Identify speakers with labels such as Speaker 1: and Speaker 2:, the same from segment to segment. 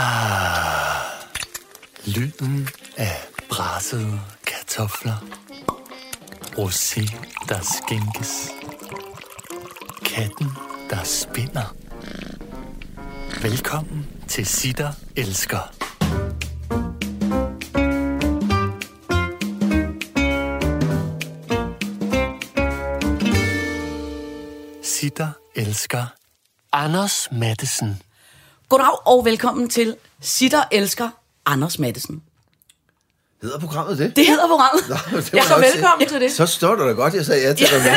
Speaker 1: Ah, lyden af brassede kartofler. Rosé, der skænkes. Katten, der spinder. Velkommen til Sitter Elsker. Sitter Elsker. Anders Mattesen.
Speaker 2: Goddag og velkommen til Sitter Elsker Anders Mattesen.
Speaker 3: Hedder programmet det?
Speaker 2: Det hedder programmet.
Speaker 3: Nå, det
Speaker 4: Ja,
Speaker 3: jeg
Speaker 4: så velkommen
Speaker 3: sige.
Speaker 4: til det.
Speaker 3: Så står du da godt, jeg sagde ja til dig.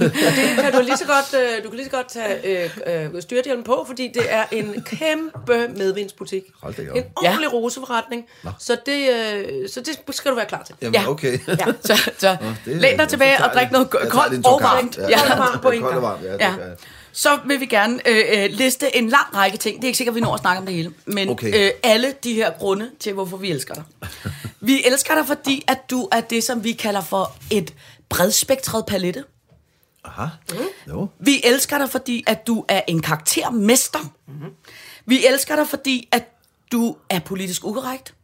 Speaker 4: Det kan du lige så godt, øh, du kan lige så godt tage øh, øh, styrthjelmen på, fordi det er en kæmpe medvindsbutik.
Speaker 3: Hold op.
Speaker 4: En ordentlig roseforretning. Så det, øh, så det skal du være klar til.
Speaker 3: Jamen,
Speaker 2: Ja.
Speaker 3: okay.
Speaker 2: Ja, så, så
Speaker 3: det er-
Speaker 2: læn dig tilbage og drik noget koldt og varmt. Ja.
Speaker 4: En
Speaker 3: Koldt og
Speaker 4: gang.
Speaker 3: varmt, ja. det
Speaker 2: Ja. Så vil vi gerne øh, øh, liste en lang række ting. Det er ikke sikkert, at vi når at snakke om det hele. Men
Speaker 3: Okay.
Speaker 2: øh, alle de her grunde til, hvorfor vi elsker dig. Vi elsker dig, fordi at du er det, som vi kalder for et bredspektret palette.
Speaker 3: Aha. Jo.
Speaker 2: Vi elsker dig, fordi at du er en karaktermester. Mm-hmm. Vi elsker dig, fordi at du er politisk ukorrekt.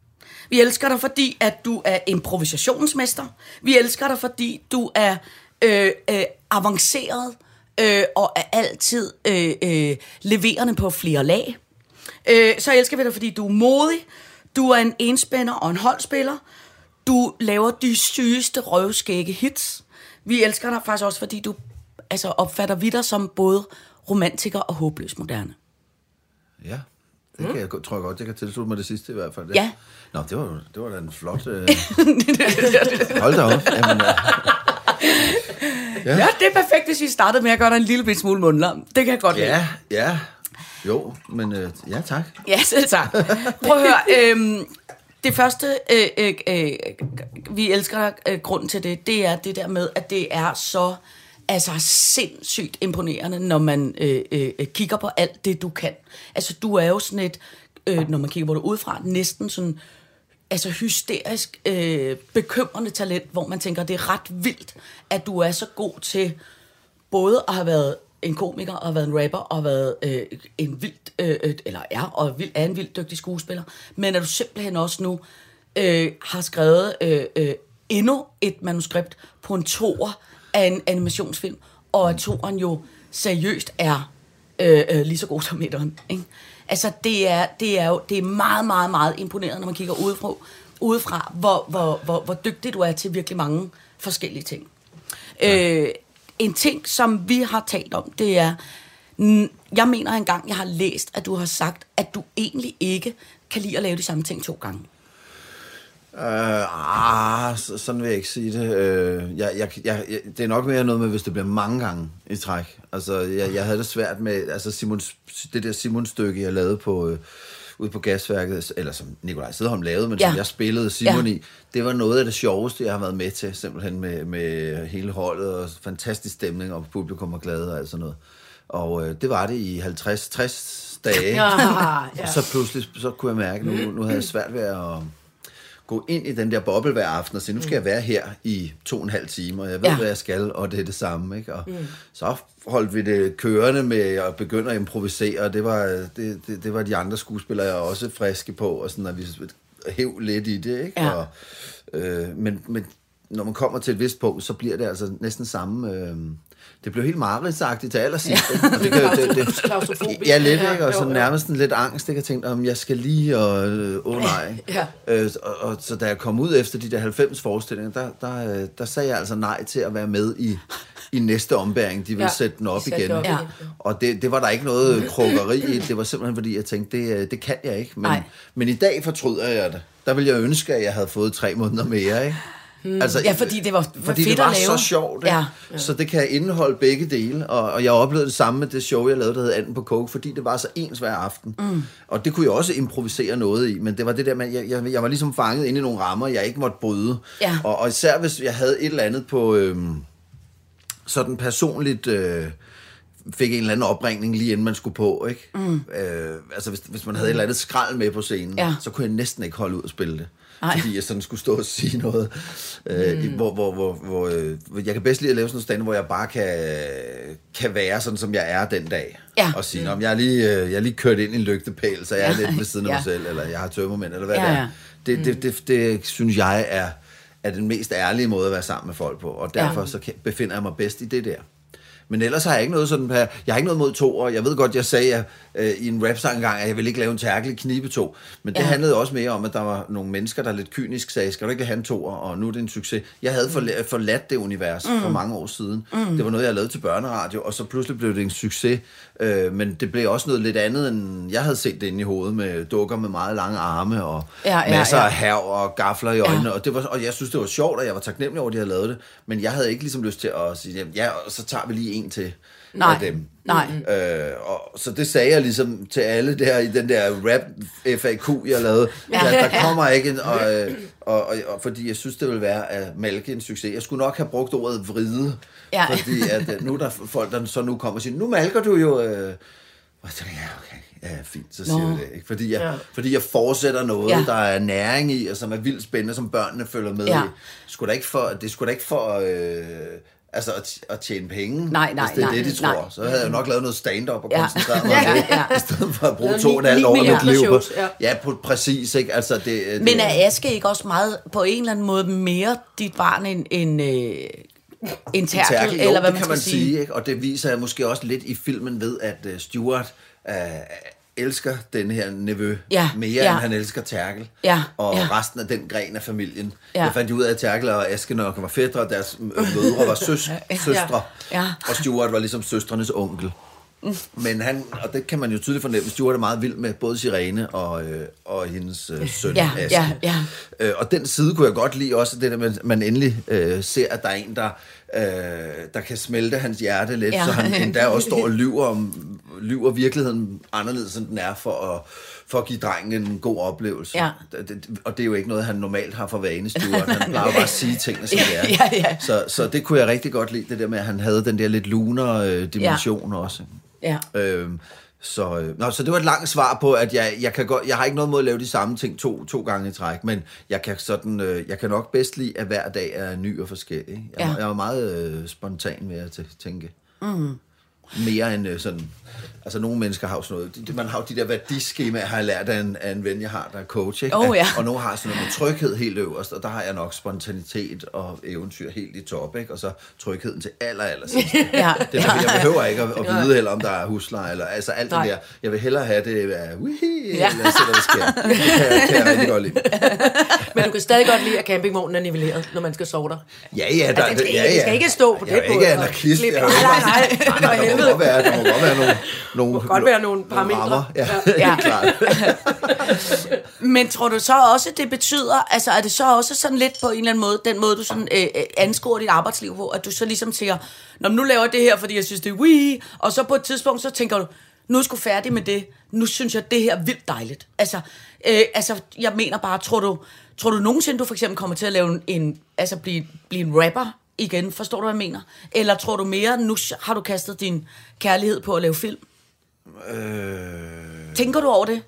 Speaker 2: Vi elsker dig, fordi at du er improvisationsmester. Vi elsker dig, fordi du er øh, øh, avanceret øh, og er altid øh, øh, leverende på flere lag. Øh, så elsker vi dig, fordi du er modig. Du er en enspænder og en holdspiller. Du laver de sygeste røvskægge hits. Vi elsker dig faktisk også, fordi du altså, opfatter vi dig som både romantiker og håbløs moderne.
Speaker 3: Ja. Det kan jeg, go- tror jeg godt, jeg kan tilslutte mig det sidste i hvert fald.
Speaker 2: Ja.
Speaker 3: Nå, det var, det var da en flot... Øh... Hold da op. Jamen, øh,
Speaker 2: Ja. ja, det er perfekt, hvis vi startede med at gøre dig en lille smule mundlam. Det kan jeg godt lide.
Speaker 3: ja, ja. Jo, men øh, ja, tak.
Speaker 2: Ja, selv tak. Prøv at høre. Øhm, det første, øh, øh, øh, vi elsker øh, grunden til det, det er det der med, at det er så altså sindssygt imponerende, når man øh, øh, kigger på alt det, du kan. Altså, du er jo sådan et, øh, når man kigger på det udefra, næsten sådan altså hysterisk øh, bekymrende talent, hvor man tænker, det er ret vildt, at du er så god til både at have været en komiker, og have været en rapper, og have været øh, en vildt, øh, øh, eller er, og vild, er en vildt dygtig skuespiller, men at du simpelthen også nu øh, har skrevet øh, øh, endnu et manuskript på en toer af en animationsfilm, og at toeren jo seriøst er øh, øh, lige så god som etteren. Ikke? Altså, det er, det er jo det er meget, meget, meget imponerende, når man kigger udefra, udefra hvor, hvor, hvor, hvor dygtig du er til virkelig mange forskellige ting. Øh, en ting, som vi har talt om, det er, jeg mener engang, jeg har læst, at du har sagt, at du egentlig ikke kan lide at lave de samme ting to gange.
Speaker 3: Øh, ah, så, sådan vil jeg ikke sige det. Øh, jeg, jeg, jeg, det er nok mere noget med, hvis det bliver mange gange i træk. Altså, jeg, jeg havde det svært med altså Simons, det der Simon-stykke, jeg lavede på, øh, ude på gasværket, eller som Nikolaj Sæderholm lavede, men ja.
Speaker 2: Ja.
Speaker 3: som jeg spillede Simon
Speaker 2: Ja.
Speaker 3: ja. i. Det var noget af det sjoveste, jeg har været med til, simpelthen med, med hele holdet, og fantastisk stemning, og publikum var glade og alt sådan noget. Og øh, det var det i 50-60 dage.
Speaker 4: Ja,
Speaker 3: Og så pludselig så kunne jeg mærke, nu, nu havde jeg svært ved at gå ind i den der boble hver aften og sige, nu skal jeg være her i to og en halv time, og jeg ved,
Speaker 2: Ja.
Speaker 3: ja. hvad jeg skal, og det er det samme. Ikke? Og mm. så holdt vi det kørende med at begynde at improvisere, og det var, det, det, det var de andre skuespillere også friske på, og sådan, at vi hæv lidt i det. Ikke?
Speaker 2: Ja.
Speaker 3: Og, øh, men, men når man kommer til et vist punkt, så bliver det altså næsten samme... Øh, det blev helt mareridtsagtigt til allersidst. ikke? Og det, kan, det, det. Ja, lidt,
Speaker 4: Ja,
Speaker 3: ikke? Og så nærmest en lidt angst, ikke? Jeg tænkte, om jeg skal lige, og øh, åh nej.
Speaker 2: Ja.
Speaker 3: Øh, og, og, så da jeg kom ud efter de der 90 forestillinger, der, der, øh, der sagde jeg altså nej til at være med i, i næste ombæring. De ville
Speaker 4: Ja,
Speaker 3: ja, sætte den op igen.
Speaker 4: op
Speaker 2: Ja.
Speaker 3: Og det, det var der ikke noget krukkeri i. Det var simpelthen fordi, jeg tænkte, det, øh, det kan jeg ikke. Men,
Speaker 2: Nej.
Speaker 3: men i dag fortryder jeg det. Der ville jeg ønske, at jeg havde fået tre måneder mere, ikke? Hmm. Altså,
Speaker 2: Ja, fordi det var, var
Speaker 3: fordi
Speaker 2: fedt
Speaker 3: det var
Speaker 2: at lave.
Speaker 3: så sjovt, ikke?
Speaker 2: Ja.
Speaker 3: Ja. så det kan indeholde begge dele, og, og jeg oplevede det samme med det show, jeg lavede, der hed Anden på Coke, fordi det var så ens hver aften, mm. og det kunne jeg også improvisere noget i, men det var det der med, jeg, jeg, jeg var ligesom fanget inde i nogle rammer, jeg ikke måtte bryde,
Speaker 2: Ja.
Speaker 3: og, og især hvis jeg havde et eller andet på øhm, sådan personligt... Øh, fik en eller anden opringning lige inden man skulle på, ikke? Mm. Øh, altså hvis, hvis man havde et eller andet skrald med på scenen,
Speaker 2: Ja.
Speaker 3: så kunne jeg næsten ikke holde ud at spille det.
Speaker 2: Ej.
Speaker 3: Fordi jeg sådan skulle stå og sige noget, øh, mm. hvor, hvor, hvor, hvor øh, jeg kan bedst lide at lave sådan noget stand, hvor jeg bare kan, kan være sådan, som jeg er den dag.
Speaker 2: Ja.
Speaker 3: Og sige, om jeg er lige, øh, jeg er lige kørt ind i en lygtepæl, så jeg er
Speaker 2: Ja.
Speaker 3: lidt ved siden af
Speaker 2: Ja.
Speaker 3: mig selv, eller jeg har tømmermænd, eller hvad
Speaker 2: Ja,
Speaker 3: det er.
Speaker 2: ja.
Speaker 3: Det, det, det, det, synes jeg er, er den mest ærlige måde at være sammen med folk på, og derfor
Speaker 2: Ja.
Speaker 3: så kan- befinder jeg mig bedst i det der. Men ellers har jeg ikke noget sådan her. Jeg har ikke noget mod to, og jeg ved godt, jeg sagde at, øh, i en rap engang, at jeg ville ikke lave en tærkel knibe to. Men det
Speaker 2: Ja.
Speaker 3: handlede også mere om, at der var nogle mennesker, der lidt kynisk sagde, skal du ikke have en toer, og nu er det en succes. Jeg havde forla- forladt det univers mm. for mange år siden. Mm. Det var noget, jeg lavede til børneradio, og så pludselig blev det en succes. Øh, men det blev også noget lidt andet, end jeg havde set det inde i hovedet, med dukker med meget lange arme, og
Speaker 2: Ja, ja,
Speaker 3: masser
Speaker 2: ja.
Speaker 3: af hav og gafler i øjnene.
Speaker 2: Ja.
Speaker 3: Og, det var, og jeg synes, det var sjovt, og jeg var taknemmelig over, at de havde lavet det. Men jeg havde ikke ligesom lyst til at sige, ja, og så tager vi lige en til
Speaker 2: Nej,
Speaker 3: af dem.
Speaker 2: nej.
Speaker 3: Øh, og, så det sagde jeg ligesom til alle der i den der rap FAQ, jeg lavede. Ja. Der, der kommer ikke en, og, øh, og, og, og, fordi jeg synes, det ville være at malke en succes. Jeg skulle nok have brugt ordet vride,
Speaker 2: Ja.
Speaker 3: fordi at, øh, nu er der folk, der så nu kommer og siger, nu malker du jo... Øh, og jeg tænker, ja, okay, ja, fint, så siger
Speaker 2: Nå.
Speaker 3: vi det. Ikke? Fordi, jeg,
Speaker 4: Ja.
Speaker 3: fordi jeg fortsætter noget,
Speaker 2: Ja.
Speaker 3: der er næring i, og som er vildt spændende, som børnene følger med
Speaker 2: Ja.
Speaker 3: i. Sgu da ikke for, det er sgu da ikke for... Øh, Altså at, at tjene penge,
Speaker 2: Nej, nej,
Speaker 3: hvis det er
Speaker 2: nej,
Speaker 3: det, de
Speaker 2: nej.
Speaker 3: tror. Så havde jeg jo nok lavet noget stand-up og
Speaker 2: Ja.
Speaker 3: koncentreret mig
Speaker 2: Ja,
Speaker 3: det,
Speaker 2: ja.
Speaker 3: i stedet for at bruge to og et halvt
Speaker 4: ni-
Speaker 3: år af mit liv på.
Speaker 4: ja.
Speaker 3: Ja, på, præcis. Ikke? Altså, det, det,
Speaker 2: Men er Aske ikke også meget, på en eller anden måde, mere dit barn end, end, øh, end Terkel,
Speaker 3: Terkel, jo,
Speaker 2: eller hvad man
Speaker 3: kan man
Speaker 2: sige?
Speaker 3: sige, ikke? og det viser jeg måske også lidt i filmen ved, at uh, Stuart uh, elsker den her nevø
Speaker 2: Ja,
Speaker 3: mere,
Speaker 2: ja.
Speaker 3: end han elsker Terkel.
Speaker 2: Ja,
Speaker 3: og
Speaker 2: ja.
Speaker 3: resten af den gren af familien.
Speaker 2: Ja.
Speaker 3: Jeg fandt ud af, at Terkel og Aske nok var fædre, og deres mødre var søs, søstre,
Speaker 2: Ja.
Speaker 3: og Stuart var ligesom søstrenes onkel. Men han, og det kan man jo tydeligt fornemme, Stuart er meget vild med både Sirene og, øh, og hendes øh, søn
Speaker 2: Ja,
Speaker 3: Aske.
Speaker 2: ja, ja.
Speaker 3: Øh, og den side kunne jeg godt lide også, det der med, at man endelig øh, ser, at der er en, der, øh, der kan smelte hans hjerte lidt,
Speaker 2: Ja.
Speaker 3: ja. så han endda også står og lyver, om, lyver virkeligheden anderledes, end den er, for at, for at give drengen en god oplevelse.
Speaker 2: Ja.
Speaker 3: Det, og det er jo ikke noget, han normalt har for vane, Stuart. Han plejer bare at sige tingene, som det er.
Speaker 2: Ja, ja.
Speaker 3: Så, så det kunne jeg rigtig godt lide, det der med, at han havde den der lidt luner øh, dimension ja. også.
Speaker 2: Ja.
Speaker 3: Øhm, så, øh, nå, så det var et langt svar på, at jeg, jeg, kan godt, jeg har ikke noget mod at lave de samme ting to, to gange i træk, men jeg kan, sådan, øh, jeg kan nok bedst lide, at hver dag er ny og forskellig. Jeg,
Speaker 2: Ja.
Speaker 3: jeg er meget øh, spontan ved at tæ- tænke. Mm. Mere end øh, sådan... Altså, nogle mennesker har jo sådan noget... Man har jo de der værdiskemaer, har jeg lært af en, af en ven, jeg har, der er coach, ikke?
Speaker 2: Oh, ja.
Speaker 3: Og nogle har sådan noget med tryghed helt øverst, og der har jeg nok spontanitet og eventyr helt i top, ikke? Og så trygheden til aller, aller sidst.
Speaker 2: Ja.
Speaker 3: Det er, jeg behøver ikke at, at vide heller, om der er husleje, eller altså alt
Speaker 4: Nej.
Speaker 3: det der. Jeg vil hellere have det af, wihi,
Speaker 2: Ja.
Speaker 3: ja. eller se, hvad der sker. Det kan, jeg- kan jeg rigtig godt lide.
Speaker 4: Men du kan stadig godt lide, at campingvognen er nivelleret, når man skal sove der.
Speaker 3: Ja, ja, der,
Speaker 4: den skal
Speaker 3: ja,
Speaker 4: ikke-
Speaker 3: ja.
Speaker 4: skal ikke stå på
Speaker 3: jeg er
Speaker 4: det
Speaker 3: jo
Speaker 4: måde,
Speaker 3: ikke anarkist. Jeg er jo ikke,
Speaker 4: nej, nej.
Speaker 3: nej, der må godt være, der må godt være nogle, nogle,
Speaker 4: må godt være nogle parametre.
Speaker 3: rammer. Ja,
Speaker 2: Ja. Men tror du så også, det betyder, altså er det så også sådan lidt på en eller anden måde, den måde du sådan øh, øh, anskuer dit arbejdsliv på, at du så ligesom siger, Nå, nu laver jeg det her, fordi jeg synes, det er wee, og så på et tidspunkt, så tænker du, nu er jeg sgu færdig med det, nu synes jeg, det her er vildt dejligt. Altså, øh, altså jeg mener bare, tror du, tror du nogensinde, du for eksempel kommer til at lave en, en altså blive, blive en rapper igen, forstår du, hvad jeg mener? Eller tror du mere, nu har du kastet din kærlighed på at lave film?
Speaker 3: Øh...
Speaker 2: Tænker du over det?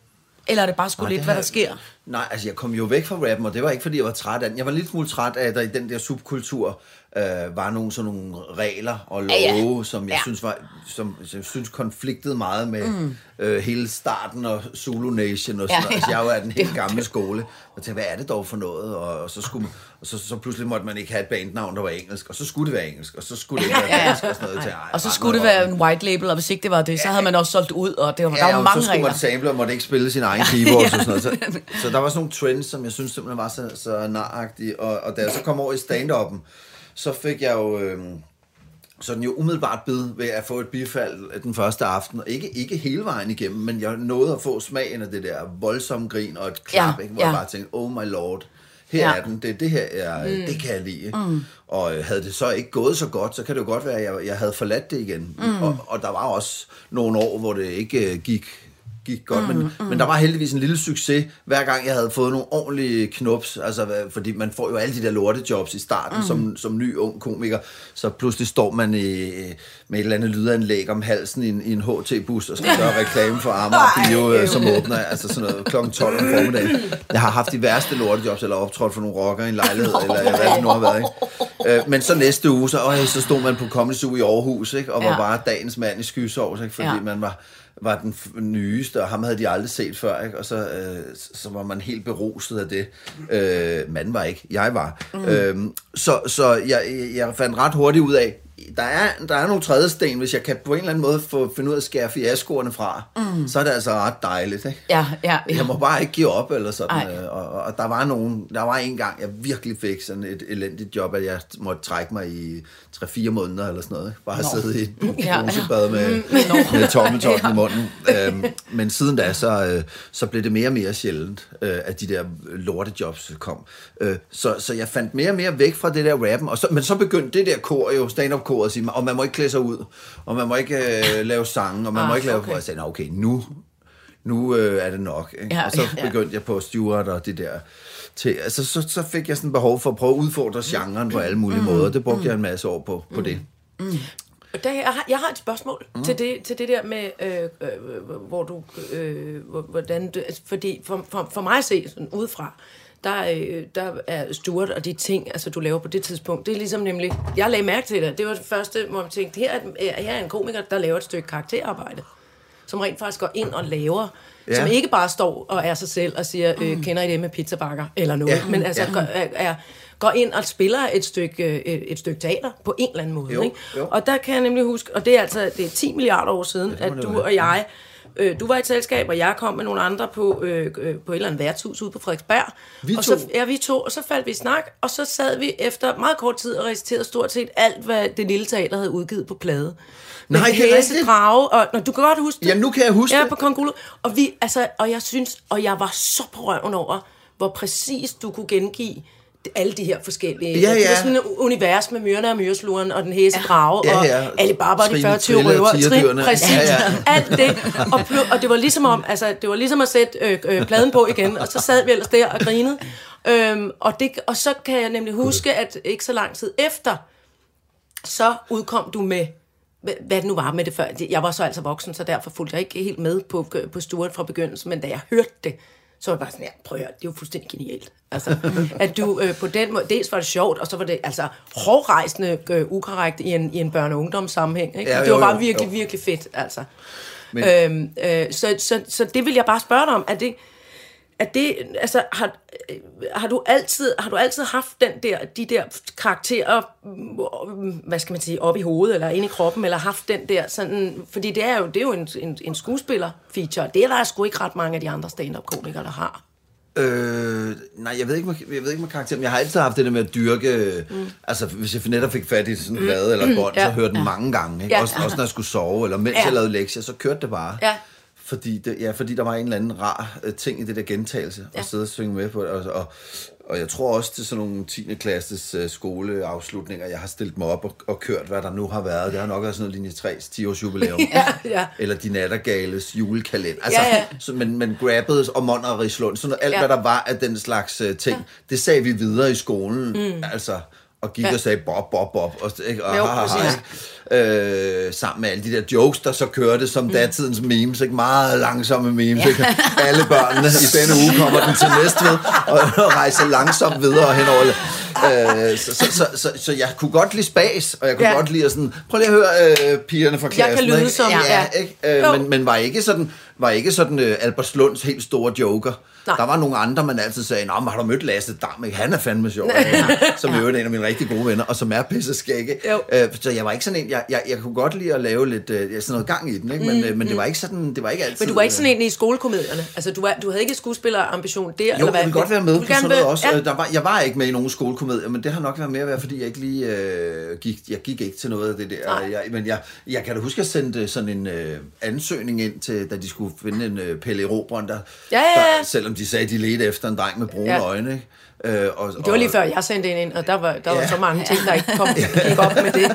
Speaker 2: Eller er det bare sgu
Speaker 3: Nej,
Speaker 2: lidt, hvad der sker?
Speaker 3: Nej, altså jeg kom jo væk fra rappen, og det var ikke, fordi jeg var træt af den. Jeg var lidt smule træt af, at der i den der subkultur øh, var nogle sådan nogle regler og love,
Speaker 2: Ja,
Speaker 3: ja, som jeg
Speaker 2: Ja.
Speaker 3: synes var, som jeg synes konfliktede meget med mm. øh, hele starten og Zulu Nation og sådan
Speaker 2: Ja.
Speaker 3: Altså
Speaker 2: ja.
Speaker 3: jeg var den helt gamle skole. Og tænkte, hvad er det dog for noget? Og, og så, skulle, man- og så, så pludselig måtte man ikke have et bandnavn, der var engelsk, og så skulle det være engelsk, og så skulle det ikke være
Speaker 2: Ja, ja.
Speaker 3: dansk og sådan noget. Ej,
Speaker 2: Og så skulle det være en white label, og hvis ikke det var det, så havde man også solgt ud, og det var, der
Speaker 3: Ja,
Speaker 2: var
Speaker 3: og
Speaker 2: mange
Speaker 3: så skulle
Speaker 2: regler.
Speaker 3: man sample og måtte ikke spille sin egen keyboard og sådan noget. Så, så der var sådan nogle trends, som jeg synes simpelthen var så, så naragtige. Og, og da jeg så kom over i stand-up'en, så fik jeg jo... Øhm, sådan jo umiddelbart bid ved at få et bifald den første aften. Og ikke, ikke hele vejen igennem, men jeg nåede at få smagen af det der voldsomme grin og et klap,
Speaker 2: Ja,
Speaker 3: ikke, hvor
Speaker 2: ja.
Speaker 3: jeg bare tænkte, oh my lord, her
Speaker 2: Ja.
Speaker 3: er den, det, det her er, mm. det kan jeg lide. Mm. Og øh, havde det så ikke gået så godt, så kan det jo godt være, at jeg, jeg havde forladt det igen. Mm. Og, og der var også nogle år, hvor det ikke øh, gik gik godt, mm, men, mm. men der var heldigvis en lille succes, hver gang jeg havde fået nogle ordentlige knups, altså, fordi man får jo alle de der lortejobs i starten mm. som, som ny ung komiker, så pludselig står man i, med et eller andet lydanlæg om halsen i en, i en HT-bus, og skal gøre reklame for Amager Bio, øh, som åbner altså sådan noget kl. 12 om formiddagen. Jeg har haft de værste lortejobs, eller optrådt for nogle rockere i en lejlighed, eller hvad det nu har været, ikke? Øh, men så næste uge, så, øj, så stod man på Comedy Zoo i Aarhus, ikke? og var
Speaker 2: Ja.
Speaker 3: bare dagens mand i skysovs, ikke? fordi
Speaker 2: Ja.
Speaker 3: man var, var den nyeste, og ham havde de aldrig set før, ikke? og så, øh, så var man helt beruset af det. Øh, manden var ikke, jeg var. Mm. Øh, så så jeg, jeg fandt ret hurtigt ud af, der er, der er nogle trædesten, hvis jeg kan på en eller anden måde få finde ud af at skære fiaskoerne fra, mm. så er det altså ret dejligt. Ikke?
Speaker 2: Ja, ja, ja.
Speaker 3: Jeg må bare ikke give op, eller sådan.
Speaker 2: Ej.
Speaker 3: øh, Og, og, der var nogen, der var en gang, jeg virkelig fik sådan et elendigt job, at jeg måtte trække mig i 3-4 måneder, eller sådan noget. ikke? Bare sidde i et
Speaker 2: Ja, ja.
Speaker 3: brusebad med, med tommeltotten i munden. Øhm, men siden da, så, øh, så blev det mere og mere sjældent, øh, at de der lortejobs kom. Øh, så, så jeg fandt mere og mere væk fra det der rappen, og så, men så begyndte det der kor jo, stand-up-kor, at sige, og man må ikke klæde sig ud, og man må ikke øh, lave sange, og man
Speaker 2: Ah,
Speaker 3: må ikke lave...
Speaker 2: okay.
Speaker 3: Og jeg sagde, "Nå, okay, nu, nu øh, er det nok. Ikke?
Speaker 2: Ja,
Speaker 3: og så
Speaker 2: ja.
Speaker 3: begyndte jeg på Stewart og det der. Til, altså, så, så fik jeg sådan behov for at prøve at udfordre genren på alle mulige måder. Det brugte jeg en masse år på, på det.
Speaker 4: Der, jeg, har, jeg har et spørgsmål mm. til, det, til det der med, øh, øh, hvor du, øh, hvor- hvordan du, altså, fordi for, for, for mig at se sådan udefra, der, øh, der er Stuart og de ting, altså du laver på det tidspunkt, det er ligesom nemlig, jeg lagde mærke til det, det var det første, hvor jeg tænkte, her er, her er en komiker, der laver et stykke karakterarbejde, som rent faktisk går ind og laver,
Speaker 3: Ja.
Speaker 4: som ikke bare står og er sig selv og siger, øh, kender I det med pizzabakker, eller noget,
Speaker 3: Ja.
Speaker 4: men altså
Speaker 3: Ja.
Speaker 4: går, er, er, går ind og spiller et stykke, øh, et, et stykke teater på en eller anden måde.
Speaker 3: Jo,
Speaker 4: ikke?
Speaker 3: jo.
Speaker 4: Og der kan jeg nemlig huske, og det er altså det er 10 milliarder år siden, ja, at du og jeg, øh, du var i et selskab, og jeg kom med nogle andre på, øh, øh, på et eller andet værtshus ude på Frederiksberg.
Speaker 3: Vi
Speaker 4: og
Speaker 3: to?
Speaker 4: Så, ja, vi to. Og så faldt vi i snak, og så sad vi efter meget kort tid og reciterede stort set alt, hvad det lille teater havde udgivet på plade. Med
Speaker 3: Nej, det er rigtigt.
Speaker 4: drage, og når, du kan godt huske det.
Speaker 3: Ja, nu kan jeg huske
Speaker 4: Ja,
Speaker 3: det.
Speaker 4: på Kong Gulu. Og, vi, altså, og jeg synes, og jeg var så på røven over, hvor præcis du kunne gengive alle de her forskellige...
Speaker 3: Ja,
Speaker 4: Det
Speaker 3: ja.
Speaker 4: var sådan et univers med myrerne og myresluren og den hæse drage
Speaker 3: Ja,
Speaker 4: og
Speaker 3: ja.
Speaker 4: Alibaba og de
Speaker 3: Trine
Speaker 4: 40
Speaker 3: Trille og
Speaker 4: røver.
Speaker 3: tigerdyrene.
Speaker 4: Trin, præcis.
Speaker 3: Ja, ja.
Speaker 4: Alt det. Og, og det var ligesom om, altså, det var ligesom at sætte øh, øh, pladen på igen, og så sad vi ellers der og grinede. Øhm, og, det, og så kan jeg nemlig huske, at ikke så lang tid efter, så udkom du med, hvad hvad det nu var med det før. Jeg var så altså voksen, så derfor fulgte jeg ikke helt med på, på Stuart fra begyndelsen, men da jeg hørte det, så var jeg bare sådan, ja, prøv at høre, det er jo fuldstændig genialt. Altså, at du øh, på den måde, dels var det sjovt, og så var det altså hårdrejsende øh, ukorrekt i en, i en børne- og ungdomssammenhæng. Ikke?
Speaker 3: Ja,
Speaker 4: Ja, det var
Speaker 3: jo,
Speaker 4: bare
Speaker 3: jo,
Speaker 4: virkelig,
Speaker 3: jo.
Speaker 4: virkelig fedt, altså.
Speaker 3: Men-
Speaker 4: Øhm, øh, så, så, så det vil jeg bare spørge dig om, er det, er det, altså, har, øh, har, du altid, har du altid haft den der, de der karakterer, mm, hvad skal man sige, op i hovedet, eller inde i kroppen, eller haft den der sådan, fordi det er jo, det er jo en, en, en skuespiller-feature, det er der sgu ikke ret mange af de andre stand-up-komikere, der har.
Speaker 3: Øh, nej, jeg ved, ikke jeg ved ikke med karakter, men jeg har altid haft det der med at dyrke... Mm. Altså, hvis jeg netop fik fat i sådan en plade eller bånd,
Speaker 4: Ja.
Speaker 3: så hørte den mange gange. Ikke?
Speaker 4: Ja.
Speaker 3: Også, også når jeg skulle sove, eller mens
Speaker 4: Ja.
Speaker 3: jeg lavede lektier, så kørte det bare.
Speaker 4: Ja.
Speaker 3: Fordi, det, ja, fordi der var en eller anden rar øh, ting i det der gentagelse, ja. At sidde og synge med på det. Og, og, og jeg tror også til sådan nogle 10. klasses uh, skoleafslutninger, jeg har stillet mig op og, og kørt, hvad der nu har været. Det har nok været sådan noget linje 3's 10 års jubilæum.
Speaker 4: Ja, ja.
Speaker 3: Eller de nattergales julekalender. Altså,
Speaker 4: Ja, ja.
Speaker 3: Så, men, men grabbede og Mon og Rislund, sådan alt
Speaker 4: Ja.
Speaker 3: hvad der var af den slags uh, ting, ja. det sagde vi videre i skolen. Mm. Altså, og gik ja. Og sagde bob, bob, bob, og, ikke, og
Speaker 4: Jo,
Speaker 3: ha, ha, ha, øh, sammen med alle de der jokes, der så kørte som mm. datidens memes, ikke? meget langsomme memes. Ja. Ikke? Alle børnene i denne uge kommer den til Næstved og, og rejser langsomt videre henover. Øh, så, så, så, så, så, jeg kunne godt lide spas, og jeg kunne ja. Godt lide sådan, prøv lige at høre øh, pigerne fra klassen.
Speaker 4: lyde
Speaker 3: ikke?
Speaker 4: som-
Speaker 3: ja,
Speaker 4: ja.
Speaker 3: ikke? Øh,
Speaker 4: Jo.
Speaker 3: men, men var ikke sådan, var ikke sådan øh, Albertslunds helt store joker.
Speaker 4: Nej.
Speaker 3: Der var nogle andre, man altid sagde, Nå, men har du mødt Lasse Dam? Han er fandme sjov. som i øvrigt er en af mine rigtig gode venner, og som er pisse skægge. Øh, så jeg var ikke sådan en, jeg, jeg, jeg kunne godt lide at lave lidt øh, sådan noget gang i den, ikke? Men, øh, men det var ikke sådan, det var ikke altid...
Speaker 4: Mm, Men du var ikke sådan
Speaker 3: øh,
Speaker 4: en i skolekomedierne. Altså, du, var, du havde ikke skuespillerambition der,
Speaker 3: jo,
Speaker 4: eller hvad?
Speaker 3: jeg vil godt være med på sådan noget også.
Speaker 4: Ja.
Speaker 3: Ja. Der var, jeg var ikke med i nogen skolekomedier, men det har nok været mere været, fordi jeg ikke lige øh, gik, jeg gik ikke til noget af det der.
Speaker 4: Nej.
Speaker 3: Jeg, men jeg, jeg kan da huske, at jeg sendte sådan en øh, ansøgning ind til, da de skulle skulle finde en øh, Pelle Robron, der,
Speaker 4: Ja, ja, ja.
Speaker 3: der, selvom de sagde, de ledte efter en dreng med brune
Speaker 4: Ja.
Speaker 3: øjne. Ikke? Øh, og,
Speaker 4: Det var lige før, jeg sendte en ind, og der var, der var
Speaker 3: Ja.
Speaker 4: så mange ting, der ikke kom, gik op med det.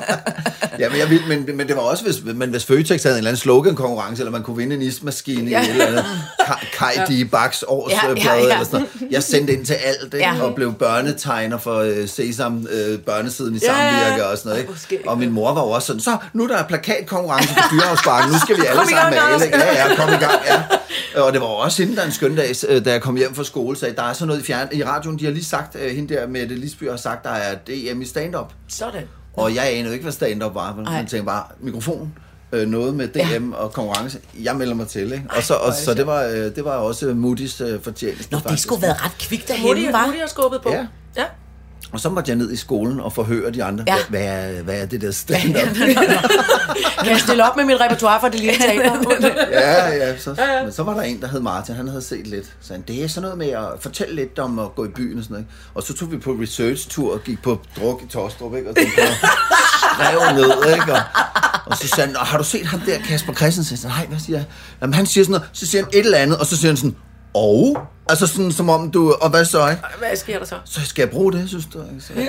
Speaker 3: Ja, men, jeg vil, men, men det var også, hvis, men hvis Føtex havde en eller anden slogan-konkurrence, eller man kunne vinde en ismaskine ja. eller andet Ka- Kai D. Baks
Speaker 2: Ja, ja, ja.
Speaker 3: eller sådan noget. Jeg sendte ind til alt, ikke?
Speaker 2: Ja.
Speaker 3: og blev børnetegner for uh, Sesam, uh, børnesiden i
Speaker 4: Ja, ja, ja.
Speaker 3: Samvirke og sådan noget. Ikke? Og min mor var jo også sådan, så nu er der plakatkonkurrence på Dyrehavsbakken, nu skal vi alle sammen male. Ikke? Ja, ja, kom i gang, ja. Og det var også hende, der en skøn dag, øh, da jeg kom hjem fra skole, sagde, der er sådan noget i, fjern, i radioen, de har lige sagt, uh, hende der med det Lisby har sagt, der er DM i stand-up.
Speaker 4: Sådan.
Speaker 3: Og jeg anede ikke, hvad stand-up var, men
Speaker 2: Ej.
Speaker 3: man tænkte bare, mikrofon, øh, noget med DM ja. og konkurrence, jeg melder mig til, ikke? Og så, og, så det, var, øh, det var også Moody's øh, fortjeneste,
Speaker 2: Nå, det
Speaker 3: faktisk.
Speaker 2: skulle være ret kvikt
Speaker 4: Moody,
Speaker 2: derhenne, var.
Speaker 4: Moody har skubbet på.
Speaker 3: Ja.
Speaker 4: ja.
Speaker 3: Og så måtte jeg ned i skolen og forhøre de andre,
Speaker 2: Ja.
Speaker 3: ja. hvad, er, hvad er det der stand-up?
Speaker 4: Kan jeg stille op med mit repertoire for det lille teater?
Speaker 3: ja, ja, så, men så var der en, der hed Martin, han havde set lidt. Så han, det er sådan noget med at fortælle lidt om at gå i byen og sådan noget. Og så tog vi på research-tur og gik på druk i Tostrup, ikke? Og skrev ned, ikke? Og, og så sagde han, "Nå, har du set ham der, Kasper Christensen? Så, Nej, hvad siger jeg? Jamen, han siger sådan noget, så siger han et eller andet, og så siger han sådan, og? Altså sådan, som om du, og hvad så, ikke?
Speaker 4: Hvad sker der så?
Speaker 3: Så skal jeg bruge det, synes du? ikke? Så, ja,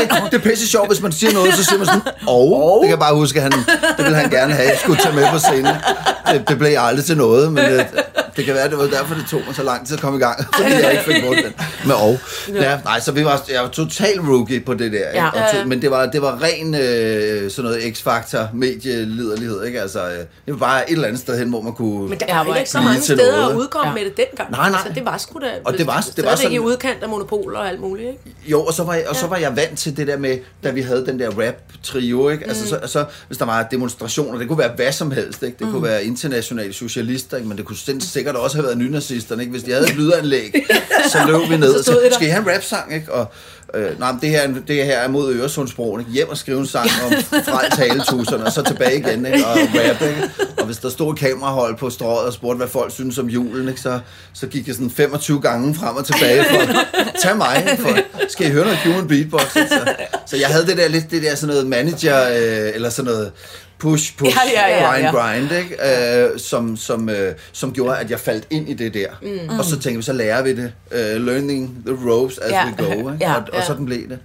Speaker 3: det, det er pisse sjovt, hvis man siger noget, så siger man sådan, og? Det kan jeg bare huske, han, det ville han gerne have, jeg skulle tage med på scenen. Det, det blev aldrig til noget, men det, det kan være, det var derfor, det tog mig så lang tid at komme i gang, fordi jeg ikke fik brugt den med og. Ja, nej, så vi var, jeg var total rookie på det der, ikke?
Speaker 4: Ja.
Speaker 3: Og to, men det var, det var ren øh, sådan noget x-faktor, medieliderlighed, ikke? Altså, øh, det var bare et eller andet sted hen, hvor man kunne...
Speaker 4: Men der var ikke så mange steder
Speaker 3: noget.
Speaker 4: at udkomme
Speaker 2: Ja.
Speaker 4: med det dengang.
Speaker 3: Nej, nej.
Speaker 4: Altså, det var sgu da
Speaker 3: Og det var- det var sådan-
Speaker 4: i udkant af monopoler og alt muligt, ikke?
Speaker 3: Jo, og så var jeg, og så var jeg vant til det der med, da vi havde den der rap-trio, ikke? Altså, så, så, hvis der var demonstrationer, det kunne være hvad som helst, ikke? Det kunne være internationale socialister, ikke? Men det kunne sind- sikkert også have været nynazisterne, ikke? Hvis de havde et lydanlæg, så løb vi ned
Speaker 4: Så
Speaker 3: og sagde, skal I have en rap-sang, ikke? Og, øh, nej, men det her, det her er mod Øresundsbroen, ikke? Hjem og skrive en sang om fra taletusserne, og så tilbage igen, ikke? Og rap, ikke? Og hvis der stod kamerahold på strået og spurgte, hvad folk synes om julen, ikke? Så, så gik jeg sådan 25 gange frem og tilbage for at tage mig, for, skal I høre noget human beatbox? ikke? Så, så jeg havde det der lidt, det der sådan noget manager, øh, eller sådan noget push, push,
Speaker 2: Ja, ja, ja,
Speaker 3: grind,
Speaker 2: ja.
Speaker 3: grind, ikke? Øh, som, som, øh, som gjorde, at jeg faldt ind i det der. Mm. Og så tænkte vi, så lærer vi det. Uh, learning the ropes as
Speaker 2: Ja.
Speaker 3: we go. Ikke?
Speaker 2: Ja,
Speaker 3: og, og sådan blev det.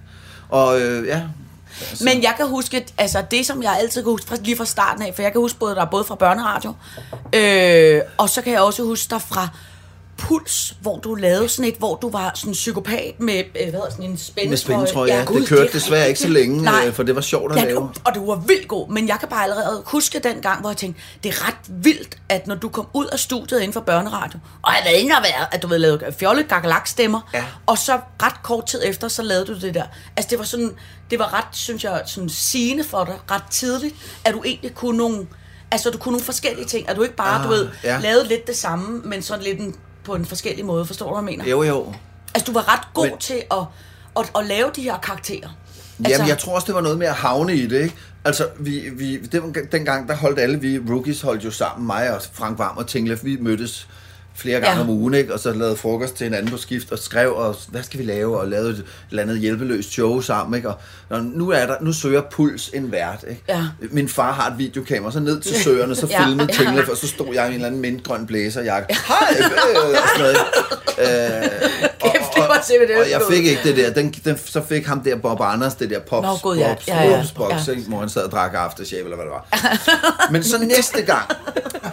Speaker 3: Og øh, ja,
Speaker 2: Men jeg kan huske, altså det som jeg altid kan huske fra, lige fra starten af, for jeg kan huske både der er både fra børneradio, øh, og så kan jeg også huske der fra Puls, hvor du lavede sådan et, hvor du var sådan en psykopat med, øh, hvad hedder sådan en spændetrøje.
Speaker 3: med spændetrøje, ja.
Speaker 2: gud,
Speaker 3: det kørte
Speaker 2: er
Speaker 3: desværre ikke så længe,
Speaker 2: Nej.
Speaker 3: øh, for det var sjovt at
Speaker 2: Ja,
Speaker 3: lave.
Speaker 2: og du var vildt god, men jeg kan bare allerede huske den gang, hvor jeg tænkte, det er ret vildt, at når du kom ud af studiet inden for børneradio, og jeg været inde og været, at du ved, lavet fjolle stemmer
Speaker 3: Ja.
Speaker 2: og så ret kort tid efter, så lavede du det der. Altså det var sådan, det var ret, synes jeg, sådan sigende for dig, ret tidligt, at du egentlig kunne nogle, altså du kunne nogle forskellige ting, at du ikke bare,
Speaker 3: Ah,
Speaker 2: du ved,
Speaker 3: ja.
Speaker 2: lavede lidt det samme, men sådan lidt en, på en forskellig måde, forstår du, hvad jeg mener?
Speaker 3: Jo, jo.
Speaker 2: Altså du var ret god
Speaker 3: Men-
Speaker 2: til at, at, at lave de her karakterer.
Speaker 3: Altså, Jamen, jeg tror også, det var noget med at havne i det, ikke? Altså, vi, vi, det var, dengang, der holdt alle vi rookies holdt jo sammen, mig og Frank Varm og Tinglef, vi mødtes flere gange
Speaker 2: Ja.
Speaker 3: om ugen, ikke? Og så lavede frokost til hinanden på skift og skrev, og hvad skal vi lave? Og lavede et eller andet hjælpeløst show sammen, ikke? Og, nu, er der, nu søger Puls en vært, ikke?
Speaker 2: Ja.
Speaker 3: Min far har et videokamera, så ned til søerne, så
Speaker 2: Ja,
Speaker 3: filmede
Speaker 2: ja.
Speaker 3: Tinglef, og så stod jeg i en eller anden mindgrøn blæserjakke. Hej! Øh, og sådan noget. Øh, og,
Speaker 2: Kæft, det var simpelthen
Speaker 3: og jeg fik ikke det der. Den, den, så fik ham der Bob Anders, det der pops,
Speaker 2: Nå, gud, ja.
Speaker 3: pops,
Speaker 2: Ja, ja,
Speaker 3: pops, pops,
Speaker 2: ja.
Speaker 3: ikke? hvor han sad og drak aftershave, eller hvad det var. Men så næste gang,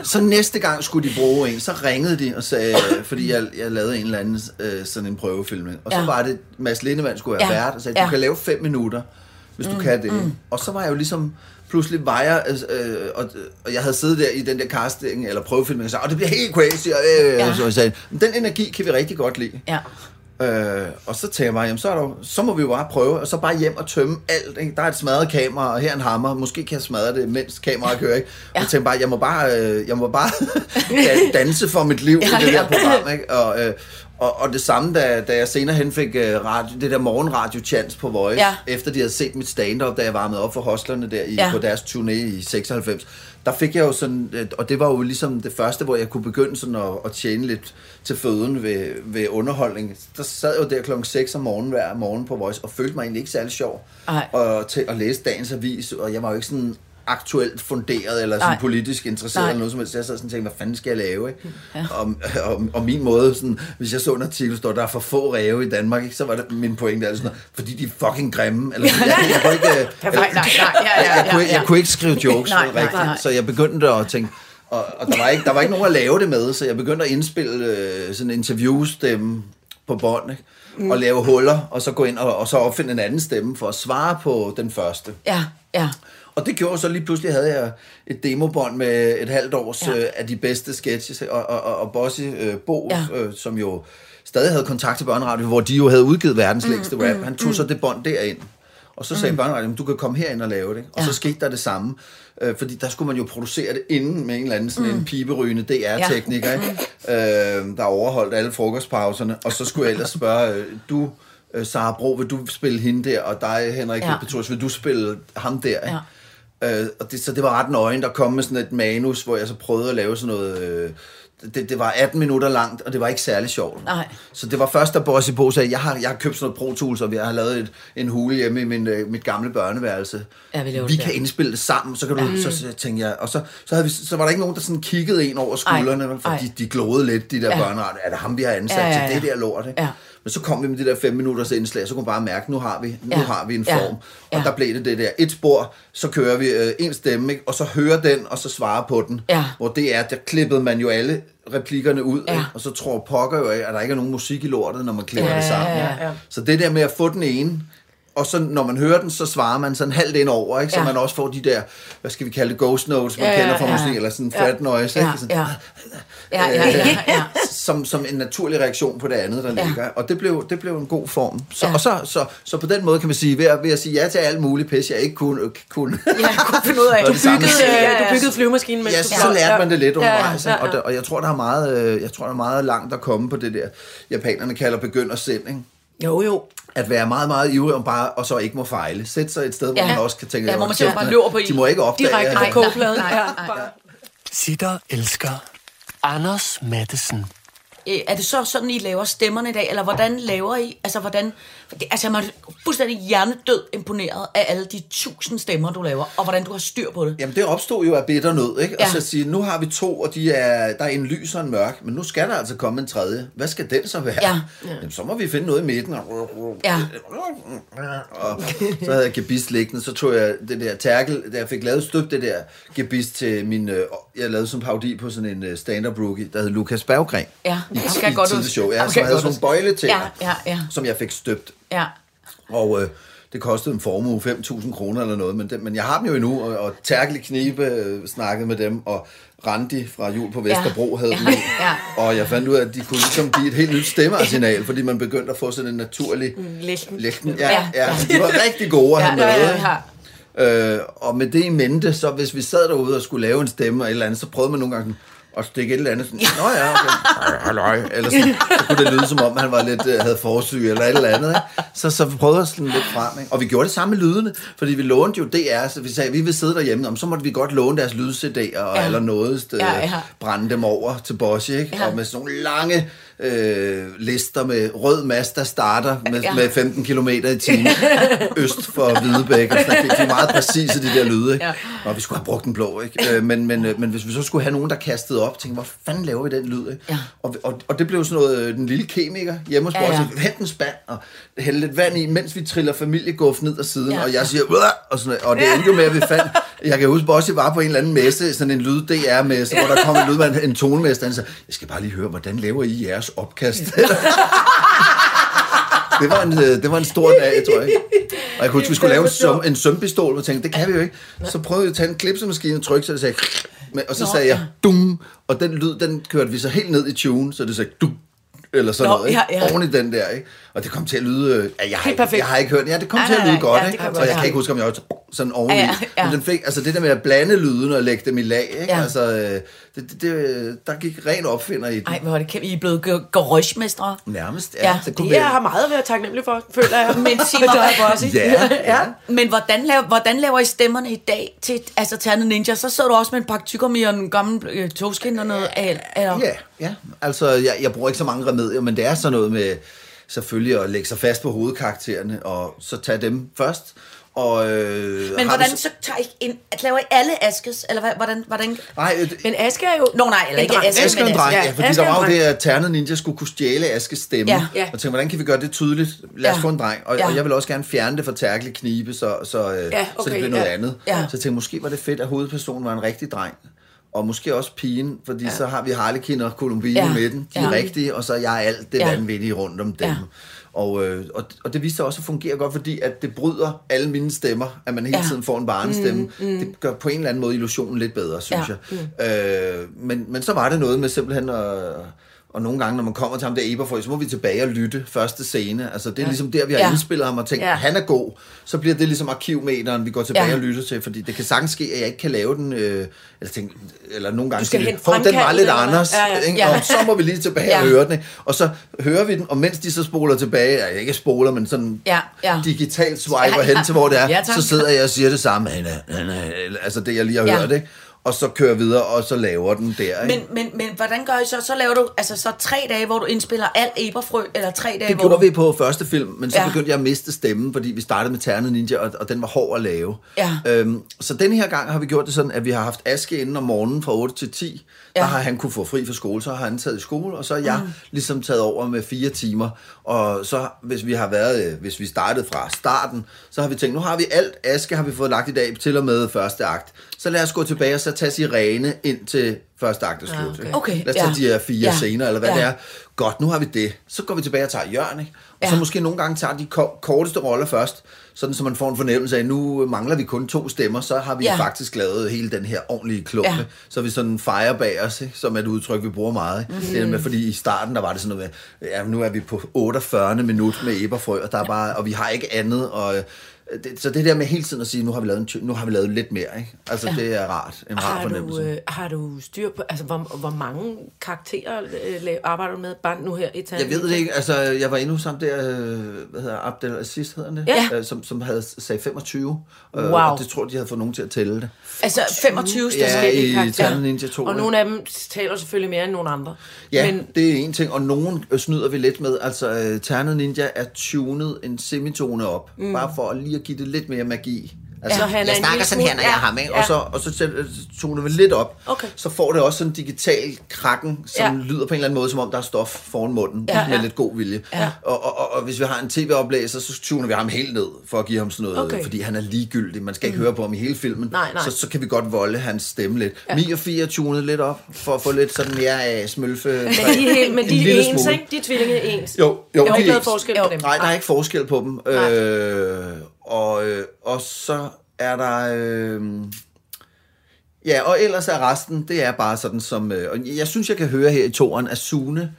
Speaker 3: så næste gang skulle de bruge en, så ringede de og sagde, fordi jeg, jeg lavede en eller anden øh, sådan en prøvefilmning. Og så
Speaker 2: Ja.
Speaker 3: var det, Mads Lindemann skulle være
Speaker 2: Ja.
Speaker 3: vært, og sagde, du
Speaker 2: Ja.
Speaker 3: kan lave fem minutter, hvis du kan det. Og så var jeg jo ligesom, pludselig var jeg, øh, og, og jeg havde siddet der i den der casting, eller prøvefilmning, og sagde, det bliver helt crazy, og, øh,
Speaker 2: Ja.
Speaker 3: så jeg sagde, "Men den energi kan vi rigtig godt lide.
Speaker 2: Ja.
Speaker 3: Øh, og så tænker jeg mig, jamen, så, er der, så må vi jo bare prøve, og så bare hjem og tømme alt. Ikke? Der er et smadret kamera, og her er en hammer. Måske kan jeg smadre det, mens kameraet kører. Ikke? Ja. Jeg tænker bare, jeg må bare, øh, jeg må bare dan- danse for mit liv i det der program. Ikke? Og, øh, og, og det samme, da, da jeg senere hen fik øh, radio, det der morgenradio-chance på Voice,
Speaker 2: Ja.
Speaker 3: efter de havde set mit stand-up, da jeg varmede op for hostlerne der i,
Speaker 2: Ja.
Speaker 3: på deres turné i 96, der fik jeg jo sådan, øh, og det var jo ligesom det første, hvor jeg kunne begynde sådan at, at tjene lidt til føden ved, ved underholdning. Der sad jeg jo der klokken 6 om morgenen hver morgen på Voice, og følte mig egentlig ikke særlig sjov
Speaker 2: Ej.
Speaker 3: og til at læse dagens avis, og jeg var jo ikke sådan aktuelt funderet, eller sådan
Speaker 2: Nej.
Speaker 3: politisk interesseret,
Speaker 2: Nej.
Speaker 3: eller noget som helst. Jeg sad sådan og tænkte, hvad fanden skal jeg lave, ikke? Ja. Og, og, og, min måde, sådan, hvis jeg så en artikel, står der er for få ræve i Danmark, ikke? så var det min pointe, altså sådan, fordi de er fucking grimme. Eller, sådan. jeg, jeg, kunne ikke,
Speaker 2: Nej, nej, nej, ja, ja,
Speaker 3: jeg, kunne, jeg
Speaker 2: ja.
Speaker 3: kunne ikke skrive jokes
Speaker 2: Nej,
Speaker 3: rigtigt,
Speaker 2: nej.
Speaker 3: så jeg begyndte at tænke, og, og der, var ikke, der var ikke nogen at lave det med, så jeg begyndte at indspille øh, sådan en interviewstemme på bånd, ikke? Mm. og lave huller, og så gå ind og, og så opfinde en anden stemme for at svare på den første.
Speaker 2: Ja, ja.
Speaker 3: Og det gjorde så lige pludselig, havde jeg et demobånd med et halvt års
Speaker 2: Ja.
Speaker 3: øh, af de bedste sketches, og, og, og, og Bossy øh, Bo,
Speaker 2: Ja.
Speaker 3: øh, som jo stadig havde kontakt til Børneradio, hvor de jo havde udgivet verdens mm, længste rap, han tog så det bånd derind. Og så sagde mm. Børneradio, du kan komme herind og lave det. Og
Speaker 2: Ja.
Speaker 3: så skete der det samme. Øh, fordi der skulle man jo producere det inden med en eller anden sådan mm. en piberygende DR-tekniker, ja. øh, der overholdt alle frokostpauserne. Og så skulle jeg ellers spørge, øh, du, øh, Sara Bro, vil du spille hende der? Og dig, Henrik
Speaker 2: ja.
Speaker 3: Petrus, vil du spille ham der? Ikke?
Speaker 2: Ja.
Speaker 3: Øh, og det, så det var ret nøgen, der kom med sådan et manus, hvor jeg så prøvede at lave sådan noget... Øh, det, det var 18 minutter langt, og det var ikke særlig sjovt.
Speaker 2: Nej.
Speaker 3: Så det var først, da Bossy Bo sagde, jeg har, jeg har købt sådan noget Pro Tools, og jeg har lavet et, en hule hjemme i min, øh, mit gamle børneværelse.
Speaker 2: Ja, vi
Speaker 3: vi kan
Speaker 2: der."
Speaker 3: indspille det sammen, så kan du, så, så tænkte jeg, og så, så, havde vi, så var der ikke nogen, der sådan kiggede en over skuldrene,
Speaker 2: Ej,
Speaker 3: for
Speaker 2: ej.
Speaker 3: de, de glodede lidt, de der
Speaker 2: Ja.
Speaker 3: ja. børneradio. Er det ham, vi har ansat
Speaker 2: Ja, ja,
Speaker 3: til
Speaker 2: ja.
Speaker 3: det der lort? Ikke?
Speaker 2: Ja.
Speaker 3: Men så kom vi med det der fem minutters indslag, så kunne man bare mærke, nu har vi, nu
Speaker 2: Ja.
Speaker 3: har vi en
Speaker 2: Ja.
Speaker 3: form. Og
Speaker 2: Ja.
Speaker 3: der blev det det der, et spor, så kører vi øh, en stemme, ikke? og så hører den, og så svarer på den.
Speaker 2: Ja.
Speaker 3: Hvor det er, der klippede man jo alle replikkerne ud,
Speaker 2: Ja.
Speaker 3: og så tror pokker jo at der ikke er nogen musik i lortet, når man klipper
Speaker 2: Ja,
Speaker 3: det sammen.
Speaker 2: ja, ja.
Speaker 3: Så det der med at få den ene, og så når man hører den, så svarer man sådan halvt ind over, ikke? så
Speaker 2: Ja.
Speaker 3: man også får de der, hvad skal vi kalde det, ghost notes, man
Speaker 2: Ja, ja,
Speaker 3: kender fra
Speaker 2: ja.
Speaker 3: musik, eller sådan fat noise,
Speaker 2: Ja,
Speaker 3: ikke? Sådan,
Speaker 2: ja. Ja, ja, ja, ja.
Speaker 3: som, som en naturlig reaktion på det andet, der
Speaker 2: Ja.
Speaker 3: ligger. Og det blev, det blev en god form. Så,
Speaker 2: Ja.
Speaker 3: Og så, så, så på den måde kan man sige, ved at, ved at sige ja til alt muligt pis, jeg ikke kunne... kunne
Speaker 2: Jeg kunne finde ud af.
Speaker 3: Samme-
Speaker 4: Byggede,
Speaker 2: Ja,
Speaker 4: øh,
Speaker 2: ja,
Speaker 4: du
Speaker 2: ja.
Speaker 4: byggede flyvemaskinen, mens
Speaker 3: Ja,
Speaker 4: du
Speaker 3: så
Speaker 4: fløj.
Speaker 3: lærte man det lidt
Speaker 4: Ja,
Speaker 3: undervejs.
Speaker 4: ja,
Speaker 3: Ja,
Speaker 4: ja.
Speaker 3: Og, der, og jeg tror, der er meget, øh, jeg tror, der er meget langt at komme på det der, japanerne kalder begyndersind, ikke?
Speaker 4: Jo, jo.
Speaker 3: At være meget, meget ivrig om bare, og så ikke må fejle. Sæt sig et sted, hvor
Speaker 2: Ja.
Speaker 3: man også kan tænke,
Speaker 2: Ja, hvor man
Speaker 3: "Hold
Speaker 2: simpelthen
Speaker 3: kæft,
Speaker 2: bare løber på
Speaker 3: De
Speaker 2: i."
Speaker 3: må ikke opdage,
Speaker 4: Direkte på
Speaker 2: nej,
Speaker 4: kogepladen.
Speaker 2: nej,
Speaker 4: Ja,
Speaker 2: nej.
Speaker 4: bare-
Speaker 1: Sitter elsker Anders Mattesen.
Speaker 2: Øh, Er det så sådan, I laver stemmerne i dag, eller hvordan laver I? Altså, hvordan... det- Altså, man er fuldstændig hjernedød imponeret af alle de tusind stemmer, du laver, og hvordan du har styr på det.
Speaker 3: Jamen det opstod jo af bitter nød, ikke?
Speaker 2: Ja.
Speaker 3: Og så sige, nu har vi to, og de er, der er en lys og en mørk, men nu skal der altså komme en tredje. Hvad skal den så være?
Speaker 2: Ja.
Speaker 3: Jamen, så må vi finde noget i midten. Og,
Speaker 2: Ja.
Speaker 3: og så havde jeg gebis liggende, så tog jeg det der tærkel, da jeg fik lavet støbt det der gebis til min, øh, jeg lavede sådan en parodi på sådan en øh, stand-up rookie, der hed Lukas Berggren.
Speaker 2: Ja, det skal godt ud.
Speaker 3: show,
Speaker 2: Ja,
Speaker 3: ja,
Speaker 2: det
Speaker 3: som havde sådan nogle
Speaker 2: ud.
Speaker 3: bøjle til,
Speaker 2: Ja, ja, ja.
Speaker 3: som jeg fik støbt.
Speaker 2: Ja.
Speaker 3: Og øh, det kostede en formue 5.000 kroner eller noget, men, det, men jeg har dem jo endnu, og, og Terkel i Knibe øh, snakkede med dem, og Randi fra Jul på Vesterbro havde dem,
Speaker 2: Ja, ja.
Speaker 3: og jeg fandt ud af, at de kunne ligesom give et helt nyt stemmearsenal, fordi man begyndte at få sådan en naturlig lægten. Ja,
Speaker 2: Ja,
Speaker 3: ja,
Speaker 2: ja.
Speaker 3: ja, de var rigtig gode at
Speaker 2: Ja,
Speaker 3: have med.
Speaker 2: ja, ja, ja.
Speaker 3: Øh, og med det i mente, så hvis vi sad derude og skulle lave en stemme og et eller andet, så prøvede man nogle gange sådan, at stikke et eller andet sådan, nå ja, okay, halløj, eller sådan, så kunne det lyde som om, han var lidt, øh, havde forsyg eller et eller andet. Ikke? Så, så vi prøvede sådan lidt frem. Ikke? Og vi gjorde det samme med lydene, fordi vi lånte jo DR, så vi sagde, vi vil sidde derhjemme, om så måtte vi godt låne deres lyd-CD'er og
Speaker 2: ja.
Speaker 3: eller noget, øh,
Speaker 2: Ja, ja.
Speaker 3: brænde dem over til Bosch, ikke?
Speaker 2: Ja.
Speaker 3: Og med sådan nogle lange øh, lister med rød mast, der starter med,
Speaker 2: Ja.
Speaker 3: med 15 km i timen øst for Hvidebæk. Og sådan, noget. de er meget præcise, de der lyde. Ikke?
Speaker 2: Ja.
Speaker 3: Og vi skulle have brugt den blå. Ikke? Øh, men, men, øh, men hvis vi så skulle have nogen, der kastede op, tænkte, hvor fanden laver vi den lyd? Ikke?
Speaker 2: Ja.
Speaker 3: Og, og, og det blev sådan noget, øh, den lille kemiker hjemme hos
Speaker 2: Ja,
Speaker 3: ja,
Speaker 2: ja.
Speaker 3: hent en spand og hælde lidt vand i, mens vi triller familieguff ned ad siden,
Speaker 2: Ja.
Speaker 3: og jeg siger, "Uah!" og, sådan, og det endte jo med, at vi fandt, jeg kan huske, Bossy var på en eller anden messe, sådan en lyd DR-messe, hvor der kom en lydmand, en tonemester, han sagde, jeg skal bare lige høre, hvordan laver I jeres opkast? Det var, en, øh, det var en stor dag, tror jeg. Og jeg kunne huske, vi skulle lave en, søm, en sømpistol, og jeg tænkte, det kan vi jo ikke. Så prøvede jeg at tage en klipsemaskine og trykke, så det sagde, og så sagde jeg, dum, og den lyd, den kørte vi så helt ned i tune, så det sagde, dum, eller sådan
Speaker 2: Nå,
Speaker 3: noget, ikke?
Speaker 2: ja, ja.
Speaker 3: oven i den der, ikke? Og det kom til at lyde, øh, ja, jeg, har ikke, jeg har ikke hørt ja, det kom
Speaker 2: Nej,
Speaker 3: til at
Speaker 2: nej,
Speaker 3: lyde
Speaker 2: nej,
Speaker 3: godt,
Speaker 2: ja, det
Speaker 3: ikke? Så
Speaker 2: godt,
Speaker 3: jeg kan
Speaker 2: ja.
Speaker 3: ikke huske, om jeg var sådan oveni.
Speaker 2: Ja, ja, ja.
Speaker 3: Men den fik, altså det der med at blande lyden og lægge dem i lag, ikke?
Speaker 2: Ja.
Speaker 3: Altså, øh, det, det, det, der gik ren opfinder i den.
Speaker 2: Ej, hvor er det kæmpe. I er blevet garagemestre.
Speaker 3: Nærmest,
Speaker 2: Ja,
Speaker 3: ja. det kunne
Speaker 4: Det jeg har meget at være taknemmelig for, føler jeg.
Speaker 2: Men sig mig,
Speaker 4: er Bossy.
Speaker 3: Ja, ja.
Speaker 2: Men hvordan laver, hvordan laver I stemmerne i dag til altså Terne Ninja? Så sidder du også med en pakke tyggegummi og en gammel øh, togskin og noget eller?
Speaker 3: Ja, ja. Altså, jeg, jeg bruger ikke så mange remedier, men det er sådan noget med selvfølgelig at lægge sig fast på hovedkaraktererne, og så tage dem først, Og, øh,
Speaker 2: Men hvordan så tager I ind, at laver I alle Askes, eller hvad, hvordan, hvordan?
Speaker 3: Nej, øh,
Speaker 4: Men Aske er jo...
Speaker 2: Nå nej, eller
Speaker 4: en
Speaker 2: ikke. Aske,
Speaker 3: Aske en
Speaker 2: men
Speaker 3: dreng,
Speaker 4: ja,
Speaker 3: ja, fordi
Speaker 4: Aske
Speaker 3: der
Speaker 4: er en
Speaker 3: var jo det, at Ternet Ninja skulle kunne stjæle Askes stemme.
Speaker 2: Ja.
Speaker 4: Ja.
Speaker 3: Og tænkte, hvordan kan vi gøre det tydeligt? Lad os
Speaker 2: Ja.
Speaker 3: få en dreng. Og,
Speaker 2: Ja.
Speaker 3: og jeg vil også gerne fjerne det fra Terkel Knibe, så, så, øh,
Speaker 4: Ja,
Speaker 3: så
Speaker 4: okay,
Speaker 3: det bliver noget
Speaker 4: ja.
Speaker 3: andet.
Speaker 2: Ja.
Speaker 3: Så jeg tænkte, måske var det fedt, at hovedpersonen var en rigtig dreng. Og måske også pigen, fordi ja. så har vi Harlekin og Columbine
Speaker 2: Ja.
Speaker 3: med den. De er
Speaker 2: Ja.
Speaker 3: rigtige, og så er jeg alt det
Speaker 2: Ja.
Speaker 3: vanvittige rundt om dem.
Speaker 2: Ja.
Speaker 3: Og, øh, og, og det viste sig også at fungere godt, fordi at det bryder alle mine stemmer, at man hele
Speaker 2: Ja.
Speaker 3: tiden får en barnestemme. Mm, mm. Det gør på en eller anden måde illusionen lidt bedre, synes
Speaker 2: Ja.
Speaker 3: jeg. Øh, men, men så var det noget med simpelthen at... Og nogle gange, når man kommer til ham der Eberfrø, så må vi tilbage og lytte første scene. Altså, det er ja. ligesom der, vi har
Speaker 2: Ja.
Speaker 3: indspillet ham og tænkt,
Speaker 4: Ja.
Speaker 3: han er god. Så bliver det ligesom arkivmeteren, vi går tilbage
Speaker 2: Ja.
Speaker 3: og lytter til. Fordi det kan sagtens ske, at jeg ikke kan lave den. Øh, eller, tænk, eller nogle gange sige, "Hov, den var lidt
Speaker 4: eller hvad?"
Speaker 3: Anders.
Speaker 4: Ja, ja.
Speaker 3: Ikke?
Speaker 2: Ja.
Speaker 3: Og så må vi lige tilbage
Speaker 2: Ja.
Speaker 3: og høre den. Ikke? Og så hører vi den, og mens de så spoler tilbage, ja, ikke spoler, men sådan
Speaker 2: Ja, ja.
Speaker 3: digitalt swiper
Speaker 2: Ja, ja.
Speaker 3: hen til, hvor det er,
Speaker 2: Ja, tak.
Speaker 3: så sidder jeg og siger det samme. Han er, han er, altså det, jeg lige har
Speaker 2: Ja.
Speaker 3: hørt, ikke? Og så kører videre, og så laver den der, ikke?
Speaker 2: Men, men, men hvordan gør I så? Så laver du altså så tre dage, hvor du indspiller alt Eberfrø, eller tre dage,
Speaker 3: Det
Speaker 2: hvor
Speaker 3: gjorde
Speaker 2: du...
Speaker 3: vi på første film, men så
Speaker 2: Ja.
Speaker 3: ja. begyndte jeg at miste stemmen, fordi vi startede med Ternet Ninja, og, og den var hård at lave.
Speaker 2: Ja.
Speaker 3: Øhm, så den her gang har vi gjort det sådan, at vi har haft Aske inden om morgenen fra 8 til 10.
Speaker 2: Ja.
Speaker 3: Der har han kunne få fri fra skole, så har han taget i skole, og så har jeg mm. ligesom taget over med fire timer. Og så hvis vi har været, øh, hvis vi startede fra starten, så har vi tænkt, nu har vi alt Aske, har vi fået lagt i dag til og med første akt. Så lad os gå tilbage og så tage Sirene ind til første akt er slut.
Speaker 4: okay.
Speaker 3: ikke?
Speaker 2: Okay,
Speaker 3: Lad os tage
Speaker 2: ja.
Speaker 3: de her fire
Speaker 2: Ja.
Speaker 3: scener, eller hvad
Speaker 2: Ja.
Speaker 3: det er. Godt, nu har vi det. Så går vi tilbage og tager Jørgen, ikke? Og
Speaker 2: Ja.
Speaker 3: så måske nogle gange tager de ko- korteste roller først, sådan så man får en fornemmelse af, at nu mangler vi kun to stemmer, så har vi
Speaker 2: Ja.
Speaker 3: ja. faktisk lavet hele den her ordentlige klumpe.
Speaker 2: Ja.
Speaker 3: Ja. Så vi sådan fire bag os, ikke? som er et udtryk, vi bruger meget. Ikke? Mm. Det er med, fordi i starten, der var det sådan noget med, ja, nu er vi på 48. minut med Eberfrø, og, der er bare, og vi har ikke andet, og det, så det der med hele tiden at sige, nu har vi lavet, en, nu har vi lavet lidt mere, ikke? Altså, ja. det er rart. En rar
Speaker 4: Har du,
Speaker 3: fornemmelse.
Speaker 4: øh, har du styr på, altså hvor, hvor mange karakterer øh, arbejder du med bare nu her i Tanzania?
Speaker 3: Jeg ved det ikke. Altså, jeg var hos ham der, øh, hvad hedder Abdel Aziz, hedder det?
Speaker 4: Ja.
Speaker 3: Øh, som, som havde sagde 25. Øh,
Speaker 4: Wow.
Speaker 3: Og det tror de havde fået nogen til at tælle det.
Speaker 2: Altså 25
Speaker 3: Ja,
Speaker 2: stemmer.
Speaker 3: i
Speaker 4: karakterer.
Speaker 3: Ternet Ninja 2.
Speaker 4: Og nogle af dem taler selvfølgelig mere end nogle andre.
Speaker 3: Ja,
Speaker 4: Men
Speaker 3: Men... det er en ting, og nogen øh, snyder vi lidt med. Altså, øh, Ternet Ninja er tunet en semitone op, mm. bare for at lige at give det lidt mere magi. Altså,
Speaker 4: Så han
Speaker 3: jeg snakker sådan her, når jeg
Speaker 4: ja,
Speaker 3: har ham, ikke?
Speaker 4: ja.
Speaker 3: Og så, og så øh, toner vi lidt op.
Speaker 4: Okay.
Speaker 3: Så får det også sådan en digital krakken, som
Speaker 4: Ja.
Speaker 3: ja. lyder på en eller anden måde, som om der er stof foran munden,
Speaker 2: Ja,
Speaker 3: ja, med
Speaker 2: ja.
Speaker 3: lidt god vilje.
Speaker 2: Ja.
Speaker 3: Og, og, og, og hvis vi har en tv-oplæser, så tuner vi ham helt ned, for at give ham sådan noget,
Speaker 4: Okay.
Speaker 3: fordi han er ligegyldig. Man skal ikke mm. høre på ham i hele filmen.
Speaker 4: Nej, nej.
Speaker 3: Så, så kan vi godt volde hans stemme lidt. Ja. Mi og er tunet lidt op, for at få lidt sådan mere af smølfe.
Speaker 4: Men de er, helt, men
Speaker 3: En
Speaker 4: de er ens,
Speaker 3: smule.
Speaker 4: ikke? De tvillinge er ens.
Speaker 3: Jo, jo,
Speaker 4: Jeg har
Speaker 3: de
Speaker 4: ikke
Speaker 3: er
Speaker 4: lavet
Speaker 3: ens.
Speaker 4: forskel
Speaker 2: Jo.
Speaker 4: på dem.
Speaker 3: Nej, der er ikke forskel på dem.
Speaker 4: Nej.
Speaker 3: Øh, og, øh, og så er der... Øh, ja, og ellers er resten, det er bare sådan som... Øh, og jeg synes, jeg kan høre her i toren, at Sune...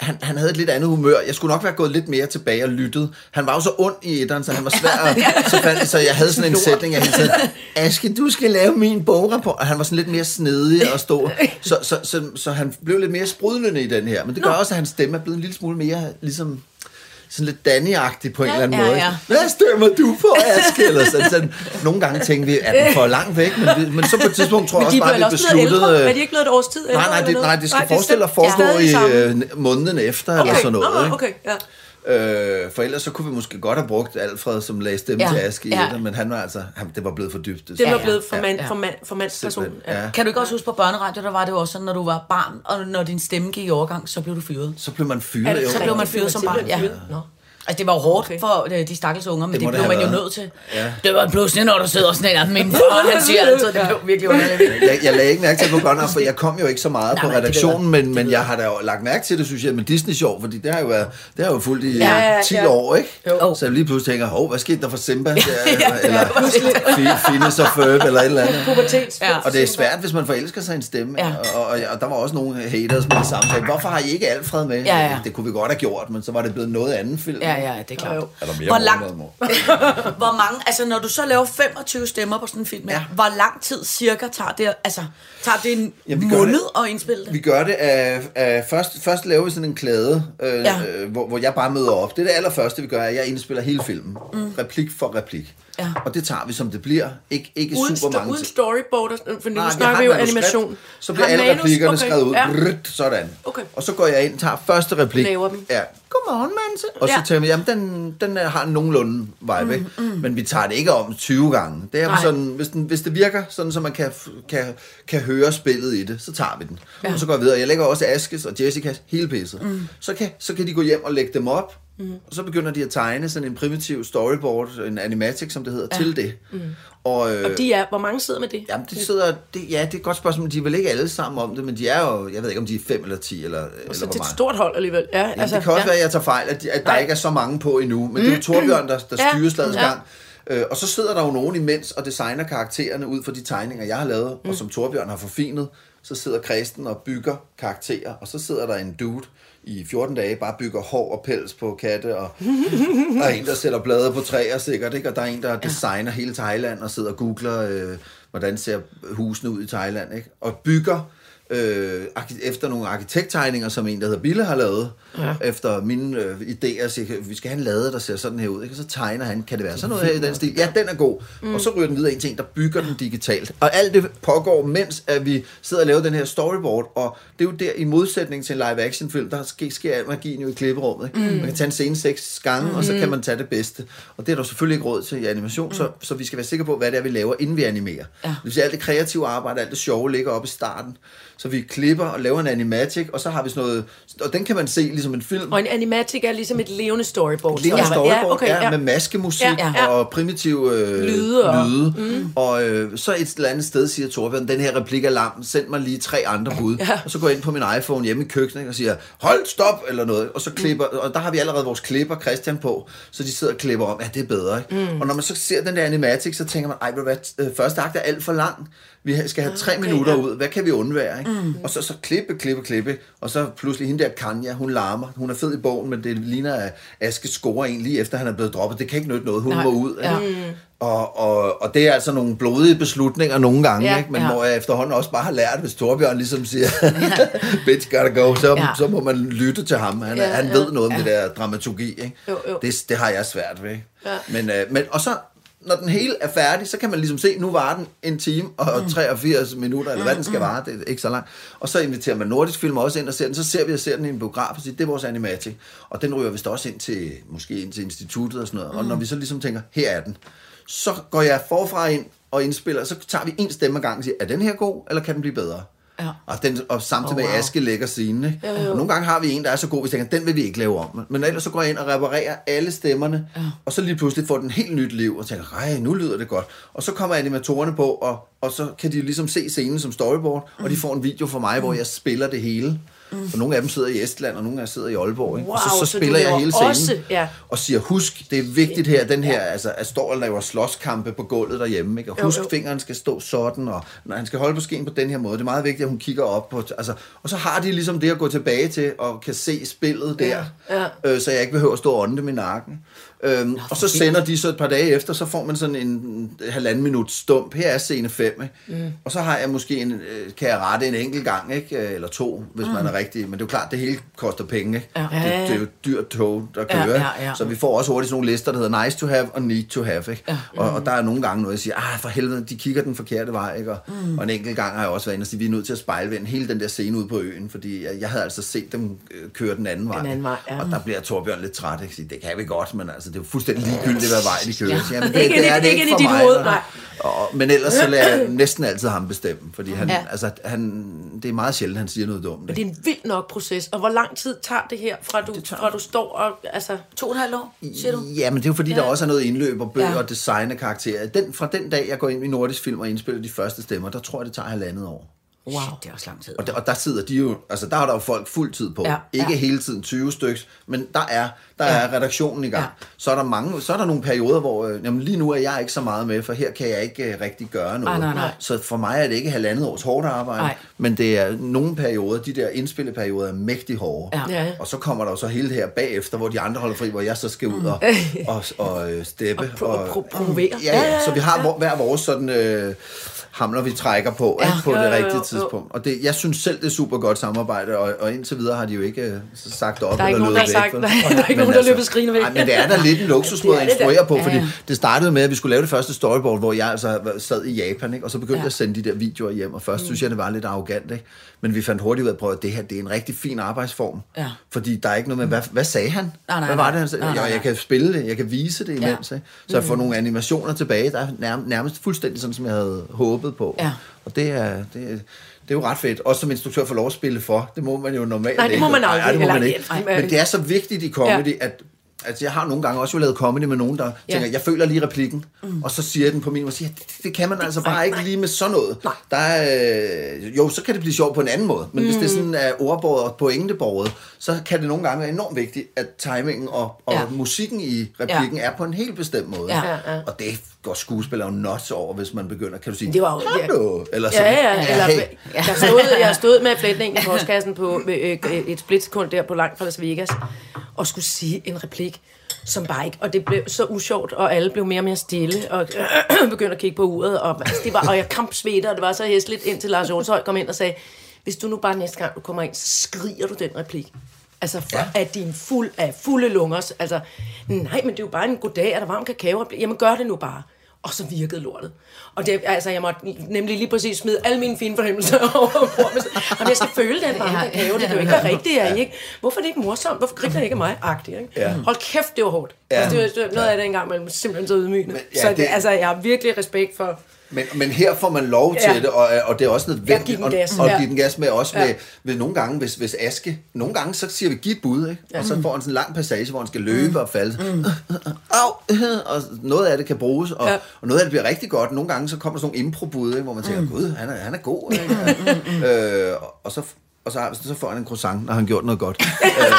Speaker 3: Han, han havde et lidt andet humør. Jeg skulle nok være gået lidt mere tilbage og lyttet. Han var jo så ond i etteren, så han var svær at, så, fandt, så jeg havde sådan en sætning af hele tiden. Aske, du skal lave min bograpport. Og han var sådan lidt mere snedig og stor. Så, så, så, så han blev lidt mere sprudlende i den her. Men det gør også, at hans stemme er blevet en lille smule mere ligesom sådan lidt Danny-agtig på en eller anden
Speaker 2: ja,
Speaker 3: måde.
Speaker 2: ja.
Speaker 3: Hvad stemmer du på, Aske? Eller sådan, sådan. Nogle gange tænkte vi, at den for langt væk, men, men så på et tidspunkt tror jeg også bare, at vi
Speaker 4: blevet ældre.
Speaker 3: besluttede...
Speaker 4: Er de ikke blevet et års tid?
Speaker 3: Nej, nej, det, nej, det skal forestille at foregå i øh, måneden efter, okay. eller
Speaker 4: Okay.
Speaker 3: sådan noget. Ikke?
Speaker 4: okay, ja.
Speaker 3: Øh, for ellers så kunne vi måske godt have brugt Alfred, som lagde stemme
Speaker 2: Ja,
Speaker 3: ja. til Aske i
Speaker 2: ja.
Speaker 3: ja. men han var altså, han, det var blevet for dybt.
Speaker 4: Det
Speaker 2: Ja,
Speaker 4: var
Speaker 2: ja.
Speaker 4: blevet for, mand,
Speaker 2: Ja.
Speaker 4: for, mand, for mandsperson.
Speaker 3: Simpelthen, ja.
Speaker 2: Kan du ikke også huske på børneradio, der var det jo også sådan, når du var barn, og når din stemme gik i overgang, så blev du fyret.
Speaker 3: Så blev man fyret.
Speaker 4: det-
Speaker 3: jo.
Speaker 2: Så blev man fyret som barn, ja.
Speaker 4: Nå.
Speaker 2: Altså, det var hårdt
Speaker 4: Okay.
Speaker 2: for øh, de stakkels unger, men
Speaker 3: Det
Speaker 2: det, blev man jo nødt til.
Speaker 3: Ja.
Speaker 2: Det var pludselig, når du sidder sådan her. Min far, han siger altid, det blev virkelig underligt.
Speaker 3: jeg, jeg lagde ikke mærke til det på Gunnar, for jeg kom jo ikke så meget
Speaker 2: Nej,
Speaker 3: på redaktionen, men, men jeg har da jo lagt mærke til det, synes jeg, med Disney Show, fordi det har jo været, det har jo fulgt i
Speaker 2: Ja,
Speaker 3: ja,
Speaker 4: ja,
Speaker 3: 10
Speaker 4: ja.
Speaker 3: år, ikke?
Speaker 2: Jo.
Speaker 3: Så jeg lige pludselig tænker, hov, hvad skete der for Simba? Der, eller Fi- Finnes og Ferb, eller et eller andet.
Speaker 2: Ja.
Speaker 3: Og det er svært, hvis man forelsker sig i en stemme.
Speaker 2: Ja.
Speaker 3: Og, og, og der var også nogle haters med det samme. Sagde, Hvorfor har I ikke Alfred med?
Speaker 2: Ja, ja.
Speaker 3: Det kunne vi godt have gjort, men så var det blevet noget andet film.
Speaker 2: Ja, ja, det er klart.
Speaker 4: Jo.
Speaker 3: Er der mere
Speaker 2: Hvor
Speaker 3: mor?
Speaker 2: Hvor mange, altså når du så laver 25 stemmer på sådan en film, ja.
Speaker 3: Ja.
Speaker 2: hvor lang tid cirka tager det, altså tager det en
Speaker 3: gør
Speaker 2: måned
Speaker 3: det-
Speaker 2: at indspille det?
Speaker 3: Vi gør det af, af først, først laver vi sådan en klæde, øh,
Speaker 2: Ja.
Speaker 3: ja. øh, hvor, hvor jeg bare møder op. Det er det allerførste, vi gør, er, at jeg indspiller hele filmen. Mm. Replik for replik.
Speaker 2: Ja.
Speaker 3: Og det tager vi, som det bliver. Ikke, ikke
Speaker 4: Uden,
Speaker 3: super mange
Speaker 4: uden storyboard, sådan- for nu
Speaker 3: Nej,
Speaker 4: snakker vi jo animation.
Speaker 3: Så bliver alle
Speaker 4: manus?
Speaker 3: replikkerne
Speaker 4: Okay,
Speaker 3: skrevet ud.
Speaker 4: Ja.
Speaker 3: Brrrt, sådan.
Speaker 4: Okay.
Speaker 3: Og så går jeg ind, tager første replik.
Speaker 4: Laver dem.
Speaker 3: Ja. Godmorgen, Manse. Og så
Speaker 4: Ja.
Speaker 3: tænker vi, jamen, den, den har en nogenlunde vibe, ikke? Men vi tager det ikke om 20 gange. Det er sådan, hvis, den, hvis det virker sådan, så man kan, kan, kan høre spillet i det, så tager vi den. Ja. Og så går vi videre. Jeg lægger også Askes og Jessicas hele pisset. Mm. Så, kan, så kan de gå hjem og lægge dem op, mm. og så begynder de at tegne sådan en primitiv storyboard, en animatic, som det hedder, ja. til det. Mm. Og, øh,
Speaker 4: Og de er, hvor mange sidder med det?
Speaker 3: Jamen, de sidder, det, ja, det er et godt spørgsmål. De er vel ikke alle sammen om det, men de er jo, jeg ved ikke, om de er fem eller ti, eller, eller
Speaker 4: Så
Speaker 3: hvor
Speaker 4: det er et
Speaker 3: mange.
Speaker 4: stort hold alligevel. Ja,
Speaker 3: Jamen, altså, det kan også ja. være, at jeg tager fejl, at, de, at der
Speaker 4: Nej.
Speaker 3: ikke er så mange på endnu. Men det er jo Torbjørn, der, der
Speaker 4: Ja.
Speaker 3: styrer slagets
Speaker 4: Ja.
Speaker 3: gang. Øh, og så sidder der jo nogen imens og designer karaktererne ud fra de tegninger, jeg har lavet, mm. og som Torbjørn har forfinet. Så sidder Kristen og bygger karakterer, og så sidder der en dude i 14 dage, bare bygger hår og pels på katte, og der er en, der sætter blade på træer sikkert, ikke? og der er en, der designer hele Thailand, og sidder og googler, øh, hvordan ser husene ud i Thailand, ikke? og bygger øh, efter nogle arkitekttegninger, som en, der hedder Bille, har lavet, ja. efter mine øh, idéer, siger, vi skal have en lade, der ser sådan her ud, ikke? og så tegner han, kan det være sådan noget her i den stil? Ja, den er god. Mm. Og så ryger den videre en, der bygger den digitalt. Og alt det pågår, mens at vi sidder og laver den her storyboard, og det er jo der, i modsætning til en live-action film, der sker, sker al magien jo i klipperummet. Ikke? Mm. Man kan tage en scene seks gange, mm. og så kan man tage det bedste. Og det er der selvfølgelig ikke råd til i animation, mm. så, så vi skal være sikre på, hvad det er, vi laver, inden vi animerer. Ja. Det vil sige, alt det kreative arbejde, alt det sjove ligger oppe i starten. Så vi klipper og laver en animatic, og så har vi sådan noget, og den kan man se ligesom en film.
Speaker 4: Og en animatic er ligesom et levende storyboard.
Speaker 3: Levende
Speaker 4: så-
Speaker 3: storyboard,
Speaker 4: ja, okay, ja.
Speaker 3: med maskemusik
Speaker 4: Ja, ja.
Speaker 3: og primitive øh,
Speaker 4: Lyde og-
Speaker 3: lyde. Mm. Og øh, så et eller andet sted siger Torbjørn, den her replik er lam, send mig lige tre andre bud.
Speaker 4: Ja.
Speaker 3: Og så går jeg ind på min iPhone hjemme i køkkenet og siger, hold stop, eller noget. Og så klipper, og der har vi allerede vores klipper, Christian, på, så de sidder og klipper om, ja, det er bedre. Ikke? Mm. Og når man så ser den der animatic, så tænker man, ej, hvad, øh, første akt er alt for lang. Vi skal have tre
Speaker 4: Okay,
Speaker 3: minutter
Speaker 4: ja.
Speaker 3: ud. Hvad kan vi undvære? Ikke? Mm. Og så, så klippe, klippe, klippe. Og så pludselig hende der Kanya, hun larmer. Hun er fed i bogen, men det ligner, at Aske scorer en lige efter, han er blevet droppet. Det kan ikke nytte noget. Hun
Speaker 2: Nej.
Speaker 3: må ud.
Speaker 2: Ja.
Speaker 3: Ikke? Og, og, og det er altså nogle blodige beslutninger nogle gange,
Speaker 2: Ja,
Speaker 3: ikke? men
Speaker 2: ja.
Speaker 3: hvor jeg efterhånden også bare har lært, hvis Torbjørn ligesom siger, bitch gotta go, så,
Speaker 2: Ja.
Speaker 3: så må man lytte til ham. Han, ja,
Speaker 4: Ja,
Speaker 3: han
Speaker 4: ja.
Speaker 3: ved noget om det der dramaturgi. Ikke?
Speaker 4: Jo, jo.
Speaker 3: Det, det har jeg svært ved.
Speaker 4: Ja.
Speaker 3: Men, øh, men, og så, når den hele er færdig, så kan man ligesom se, nu var den en time og
Speaker 4: Mm.
Speaker 3: 83 minutter, eller hvad den skal vare, det er ikke så langt. Og så inviterer man Nordisk Film også ind og ser den, så ser vi og ser den i en biograf og siger, det er vores animatic. Og den ryger vist også ind til, måske ind til instituttet og sådan noget. Og når vi så ligesom tænker, her er den, så går jeg forfra ind og indspiller, så tager vi en stemme ad gangen og siger, er den her god, eller kan den blive bedre?
Speaker 2: Ja.
Speaker 3: Og, den, og samtidig
Speaker 2: Oh,
Speaker 3: med
Speaker 2: wow.
Speaker 3: Aske lægger scenen. Ikke? Og nogle gange har vi en, der er så god, vi tænker, den vil vi ikke lave om. Men ellers så går jeg ind og reparerer alle stemmerne, ja. og så lige pludselig får den helt nyt liv, og tænker, ej, nu lyder det godt. Og så kommer animatorerne på, og, og så kan de ligesom se scenen som storyboard, mm. og de får en video fra mig, mm. hvor jeg spiller det hele. Mm. For nogle af dem sidder i Estland, og nogle af dem sidder i Aalborg. Ikke? og så,
Speaker 4: Wow,
Speaker 3: så
Speaker 4: så
Speaker 3: spiller jeg hele scenen,
Speaker 4: også- ja.
Speaker 3: og siger, husk, det er vigtigt her, den her, altså, at står og laver slåskampe på gulvet derhjemme, ikke? og
Speaker 4: Jo,
Speaker 3: husk,
Speaker 4: jo.
Speaker 3: fingeren skal stå sådan, og når han skal holde på skeen på den her måde, det er meget vigtigt, at hun kigger op på, altså, og så har de ligesom det at gå tilbage til, og kan se spillet der,
Speaker 4: Ja,
Speaker 3: Øh, så jeg ikke behøver at stå og ånde i nakken. Øhm, og så sender de så et par dage efter, så får man sådan en, en halvanden minut stump. Her er scene 5, ikke? Mm. Og så har jeg måske en, øh, kan jeg rette en enkelt gang, ikke? Øh, eller to, hvis mm. man er rigtig. Men det er jo klart, det hele koster penge, ikke?
Speaker 2: Ja.
Speaker 3: Det, det, er jo dyrt tog, der
Speaker 2: Ja,
Speaker 3: kører.
Speaker 2: ja,
Speaker 3: ikke?
Speaker 2: ja.
Speaker 3: Så vi får også hurtigt sådan nogle lister, der hedder nice to have og need to have, ikke?
Speaker 2: Ja.
Speaker 3: Og, og der er nogle gange noget, jeg siger, ah, for helvede, de kigger den forkerte vej, ikke? Og, mm. og en enkelt gang har jeg også været inde og sige, vi er nødt til at spejlvende hele den der scene ude på øen, fordi jeg, jeg havde altså set dem øh, køre den anden vej.
Speaker 4: anden vej, ja.
Speaker 3: Og der bliver Torbjørn lidt træt, ikke? Det kan vi godt, men altså, det er fuldstændig ligegyldigt, hvad vej de kører.
Speaker 2: Ja.
Speaker 3: Ja. Jamen, det,
Speaker 4: Ikke
Speaker 3: det, er det
Speaker 4: ikke
Speaker 3: ikke for
Speaker 4: dit
Speaker 3: mig.
Speaker 4: hoved, nej.
Speaker 3: Og, men ellers så lader jeg næsten altid ham bestemme, fordi han,
Speaker 2: Ja.
Speaker 3: altså, han, det er meget sjældent, han siger noget dumt.
Speaker 4: Men det er en vild nok proces. Og hvor lang tid tager det her, fra du,
Speaker 3: tager-
Speaker 4: fra du står og... Altså,
Speaker 2: To og et halvt år, siger du?
Speaker 3: Ja, men det er jo fordi, ja. der også er noget indløb og bøger
Speaker 2: Ja.
Speaker 3: ja. og design af karakterer. Den, fra den dag, jeg går ind i Nordisk Film og indspiller de første stemmer, der tror jeg, det tager halvandet år.
Speaker 2: Wow. Shit, det er også lang tid.
Speaker 3: Og der, og der sidder de jo, altså der er der jo folk fuld tid på.
Speaker 2: Ja,
Speaker 3: Ja, Ikke
Speaker 2: ja.
Speaker 3: hele tiden 20 styks, men der er, der
Speaker 2: Ja.
Speaker 3: ja. er redaktionen i gang.
Speaker 2: Ja.
Speaker 3: Ja. Så er der mange, så er der nogle perioder, hvor, øh, jamen lige nu er jeg ikke så meget med, for her kan jeg ikke uh, rigtig gøre noget.
Speaker 2: nej, nej.
Speaker 3: Så for mig er det ikke halvandet års hårdt arbejde,
Speaker 2: Nej.
Speaker 3: men det er nogle perioder, de der indspilleperioder er mægtig hårde.
Speaker 2: Ja.
Speaker 4: Ja.
Speaker 3: Og så kommer der jo så hele det her bagefter, hvor de andre holder fri, hvor jeg så skal ud og, og, og øh, steppe.
Speaker 4: Og pro- pro- promovere.
Speaker 3: Ja, ja, så vi har hvor- hver vores sådan... Øh, hamler, vi trækker på
Speaker 2: Ja.
Speaker 3: ikke, på
Speaker 4: Jo,
Speaker 3: det
Speaker 4: jo, jo,
Speaker 3: rigtige
Speaker 4: jo.
Speaker 3: tidspunkt. Og det, jeg synes selv, det er super godt samarbejde, og, og indtil videre har de jo ikke øh, sagt op
Speaker 4: Der er
Speaker 3: eller løbet væk.
Speaker 4: sagt-
Speaker 3: vel?
Speaker 4: der er ikke
Speaker 3: Men
Speaker 4: nogen, der løber skrigende væk.
Speaker 3: Ej, men det er da lidt en at
Speaker 4: er det da.
Speaker 3: instruere på, fordi
Speaker 2: Ja, ja.
Speaker 3: det startede med, at vi skulle lave det første storyboard, hvor jeg altså sad i Japan, ikke? og så begyndte
Speaker 2: Ja.
Speaker 3: jeg at sende de der videoer hjem, og først mm. synes jeg, det var lidt arrogant, ikke? Men vi fandt hurtigt ud af, at det her det er en rigtig fin arbejdsform,
Speaker 2: Ja.
Speaker 3: fordi der er ikke noget med, hvad, hvad sagde han?
Speaker 2: Nej, nej,
Speaker 3: hvad var
Speaker 2: nej.
Speaker 3: det, han sagde?
Speaker 2: Nej, nej,
Speaker 3: Jo, jeg
Speaker 2: nej.
Speaker 3: kan spille det, jeg kan vise det
Speaker 2: Ja.
Speaker 3: imens, ikke? så jeg får nogle animationer tilbage, der er nærmest, nærmest fuldstændig sådan, som jeg havde håbet på.
Speaker 2: Ja.
Speaker 3: Og det er, det, er, det er jo ret fedt. Også som instruktør får lov at spille for. Det må man jo normalt
Speaker 4: Nej, det
Speaker 3: ikke.
Speaker 4: må man aldrig.
Speaker 3: Nej, det må man ikke.
Speaker 4: Nej.
Speaker 3: Men det er så vigtigt i comedy, at Altså, jeg har nogle gange også jo lavet comedy med nogen, der ja. tænker, jeg føler lige replikken, mm. og så siger jeg den på min, og siger, det, det kan man altså bare
Speaker 4: nej,
Speaker 3: ikke
Speaker 4: nej.
Speaker 3: lige med sådan noget.
Speaker 4: Nej.
Speaker 3: Der er, øh, jo, så kan det blive sjovt på en anden måde, men mm. hvis det er sådan er ordbordet og pointebordet, så kan det nogle gange være enormt vigtigt, at timingen og, og
Speaker 2: Ja.
Speaker 3: musikken i replikken er på en helt bestemt måde.
Speaker 2: Ja.
Speaker 4: Ja, ja.
Speaker 3: Og det går skuespillere jo nuts over, hvis man begynder, kan du sige,
Speaker 4: Det var jo- ja.
Speaker 3: Hallo? Eller
Speaker 4: Ja,
Speaker 3: sådan.
Speaker 4: ja, eller,
Speaker 3: hey.
Speaker 4: jeg, stod, jeg stod med flætningen i postkassen på øh, øh, et splitsekund der på langt fra Las Vegas, og skulle sige en replik, som bare ikke, og det blev så usjovt, og alle blev mere og mere stille, og begyndte at kigge på uret, og, altså, det var, og jeg kampsvedte, og det var så hæsligt, indtil Lars Jonshøj kom ind og sagde, hvis du nu bare næste gang du kommer ind, så skriger du den replik. Altså, for ja. at din fuld af fulde lunger. Altså, nej, men det er jo bare en goddag, er der varm kakao? Jamen, gør det nu bare. Og så virkede lortet. Og det, altså, jeg måtte nemlig lige præcis smide alle mine fine fornemmelser over bord. Og jeg skal føle den varme kakao. Det kan jo ikke være rigtigt, jeg ikke. Hvorfor er det ikke morsomt? Hvorfor griner det ikke af mig? Agtigt, ikke?
Speaker 3: Ja.
Speaker 4: Hold kæft, det var hårdt.
Speaker 3: Ja.
Speaker 4: Ja. Altså, det var, det var noget af det engang, men simpelthen så ydmygende.
Speaker 3: Men, ja,
Speaker 4: så det, altså, jeg har virkelig respekt for...
Speaker 3: Men, men her får man lov til
Speaker 4: Ja.
Speaker 3: det, og, og det er også
Speaker 4: Ja,
Speaker 3: nødvendigt at,
Speaker 4: gas.
Speaker 3: at
Speaker 4: Ja.
Speaker 3: give den gas med, også med,
Speaker 4: Ja.
Speaker 3: med nogle gange, hvis, hvis Aske, nogle gange så siger vi, giv et bud, ikke? og så får han sådan en lang passage, hvor han skal løbe
Speaker 4: Mm.
Speaker 3: og falde. Au! Og noget af det kan bruges, og,
Speaker 4: Ja.
Speaker 3: og noget af det bliver rigtig godt. Nogle gange så kommer der sådan nogle improbud, ikke? hvor man tænker, gud, han er, han er god. Ikke? øh, og så og så, så får han en croissant, når han gjort noget godt. øh,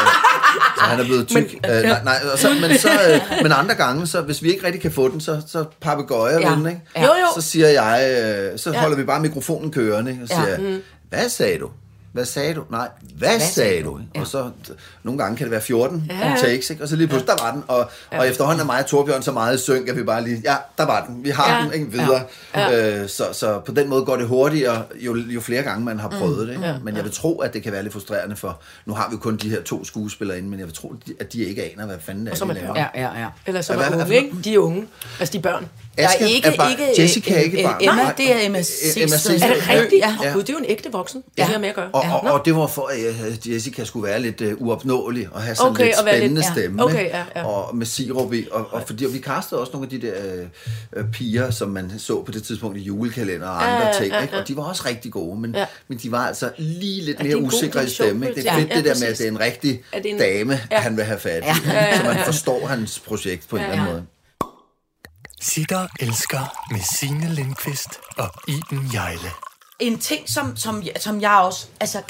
Speaker 3: så han er blevet tyk. Men, øh, nej, nej, og så, men, så, øh, men andre gange, så, hvis vi ikke rigtig kan få den, så, så papegøjer
Speaker 2: Ja.
Speaker 3: den, ikke?
Speaker 2: Ja.
Speaker 4: Jo, jo.
Speaker 3: Så siger jeg, øh, så holder vi bare mikrofonen kørende, og
Speaker 2: Ja.
Speaker 3: siger, ja. hvad sagde du? Hvad sagde du? Nej, hvad, hvad sagde du? Ja. Og så, nogle gange kan det være 14 ja. takes, ikke? og så lige pludselig, der var den. Og, ja. og efterhånden er mig og Torbjørn så meget synk, at vi bare lige, ja, der var den, vi har ja.
Speaker 4: Ja.
Speaker 3: den, ikke? Videre. Ja. Øh, så, så på den måde går det hurtigere, jo, jo flere gange man har prøvet det. Ikke? Ja. Men jeg vil tro, at det kan være lidt frustrerende for, nu har vi kun de her to skuespillere inde, men jeg vil tro, at de ikke aner, hvad fanden det er,
Speaker 4: så
Speaker 3: de
Speaker 4: man
Speaker 3: laver.
Speaker 2: Ja, ja, ja.
Speaker 4: Eller så
Speaker 3: Ja,
Speaker 4: er
Speaker 3: hvad
Speaker 4: unge, ikke? De er unge. Altså, de er børn.
Speaker 3: Aske
Speaker 2: Der er ikke,
Speaker 3: bare-
Speaker 2: ikke
Speaker 3: Jessica er ikke
Speaker 2: øh,
Speaker 3: barn.
Speaker 2: Emma,
Speaker 3: Nej.
Speaker 2: det er Emma Sixten.
Speaker 4: Er det rigtigt?
Speaker 2: Ja.
Speaker 4: Ja. Gud, det er jo en ægte voksen. Det
Speaker 2: Ja.
Speaker 4: har med at gøre.
Speaker 3: Og,
Speaker 4: Ja.
Speaker 3: og,
Speaker 4: Nå.
Speaker 3: og det var for, at Jessica skulle være lidt uh, uopnåelig og have sådan
Speaker 4: Okay,
Speaker 3: lidt
Speaker 4: være lidt-
Speaker 3: spændende
Speaker 4: ja.
Speaker 3: stemme.
Speaker 4: Okay,
Speaker 3: ikke?
Speaker 4: ja, ja.
Speaker 3: Og med sirup i. Og, og, fordi, og vi kastede også nogle af de der øh, piger, som man så på det tidspunkt i julekalender og andre
Speaker 4: Ja,
Speaker 3: ting.
Speaker 4: ja,
Speaker 3: Ikke?
Speaker 4: ja.
Speaker 3: Og de var også rigtig gode, men,
Speaker 4: Ja.
Speaker 3: men de var altså lige lidt
Speaker 4: Er
Speaker 3: mere usikre i stemme. Ikke? Det er fedt
Speaker 4: Ja,
Speaker 3: det
Speaker 4: ja,
Speaker 3: der med, at det er en rigtig dame,
Speaker 4: Ja.
Speaker 3: han vil have fat i.
Speaker 2: Ja.
Speaker 3: Så man forstår hans projekt på en eller anden måde.
Speaker 1: Sitter elsker med Signe Lindqvist og Iben Jejle.
Speaker 2: en ting, som, som, som jeg også, altså,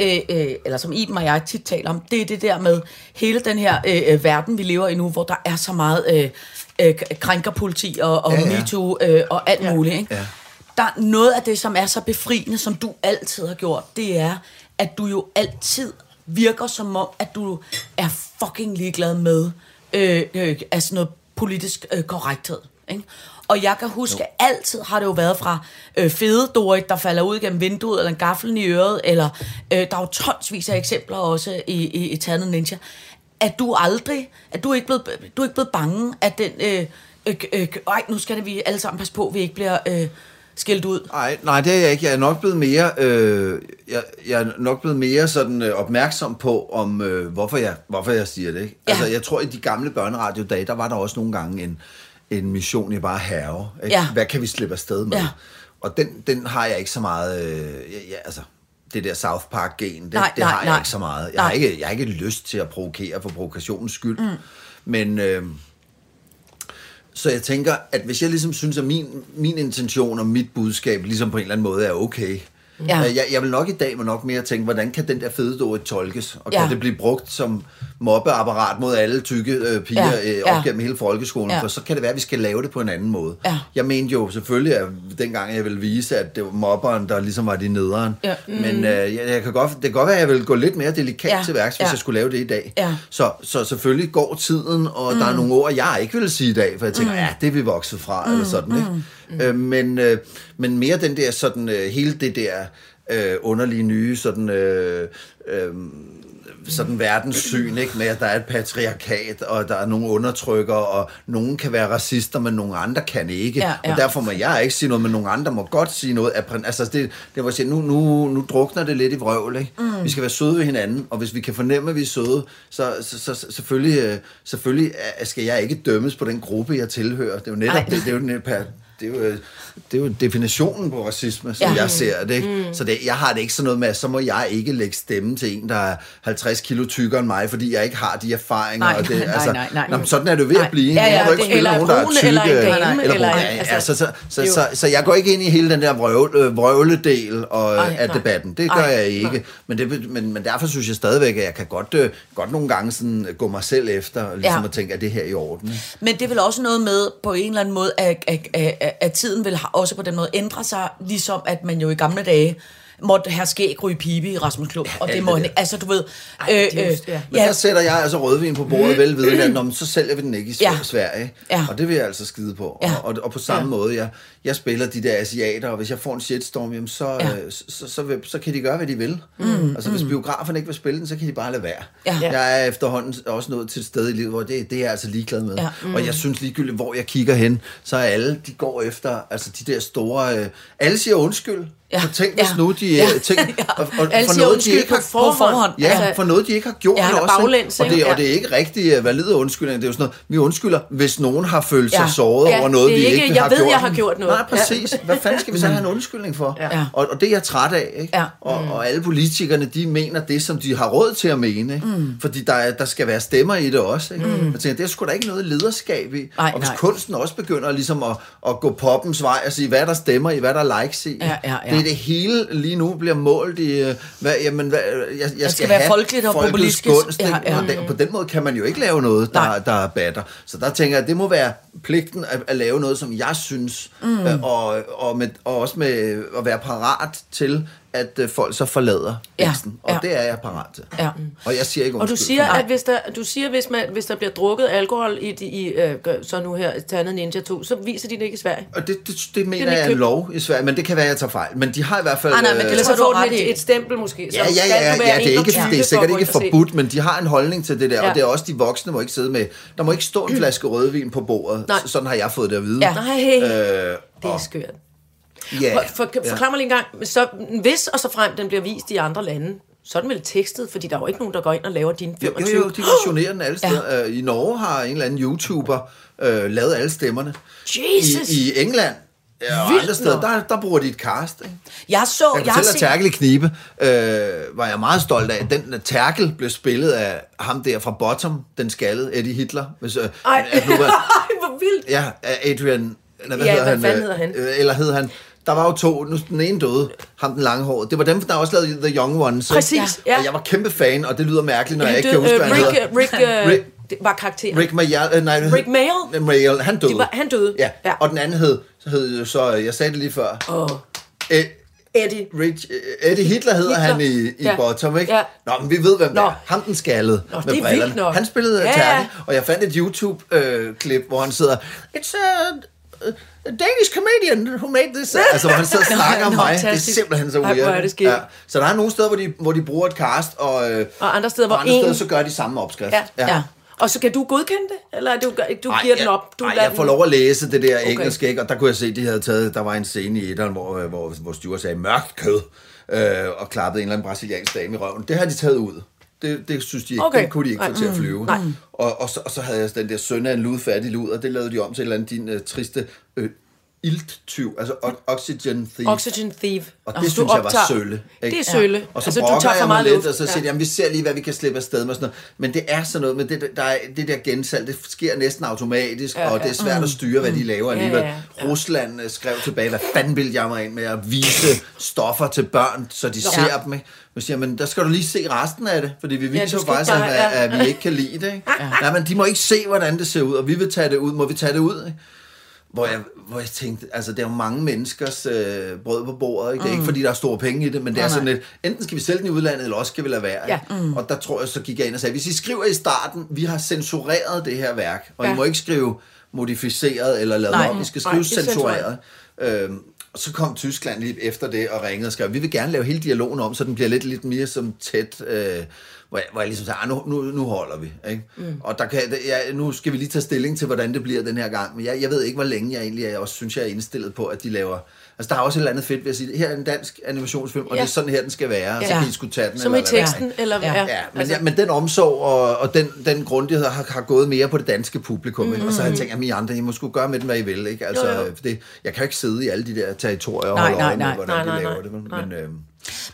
Speaker 2: øh, øh, eller som Iben og jeg tit taler om, det er det der med hele den her øh, øh, verden, vi lever i nu, hvor der er så meget øh, øh, krænkerpoliti og, og
Speaker 3: Ja,
Speaker 2: ja,
Speaker 3: ja.
Speaker 2: ja. MeToo øh, og alt ja. muligt. Ikke?
Speaker 3: Ja.
Speaker 2: Der er noget af det, som er så befriende, som du altid har gjort, det er, at du jo altid virker som om, at du er fucking ligeglad med øh, øh, altså noget politisk øh, korrekthed. Ikke? Og jeg kan huske, at altid har det jo været fra øh, fede Dorit, der falder ud gennem vinduet, eller en gaffel i øret, eller øh, der er jo tonsvis af eksempler også i, i, i Tandet Ninja, at du aldrig, at du ikke blevet, du er ikke blevet bange, at den, øh, øh, øh, ej, nu skal det vi alle sammen passe på, at vi ikke bliver øh, skældt ud.
Speaker 3: Nej, nej, det er jeg ikke. Jeg er nok blevet mere, øh, jeg, jeg er nok blevet mere sådan øh, opmærksom på, om øh, hvorfor, jeg, hvorfor jeg siger det. Ikke?
Speaker 2: Ja.
Speaker 3: Altså, jeg tror, i de gamle børneradiodage, der var der også nogle gange en, en mission i bare herre. Ikke?
Speaker 2: Ja.
Speaker 3: Hvad kan vi slippe afsted med?
Speaker 2: Ja.
Speaker 3: Og den, den har jeg ikke så meget... Øh, ja, ja, altså, det der South Park-gen, det,
Speaker 2: Nej,
Speaker 3: det
Speaker 2: nej,
Speaker 3: har jeg
Speaker 2: nej.
Speaker 3: ikke så meget. Jeg
Speaker 2: Nej.
Speaker 3: har, ikke, jeg har ikke lyst til at provokere for provokationens skyld. Mm. Men... Øh, så jeg tænker, at hvis jeg ligesom synes, at min, min intention og mit budskab ligesom på en eller anden måde er okay,
Speaker 2: Ja.
Speaker 3: Øh, Jeg, jeg vil nok i dag må nok mere tænke, hvordan kan den der fede Dorit tolkes? Og kan
Speaker 2: Ja.
Speaker 3: det blive brugt som mobbeapparat mod alle tykke øh, piger
Speaker 2: Ja,
Speaker 3: øh, op
Speaker 2: ja.
Speaker 3: gennem hele folkeskolen?
Speaker 2: Ja.
Speaker 3: For så kan det være, at vi skal lave det på en anden måde.
Speaker 2: Ja.
Speaker 3: Jeg mente jo selvfølgelig, at dengang jeg ville vise, at det var mobberen, der ligesom var de nederen.
Speaker 2: Ja.
Speaker 3: Men øh, jeg, jeg kan godt, det kan godt være, at jeg vil gå lidt mere delikat
Speaker 2: Ja.
Speaker 3: til værks, hvis
Speaker 2: Ja.
Speaker 3: jeg skulle lave det i dag.
Speaker 2: Ja.
Speaker 3: Så, så selvfølgelig går tiden, og mm. der er nogle ord, jeg ikke vil sige i dag, for jeg tænker, mm. ja, det er vi vokset fra, mm. eller sådan, ikke? Mm. Øh, men, øh, men mere den der sådan, øh, hele det der øh, underlige nye sådan... Øh, øh, sådan verdenssyn, ikke? med at der er et patriarkat, og der er nogle undertrykker, og nogen kan være racister, men nogle andre kan ikke.
Speaker 2: Ja, ja.
Speaker 3: Og derfor må jeg ikke sige noget, men nogle andre må godt sige noget. Altså, det, det var sige, nu, nu, nu drukner det lidt i vrøvl, ikke? Mm. Vi skal være søde ved hinanden, og hvis vi kan fornemme, at vi er søde, så, så, så, så selvfølgelig, øh, selvfølgelig skal jeg ikke dømmes på den gruppe, jeg tilhører. Det er jo netop det, det er jo net per, det er jo, øh, det er jo definitionen på racisme, som
Speaker 2: Ja.
Speaker 3: jeg ser det. Ikke? Mm. Så det, jeg har det ikke sådan noget med, at så må jeg ikke lægge stemme til en, der er 50 kilo tykkere end mig, fordi jeg ikke har de erfaringer.
Speaker 2: Nej,
Speaker 3: og det,
Speaker 2: nej,
Speaker 3: altså,
Speaker 2: nej, nej.
Speaker 3: Nå, men sådan er det ved
Speaker 2: Nej.
Speaker 3: at blive.
Speaker 2: Ja, ja,
Speaker 3: Jeg må ikke spille
Speaker 4: eller
Speaker 3: nogen, der er tykke.
Speaker 4: eller
Speaker 3: eller,
Speaker 4: eller en-
Speaker 3: Ja, ja,
Speaker 4: altså,
Speaker 3: så, så, så, så, jeg går ikke ind i hele den der vrøvl, øh, vrøvledel og,
Speaker 2: Ej,
Speaker 3: af
Speaker 2: nej.
Speaker 3: debatten. Det gør
Speaker 2: Ej,
Speaker 3: jeg ikke. Men, det, men, men derfor synes jeg stadigvæk, at jeg kan godt, øh, godt nogle gange sådan gå mig selv efter, og ligesom
Speaker 2: Ja.
Speaker 3: at tænke, at det her er i orden.
Speaker 2: Men det er vel også noget med, på en eller anden måde, at, at, at, at tiden vil har også på den måde ændret sig, ligesom at man jo i gamle dage måtte have skæg ryge pibe i Rasmus Klub, og det må
Speaker 3: det
Speaker 2: han ikke. Altså, du ved...
Speaker 4: Ej, er jo- ja.
Speaker 3: Men ja. der sætter jeg altså rødvin på bordet, vel vidende, at "Nå, men så sælger vi den ikke i
Speaker 2: Ja.
Speaker 3: Sverige.
Speaker 2: Ja.
Speaker 3: Og det vil jeg altså skide på.
Speaker 2: Ja.
Speaker 3: Og, og, og på samme
Speaker 2: Ja.
Speaker 3: måde, jeg, jeg spiller de der asiater, og hvis jeg får en shitstorm, jamen så,
Speaker 2: Ja.
Speaker 3: ja. så, så, så, vil, så kan de gøre, hvad de vil. Mm. Altså hvis biograferne ikke vil spille den, så kan de bare lade være.
Speaker 2: Ja.
Speaker 3: Jeg er efterhånden også nået til et sted i livet, hvor det, det er jeg altså ligeglad med.
Speaker 2: Ja.
Speaker 3: Mm. Og jeg synes ligegyldigt, hvor jeg kigger hen, så er alle, de går efter altså de der store... Øh, alle siger undskyld.
Speaker 2: Ja.
Speaker 3: Så tænk, hvis
Speaker 2: Ja.
Speaker 3: nu de...
Speaker 2: Ja.
Speaker 3: Ja. Tænk, og, og, for noget, de ikke
Speaker 4: på
Speaker 3: har
Speaker 4: forhånd.
Speaker 2: forhånd.
Speaker 3: Ja,
Speaker 2: Altså-
Speaker 3: for noget, de ikke har gjort
Speaker 4: Ja,
Speaker 3: ja, også.
Speaker 4: baglæns,
Speaker 3: og, det,
Speaker 4: ikke?
Speaker 3: og
Speaker 4: Ja.
Speaker 3: det er ikke rigtig uh, valide undskyldninger. Det er jo sådan noget, vi undskylder, hvis nogen har følt sig
Speaker 2: Ja.
Speaker 3: ja. såret
Speaker 4: Ja,
Speaker 3: over noget,
Speaker 4: det er
Speaker 3: vi
Speaker 4: ikke,
Speaker 3: ikke
Speaker 4: jeg
Speaker 3: har
Speaker 4: ved,
Speaker 3: gjort.
Speaker 4: jeg har gjort noget.
Speaker 3: Nej, præcis. Hvad fanden skal vi så have en undskyldning for?
Speaker 4: Ja.
Speaker 3: Og, og det er jeg træt af. Ikke?
Speaker 2: Ja.
Speaker 3: Og, og alle politikerne, de mener det, som de har råd til at mene. Ikke? Mm. Fordi der, er, der skal være stemmer i det også. Ikke? Mm. Jeg tænker, det er sgu da ikke noget lederskab i. Og hvis
Speaker 2: nej.
Speaker 3: kunsten også begynder ligesom at, at gå poppens vej og sige, hvad der stemmer i, hvad der er likes i.
Speaker 2: Ja, ja, ja.
Speaker 3: Det er det hele lige nu bliver målt i, øh, hvad, jamen, hvad, jeg, jeg skal,
Speaker 2: være
Speaker 3: have
Speaker 2: folkeligt og populistisk.
Speaker 3: gunst,
Speaker 2: Ja, ja.
Speaker 3: Og den, på den måde kan man jo ikke lave noget,
Speaker 2: Nej.
Speaker 3: der, der batter. Så der tænker jeg, at det må være pligten at, at lave noget, som jeg synes, mm. øh, og, og, med, og også med at være parat til, at øh, folk så forlader
Speaker 2: Ja,
Speaker 3: væksten. Og
Speaker 2: ja.
Speaker 3: det er jeg parat til.
Speaker 2: Ja.
Speaker 3: Og jeg siger ikke
Speaker 4: Og du
Speaker 3: undskyld
Speaker 4: siger,
Speaker 3: det.
Speaker 4: at hvis der, du siger, hvis, man, hvis der bliver drukket alkohol i, de- i øh, så nu her Tandet Ninja 2, så viser de det ikke i Sverige.
Speaker 3: Og det, det, det mener
Speaker 4: ikke
Speaker 3: jeg er en lov i Sverige, men det kan være, at jeg tager fejl. Men de har i hvert fald...
Speaker 2: Ah, nej, men
Speaker 3: øh,
Speaker 2: det
Speaker 4: Ellers
Speaker 2: så
Speaker 4: så
Speaker 2: du
Speaker 4: får
Speaker 2: i.
Speaker 4: et, et stempel måske. Så
Speaker 3: Ja, ja, ja,
Speaker 4: du være
Speaker 3: ja, det er, ikke,
Speaker 4: 21
Speaker 3: det er
Speaker 4: for
Speaker 3: sikkert ikke
Speaker 4: og
Speaker 3: forbudt, men de har en holdning til det der,
Speaker 4: Ja.
Speaker 3: og det er også de voksne må ikke sidde med. Der må ikke stå en flaske rødvin på bordet.
Speaker 4: Nej.
Speaker 3: Sådan har jeg fået det at vide.
Speaker 2: Ja.
Speaker 4: Nej,
Speaker 3: Øh,
Speaker 4: det er
Speaker 3: og-
Speaker 4: skørt.
Speaker 3: Ja,
Speaker 4: For, for, forklar mig lige en gang, så, hvis og så frem den bliver vist i andre lande, så er den vel tekstet, fordi der er jo ikke nogen, der går ind og laver dine
Speaker 3: Jo,
Speaker 4: 25.
Speaker 3: jo, jo, de versionerer den alle steder. Ja. I Norge har en eller anden YouTuber øh, lavet alle stemmerne.
Speaker 4: Jesus!
Speaker 3: I, I England ja, og
Speaker 4: Vildt
Speaker 3: andre steder, der, der bruger de et cast. Ikke?
Speaker 2: Jeg så...
Speaker 3: Jeg
Speaker 2: Jeg har
Speaker 3: fortælle,
Speaker 2: set,
Speaker 3: Terkel i Knibe øh, var jeg meget stolt af. Den Terkel blev spillet af ham der fra Bottom, den skaldede Eddie Hitler. Hvis, øh,
Speaker 4: Ej,
Speaker 3: at nu var-
Speaker 4: Ej, hvor vildt.
Speaker 3: Ja, Adrian... Eller hvad
Speaker 4: Ja,
Speaker 3: hedder
Speaker 4: hvad
Speaker 3: han? øh,
Speaker 4: hedder han?
Speaker 3: øh, Eller hed han... Der var jo to, nu den ene døde, ham den lange hår. Det var dem, der også lavede The Young Ones.
Speaker 4: Præcis, ja.
Speaker 3: Og jeg var kæmpe fan, og det lyder mærkeligt, når jeg ikke kan huske, hvad han
Speaker 4: øh,
Speaker 3: hedder.
Speaker 4: Rick, Rick, øh,
Speaker 3: Rick-
Speaker 4: det var karakteren.
Speaker 3: Rick Mayall, øh, nej,
Speaker 4: Rick Mayall?
Speaker 3: Mayall, han døde.
Speaker 4: Det var- han døde,
Speaker 3: Ja.
Speaker 4: ja.
Speaker 3: og den anden hed, så hed jo så, jeg sagde det lige før,
Speaker 4: Åh,
Speaker 3: Ed,
Speaker 4: Eddie.
Speaker 3: Rich, øh, Eddie Hitler hedder
Speaker 4: Hitler.
Speaker 3: han i, i
Speaker 4: Ja.
Speaker 3: Bottom, ikke?
Speaker 4: Ja.
Speaker 3: Nå, men vi ved, hvem det er. Ham den skaldede
Speaker 4: Nå,
Speaker 3: med
Speaker 4: det er
Speaker 3: brillerne.
Speaker 4: vildt nok.
Speaker 3: Han spillede
Speaker 4: Ja,
Speaker 3: ja, og jeg fandt et YouTube-klip, hvor han sidder, It's a, a Danish comedian who made this. altså, hvor han sidder og snakker om mig. Det er simpelthen så
Speaker 4: Ej,
Speaker 3: weird.
Speaker 4: hvor er det skægt.
Speaker 3: Så der er nogle steder, hvor de, hvor de bruger et cast, og, øh,
Speaker 4: Og andre steder, hvor
Speaker 3: og andre
Speaker 4: en...
Speaker 3: steder, så gør de samme opskrift.
Speaker 4: Ja.
Speaker 2: Ja.
Speaker 4: Og så kan du godkende det? Eller du, du
Speaker 3: Ej,
Speaker 4: giver den
Speaker 3: jeg-
Speaker 4: op? Du
Speaker 3: ej,
Speaker 4: lader
Speaker 3: jeg får
Speaker 4: den-
Speaker 3: lov at læse det der
Speaker 4: Okay.
Speaker 3: ikke? og der kunne jeg se, at de havde taget, der var en scene i etteren, hvor, øh, hvor, hvor Stuart sagde mørkt kød, øh, og klappede en eller anden brasiliansk dame i røven. Det har de taget ud. Det, det synes de ikke,
Speaker 4: Okay.
Speaker 3: det kunne de ikke få til at flyve.
Speaker 4: Mm. Nej.
Speaker 3: Og, og, så, og så havde jeg den der søn af en ludfærdig lud, og det lavede de om til et eller andet din uh, triste øh, ilttyv, altså oxygen thief.
Speaker 4: Oxygen Thief.
Speaker 3: Og det
Speaker 4: du
Speaker 3: synes jeg var sølle. ikke?
Speaker 4: Det er sølle.
Speaker 3: Og så
Speaker 4: altså, du tager for meget
Speaker 3: lidt,
Speaker 4: luft.
Speaker 3: og så siger ja. jeg, vi ser lige, hvad vi kan slippe afsted med. Sådan noget. Men det er sådan noget med det, der, er, det der gensalg, det sker næsten automatisk,
Speaker 4: Ja,
Speaker 3: og
Speaker 4: ja.
Speaker 3: det er svært at styre, hvad de laver alligevel.
Speaker 4: Ja, ja,
Speaker 3: Rusland øh, skrev tilbage, hvad fanden vil jeg mig ind med at vise stoffer til børn, så de
Speaker 4: Ja.
Speaker 3: ser dem. Ikke? Men siger, men der skal du lige se resten af det, fordi vi viser jo faktisk,
Speaker 4: ikke
Speaker 3: at, at,
Speaker 4: ja.
Speaker 3: vi ikke kan lide det. Ikke? Nej, men de må ikke se, hvordan det ser ud, og vi vil tage det ud. Må vi tage det ud? Ikke? Hvor jeg, hvor jeg tænkte, altså der er jo mange menneskers øh, brød på bordet, ikke? Det er ikke fordi, der er store penge i det, men det er sådan lidt, enten skal vi sælge den i udlandet, eller også skal vi lade være.
Speaker 4: Ja.
Speaker 3: ikke? Og der tror jeg, så gik jeg ind og sagde, hvis I skriver i starten, vi har censureret det her værk, og
Speaker 4: Ja.
Speaker 3: I må ikke skrive modificeret eller lavet
Speaker 2: Nej.
Speaker 3: om, I skal
Speaker 4: Nej,
Speaker 3: skrive
Speaker 4: det
Speaker 3: censureret.
Speaker 4: censureret.
Speaker 3: Øhm, og så kom Tyskland lige efter det og ringede og skrev, vi vil gerne lave hele dialogen om, så den bliver lidt, lidt mere som tæt, øh, hvor, jeg, hvor jeg ligesom sagde, "Ah, nu, nu, nu holder vi. Ikke? Mm. Og der kan, ja, nu skal vi lige tage stilling til, hvordan det bliver den her gang. Men jeg, jeg ved ikke, hvor længe jeg egentlig er. Jeg også synes, jeg er indstillet på, at de laver... Altså, der er også et eller andet fedt ved at sige, her er en dansk animationsfilm, og
Speaker 4: Ja.
Speaker 3: det er sådan her, den skal være. Ja. Så kan I skulle tage den.
Speaker 4: Som i
Speaker 3: eller hvad.
Speaker 4: teksten, eller
Speaker 2: Ja.
Speaker 4: ja.
Speaker 3: Ja, men, altså, ja, men den omsorg og, og den, den grundighed har, har gået mere på det danske publikum. Mm, og så har jeg tænkt, at I andre, I må sgu gøre med den, hvad I vil. Ikke? Altså,
Speaker 4: Jo, jo.
Speaker 3: for Det, jeg kan jo ikke sidde i alle de der territorier og
Speaker 2: Nej,
Speaker 3: holde
Speaker 2: nej,
Speaker 3: øje med,
Speaker 2: nej.
Speaker 3: hvordan
Speaker 4: Nej,
Speaker 3: de
Speaker 4: nej,
Speaker 3: laver
Speaker 4: nej.
Speaker 3: det. Men,
Speaker 4: Nej.
Speaker 3: men, øh,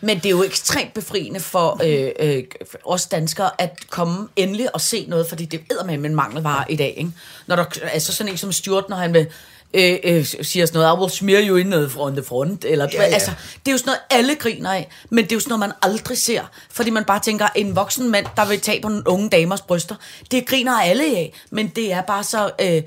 Speaker 2: Men det er jo ekstremt befriende for øh, øh, for os danskere at komme endelig og se noget, fordi det er med en mangelvare i dag. Ikke? Når der altså sådan en som Stuart, når han vil, øh, øh, siger sådan noget, I will smear you in the front, the front eller,
Speaker 3: Ja, ja.
Speaker 2: Altså, det er jo sådan noget, alle griner af, men det er jo sådan noget, man aldrig ser, fordi man bare tænker, en voksen mand, der vil tage på en unge damers bryster, det griner alle af, men det er bare så... Øh,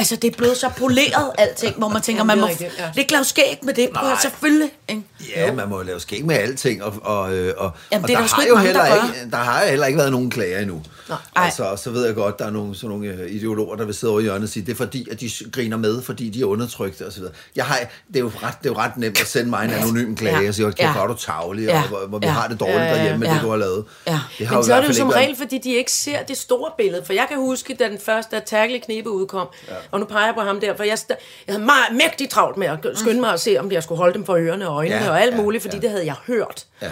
Speaker 2: Altså, det er blevet så poleret, alting, hvor man tænker, man
Speaker 4: det er
Speaker 2: må
Speaker 4: rigtigt, ja.
Speaker 2: ikke lave skæg med det.
Speaker 3: Nej.
Speaker 2: selvfølgelig. Ikke?
Speaker 3: Ja, man må jo lave skæg med alting, og, og, øh, og,
Speaker 2: Jamen,
Speaker 3: og
Speaker 2: det er
Speaker 3: der,
Speaker 2: der
Speaker 3: har jo heller
Speaker 2: der
Speaker 3: ikke, der har heller ikke været nogen klager endnu.
Speaker 4: Nej.
Speaker 3: Altså, så ved jeg godt, der er nogle, sådan nogle øh, ideologer, der vil sidde over i hjørnet og sige, det er fordi, at de griner med, fordi de er undertrykte osv. Jeg har, det, er jo ret, det er jo ret nemt at sende mig en anonym klage
Speaker 2: Ja.
Speaker 3: og sige, okay,
Speaker 2: Ja.
Speaker 3: hvor er du tavlig,
Speaker 2: Ja.
Speaker 3: og hvor, hvor vi
Speaker 2: Ja.
Speaker 3: har det dårligt
Speaker 4: ja,
Speaker 3: derhjemme med
Speaker 2: Ja.
Speaker 3: det, du har lavet.
Speaker 2: Ja.
Speaker 3: Det har jo
Speaker 4: Men
Speaker 3: i
Speaker 4: så er det jo som regel, fordi de ikke ser det store billede. For jeg kan huske, da den første Tackle Knibe udkom, ja. Og nu peger jeg på ham der, for jeg, jeg havde meget mægtigt travlt med at skynde mig at se, om jeg skulle holde dem for ørerne og øjnene
Speaker 3: Ja,
Speaker 4: og alt
Speaker 3: ja,
Speaker 4: muligt, fordi
Speaker 3: ja.
Speaker 4: det havde jeg hørt.
Speaker 3: Ja.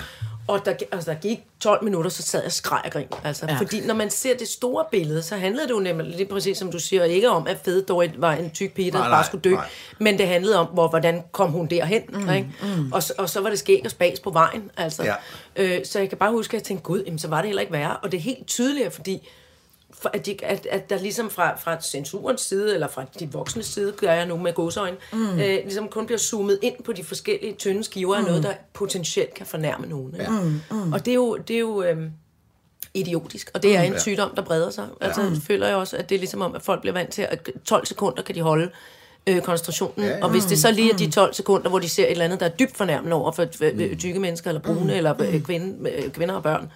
Speaker 4: Og der, altså, der gik 12 minutter, så sad jeg og skreg og grin. Altså,
Speaker 2: Ja.
Speaker 4: Fordi når man ser det store billede, så handlede det jo nemlig lige præcis, som du siger, ikke om, at fede Dorit var en tyk pige, der
Speaker 3: Nej,
Speaker 4: bare skulle dø.
Speaker 3: nej.
Speaker 4: Men det handlede om, hvor, hvordan kom hun derhen. Mm, ikke? Mm. Og, så- og så var det skæg og spas på vejen. Altså.
Speaker 3: Ja.
Speaker 4: Øh, så jeg kan bare huske, at jeg tænkte, gud, jamen, så var det heller ikke værre. Og det er helt tydeligt, fordi for at, de, at, at der ligesom fra, fra censurens side, eller fra de voksne side, gør jeg nu med godsøjne, mm. øh, ligesom kun bliver zoomet ind på de forskellige tynde skiver af noget, der potentielt kan fornærme nogen. Ikke? Mm. Mm. Og det er jo, det er jo øhm, idiotisk, og det er en
Speaker 3: Ja.
Speaker 4: sygdom, der breder sig. Altså, jeg føler jeg også, at det er ligesom om, at folk bliver vant til, at 12 sekunder kan de holde øh, koncentrationen,
Speaker 3: Ja,
Speaker 4: ja,
Speaker 3: ja.
Speaker 4: og hvis det så lige er de 12 sekunder, hvor de ser et eller andet, der er dybt fornærmende over for mm. tykke mennesker, eller brune, eller øh, kvinde, øh, kvinder og børn,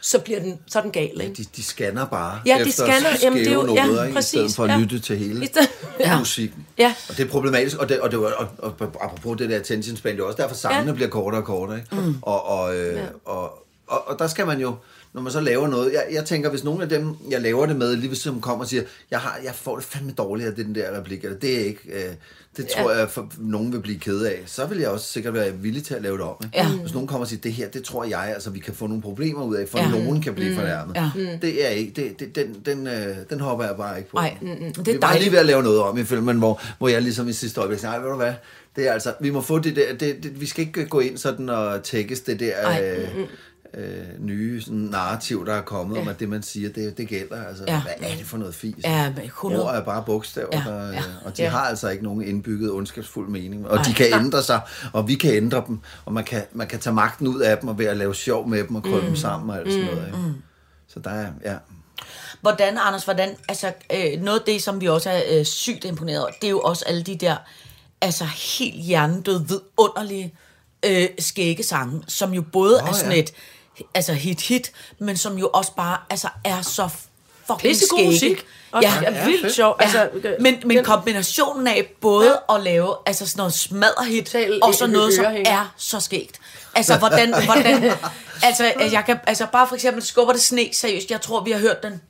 Speaker 4: så, bliver den, så er den gal, ikke?
Speaker 3: De, de scanner bare
Speaker 4: Ja, de
Speaker 3: efter
Speaker 4: scanner. Jamen, det er jo- ja,
Speaker 3: noder, ikke? i
Speaker 4: præcis,
Speaker 3: stedet for at
Speaker 4: ja.
Speaker 3: lytte til hele ja.
Speaker 4: Ja.
Speaker 3: musikken.
Speaker 4: Ja.
Speaker 3: Og det er problematisk, og, det, og, det, var- og, og, og apropos det der attention span, det er også derfor sangene
Speaker 4: Ja.
Speaker 3: bliver kortere og kortere. Ikke? Mm. Og, og, øh,
Speaker 4: Ja.
Speaker 3: og, og, og der skal man jo, når man så laver noget, jeg, jeg tænker, hvis nogen af dem, jeg laver det med, lige hvis de kommer og siger, jeg, har, jeg får det fandme dårligt af den der replik, eller det er ikke, øh, det tror jeg, for, nogen vil blive ked af, så vil jeg også sikkert være villig til at lave det om. Ikke?
Speaker 2: Ja.
Speaker 3: Hvis nogen kommer og siger, det her, det tror jeg, altså vi kan få nogle problemer ud af, for
Speaker 2: Ja.
Speaker 3: ja. nogen kan blive fornærmet.
Speaker 2: Ja.
Speaker 3: Det er ikke, det, det, den, den, øh, den hopper jeg bare ikke på.
Speaker 2: Nej, mm, mm, det er
Speaker 3: vi var lige ved at lave noget om i filmen, hvor, hvor jeg ligesom i sidste øjeblik sagde, "Ej, ved du hvad, det er altså, vi må få det der, det, det, vi skal ikke gå ind sådan og tækkes det der
Speaker 2: Ej,
Speaker 3: øh, øh, nye sådan, narrativ, der er kommet ja. om, at det man siger, det, det gælder. Altså,
Speaker 2: Ja.
Speaker 3: hvad er det for noget fis?
Speaker 2: Ja, men 100.
Speaker 3: Ord er bare bogstaver,
Speaker 2: Ja,
Speaker 3: der,
Speaker 2: ja,
Speaker 3: ja. og de
Speaker 4: ja.
Speaker 3: har altså ikke nogen indbygget ondskabsfuld mening. Og de kan ændre sig, og vi kan ændre dem, og man kan, man kan tage magten ud af dem, og ved at lave sjov med dem, og krølle mm. dem sammen og alt sådan noget. Ikke? Så der er, ja.
Speaker 2: Hvordan, Anders, hvordan, altså, øh, noget af det, som vi også er øh, sygt imponeret over, det er jo også alle de der, altså, helt hjernedød, vidunderlige øh, skæggesange, som jo både oh, er sådan
Speaker 3: ja.
Speaker 2: et, altså hit-hit, men som jo også bare, altså, er så fucking
Speaker 4: Pissegod musik. Og
Speaker 2: Ja,
Speaker 4: ja,
Speaker 3: ja,
Speaker 4: vildt sjov.
Speaker 2: Ja,
Speaker 4: Altså,
Speaker 2: men, men kombinationen af både ja. at lave altså sådan noget smadderhit,
Speaker 4: Total
Speaker 2: og så noget, som er så skægt. Altså, hvordan, hvordan, altså, jeg kan, altså, bare for eksempel skubber det sne, seriøst, jeg tror, vi har hørt den,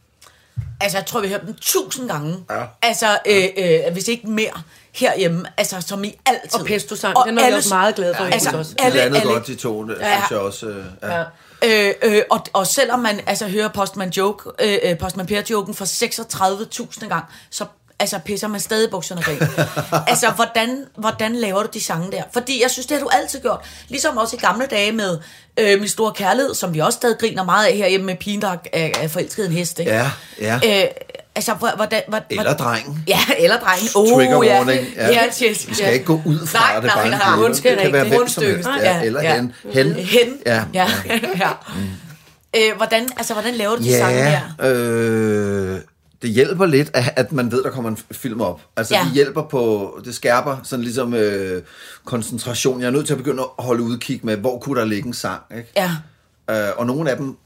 Speaker 2: altså, jeg tror, vi har hørt den tusind gange,
Speaker 3: Ja.
Speaker 2: altså, øh, øh, hvis ikke mere, herhjemme, altså, som i altid.
Speaker 4: Og pesto-sang, den var vi også meget glade for,
Speaker 2: Altså,
Speaker 4: ikke også?
Speaker 3: Det
Speaker 2: alle,
Speaker 3: landede
Speaker 2: alle,
Speaker 3: godt, de to, det
Speaker 2: Ja.
Speaker 3: synes jeg også. Øh, ja.
Speaker 4: Ja.
Speaker 2: Øh, øh, og, og selvom man altså hører Postman Joke, øh, øh, Postman Per-joken for 36.000 gang, så altså, pisser man stadig bukserne grin. altså, hvordan, hvordan laver du de sange der? Fordi jeg synes, det har du altid gjort. Ligesom også i gamle dage med øh, Min Store Kærlighed, som vi også stadig griner meget af herhjemme med pigen, der er, er, forelsket en hest. Ikke?
Speaker 3: Ja, ja.
Speaker 2: Øh, altså, hvor- hvordan... Hvor,
Speaker 3: Eller drengen.
Speaker 2: Ja, eller drengen. Oh,
Speaker 3: Trigger
Speaker 2: ja.
Speaker 3: warning.
Speaker 2: Ja. Ja, yes,
Speaker 3: Vi skal ikke gå ud fra
Speaker 2: nej,
Speaker 3: det bare
Speaker 2: nej, nej,
Speaker 3: Det kan være
Speaker 2: rigtigt.
Speaker 3: hvem som helst.
Speaker 2: Rundstykke.
Speaker 3: Ja, eller
Speaker 2: Ja.
Speaker 3: hen. Hen.
Speaker 2: Hen.
Speaker 3: Ja.
Speaker 2: ja. ja. Øh, hvordan, altså, hvordan laver du de sange
Speaker 3: Ja,
Speaker 2: der?
Speaker 3: øh, det hjælper lidt, at, at man ved, der kommer en film op. Altså,
Speaker 2: Ja.
Speaker 3: det hjælper på, det skærper sådan ligesom øh, koncentration. Jeg er nødt til at begynde at holde udkig med, hvor kunne der ligge en sang, ikke?
Speaker 2: Ja.
Speaker 3: Øh, og nogle af dem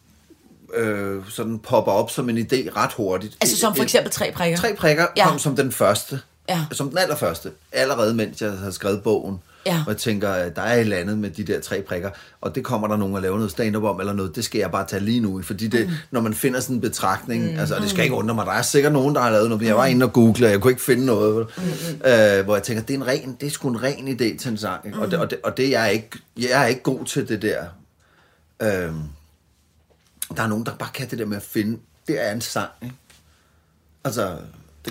Speaker 3: øh, sådan popper op som en idé ret hurtigt.
Speaker 2: Altså som for eksempel tre prikker.
Speaker 3: Tre prikker
Speaker 2: Ja.
Speaker 3: kom som den første.
Speaker 2: Ja.
Speaker 3: som den allerførste, allerede mens jeg havde skrevet bogen.
Speaker 2: Ja.
Speaker 3: Og jeg tænker, at der er et eller andet med de der tre prikker, og det kommer der nogen at lave noget stand-up om, eller noget, det skal jeg bare tage lige nu. Fordi det, mm. når man finder sådan en betragtning, mm. altså, det skal ikke undre mig, der er sikkert nogen, der har lavet noget, men jeg var inde og google, og jeg kunne ikke finde noget, mm. øh, hvor jeg tænker, det er, en ren, det er sgu en ren idé til en sang, ikke? Mm. Og, det, og, det, og det jeg er ikke, jeg er ikke god til det der. Øh, der er nogen, der bare kan det der med at finde, det er en sang, ikke? Altså,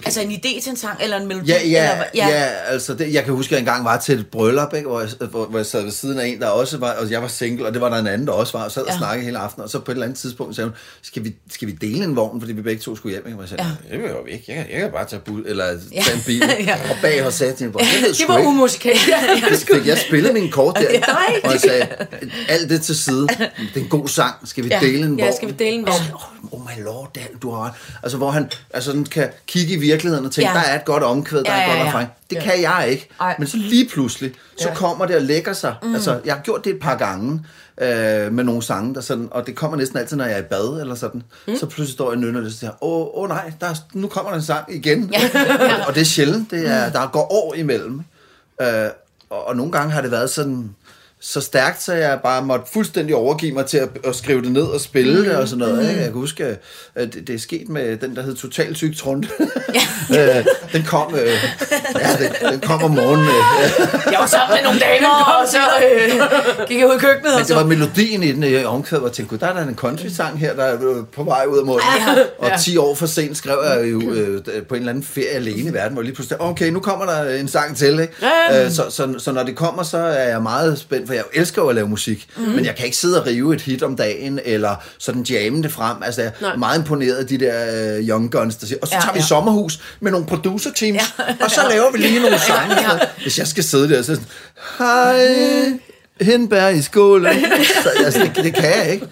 Speaker 3: kan
Speaker 2: Altså en idé til en sang, eller en melodi?
Speaker 3: Ja, ja,
Speaker 2: eller,
Speaker 3: ja. ja altså det, jeg kan huske, at jeg engang var til et bryllup, ikke, hvor, jeg, hvor, hvor jeg sad ved siden af en, der også var, og jeg var single, og det var der en anden, der også var, og sad og
Speaker 2: Ja.
Speaker 3: snakkede hele aftenen, og så på et eller andet tidspunkt sagde hun, skal vi, skal vi dele en vogn, fordi vi begge to skulle hjem, ikke? Og jeg sagde, ja. det vil jeg jo ikke, jeg kan, jeg kan bare tage, bus, eller tage en bil,
Speaker 2: Ja.
Speaker 3: og bag og sagde til hende, det
Speaker 4: Det var umusikalsk.
Speaker 3: Det fik jeg spillet min kort der, og jeg sagde, alt det til side, det er en god sang, skal vi
Speaker 2: Ja.
Speaker 3: dele en
Speaker 4: Ja,
Speaker 3: vogn?
Speaker 4: skal vi dele en vogn?
Speaker 3: Oh, oh my lord, Dan, du har ret. Altså, hvor han altså, kan kigge i virkeligheden og tænke,
Speaker 2: Ja.
Speaker 3: der er et godt omkvæd, der
Speaker 2: Ja,
Speaker 3: er et
Speaker 2: ja,
Speaker 3: godt
Speaker 2: ja.
Speaker 3: refræn. Det kan jeg ikke.
Speaker 2: Ej.
Speaker 3: Men så lige pludselig, så kommer det og lægger sig. Mm. Altså, jeg har gjort det et par gange øh, med nogle sange, der sådan, og det kommer næsten altid, når jeg er i bad eller sådan. Mm. Så pludselig står jeg nynner og siger åh, åh nej, der er, nu kommer der en sang igen. Ja. og, det er sjældent. Det er, der går år imellem. Øh, og, og nogle gange har det været sådan så stærkt, så jeg bare måtte fuldstændig overgive mig til at, at skrive det ned og spille mm. det og sådan noget. Ikke? Jeg kan huske, at det, det er sket med den, der hed Total Syg Trunde. øh, den kom, øh, ja, den, den kom om morgenen. Øh,
Speaker 2: Jeg var sammen med nogle damer, og så øh, gik jeg ud i køkkenet, og
Speaker 3: men det
Speaker 2: så...
Speaker 3: var melodien i den øh, omkvæd, hvor jeg tænkte, "Gud, der er der en country-sang her, der er på vej ud af munden. Og 10 år for sent skrev jeg jo øh, på en eller anden ferie alene i verden, hvor jeg lige pludselig, okay, nu kommer der en sang til. Ikke?
Speaker 4: Ja.
Speaker 3: Øh, så, så, så når det kommer, så er jeg meget spændt, for jeg elsker jo at lave musik, mm. men jeg kan ikke sidde og rive et hit om dagen, eller sådan jamme det frem. Altså, jeg er
Speaker 4: Nej.
Speaker 3: meget imponeret af de der øh, young guns, der siger, og så
Speaker 2: Ja,
Speaker 3: tager vi
Speaker 2: ja.
Speaker 3: sommerhus med nogle producer teams, og så laver vi lige nogle sange.
Speaker 2: Ja, ja.
Speaker 3: Hvis jeg skal sidde der, så sådan, hej, hindbær i skålen. Så, altså, det, det kan jeg ikke.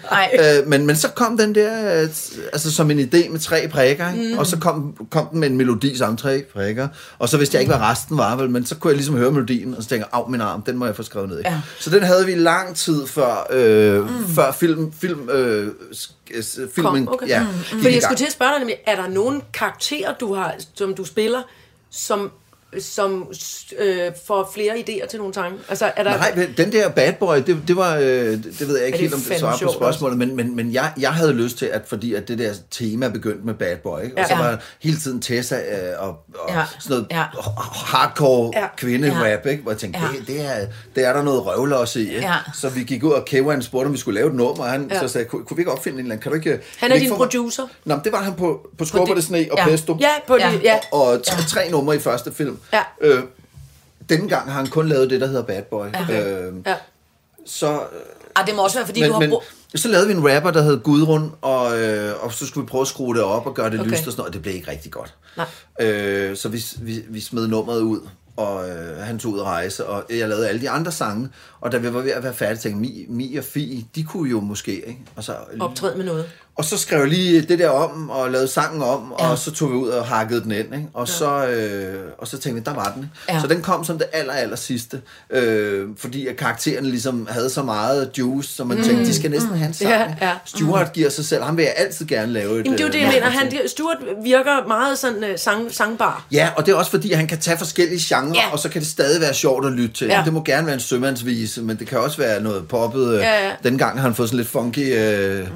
Speaker 3: Øh, men, men så kom den der, øh, altså som en idé med tre prikker, ikke? Mm. og så kom, kom den med en melodi sammen tre prikker, og så vidste jeg ikke, hvad resten var, vel, men så kunne jeg ligesom høre melodien, og så tænkte jeg, af min arm, den må jeg få skrevet ned. Ikke?
Speaker 2: Ja.
Speaker 3: Så den havde vi lang tid før, øh, mm. før film, film, øh, s- filmen,
Speaker 4: Kom, okay.
Speaker 3: ja,
Speaker 4: Mm.
Speaker 3: gik
Speaker 4: Fordi jeg skulle til at spørge dig er der nogen karakterer, du har, som du spiller, som, som øh, får flere idéer til nogle sange? Altså, er der...
Speaker 3: Nej, den der bad boy, det, det var, øh, det, ved jeg ikke helt, om det svarer på spørgsmålet, men, men, men jeg, jeg havde lyst til, at fordi at det der tema begyndte med bad boy, ikke? og
Speaker 4: Ja.
Speaker 3: så
Speaker 2: Ja.
Speaker 3: var hele tiden Tessa øh, og, og
Speaker 2: Ja.
Speaker 3: sådan noget
Speaker 2: Ja.
Speaker 3: hardcore
Speaker 4: Ja.
Speaker 3: kvinderap, ikke? hvor jeg tænkte,
Speaker 2: Ja.
Speaker 3: det, det, er, det er der noget røvlos i. Ikke?
Speaker 2: Ja.
Speaker 3: Så vi gik ud, og Kevan spurgte, om vi skulle lave et nummer, og han
Speaker 4: Ja.
Speaker 3: så sagde, kunne, kunne vi ikke opfinde en eller anden, kan du ikke...
Speaker 4: Han er din
Speaker 3: få mig-"
Speaker 4: producer?
Speaker 3: Nå, det var han på, på Skubber
Speaker 2: det-
Speaker 3: Sne og
Speaker 2: ja.
Speaker 3: Pesto.
Speaker 4: Ja, på
Speaker 2: Ja.
Speaker 4: det, ja.
Speaker 3: Og, og tre, tre numre i første film.
Speaker 4: Ja.
Speaker 3: Øh, denne gang har han kun lavet det, der hedder Bad Boy. Øh,
Speaker 4: ja.
Speaker 3: så,
Speaker 2: Ah, det må også være, fordi
Speaker 3: men,
Speaker 2: du har brug...
Speaker 3: så lavede vi en rapper, der hed Gudrun, og, øh, og så skulle vi prøve at skrue det op og gøre det
Speaker 4: Okay.
Speaker 3: okay. lyst og sådan noget, og det blev ikke rigtig godt.
Speaker 4: Nej.
Speaker 3: Øh, så vi, vi, vi smed nummeret ud, og øh, han tog ud at rejse, og jeg lavede alle de andre sange, og da vi var ved at være færdige, tænkte Mi, Mi og Fi, de kunne jo måske, ikke? Og så,
Speaker 4: Optræde med noget.
Speaker 3: Og så skrev jeg lige det der om, og lavede sangen om, ja. Og så tog vi ud og hakkede den ind, ikke? Og, ja. så, øh, og så tænkte vi, der var den.
Speaker 2: Ja.
Speaker 3: Så den kom som det aller, aller sidste, øh, fordi at karakteren ligesom havde så meget juice, så man mm. tænkte, de skal næsten have en sang.
Speaker 4: Ja, ja.
Speaker 3: Stuart giver sig selv, ham vil jeg altid gerne lave et
Speaker 4: Jamen, det er jo det,
Speaker 3: øh,
Speaker 4: jeg mener. Han, det- Stuart virker meget sådan uh, sang, sangbar.
Speaker 3: Ja, og det er også fordi, at han kan tage forskellige genrer,
Speaker 4: Ja.
Speaker 3: og så kan det stadig være sjovt at lytte til.
Speaker 4: Ja.
Speaker 3: Det må gerne være en sømandsvise, men det kan også være noget poppet. øh,
Speaker 4: Ja, ja.
Speaker 3: Dengang har han fået sådan lidt funky... Øh,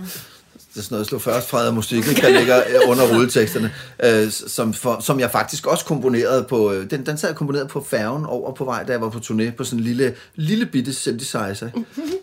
Speaker 3: det er sådan noget slå først fra musik, ikke, der ligger øh, under rulleteksterne, øh, som, for, som jeg faktisk også komponerede på, øh, den, den sad jeg komponeret på færgen over på vej, da jeg var på turné, på sådan en lille, lille bitte synthesizer,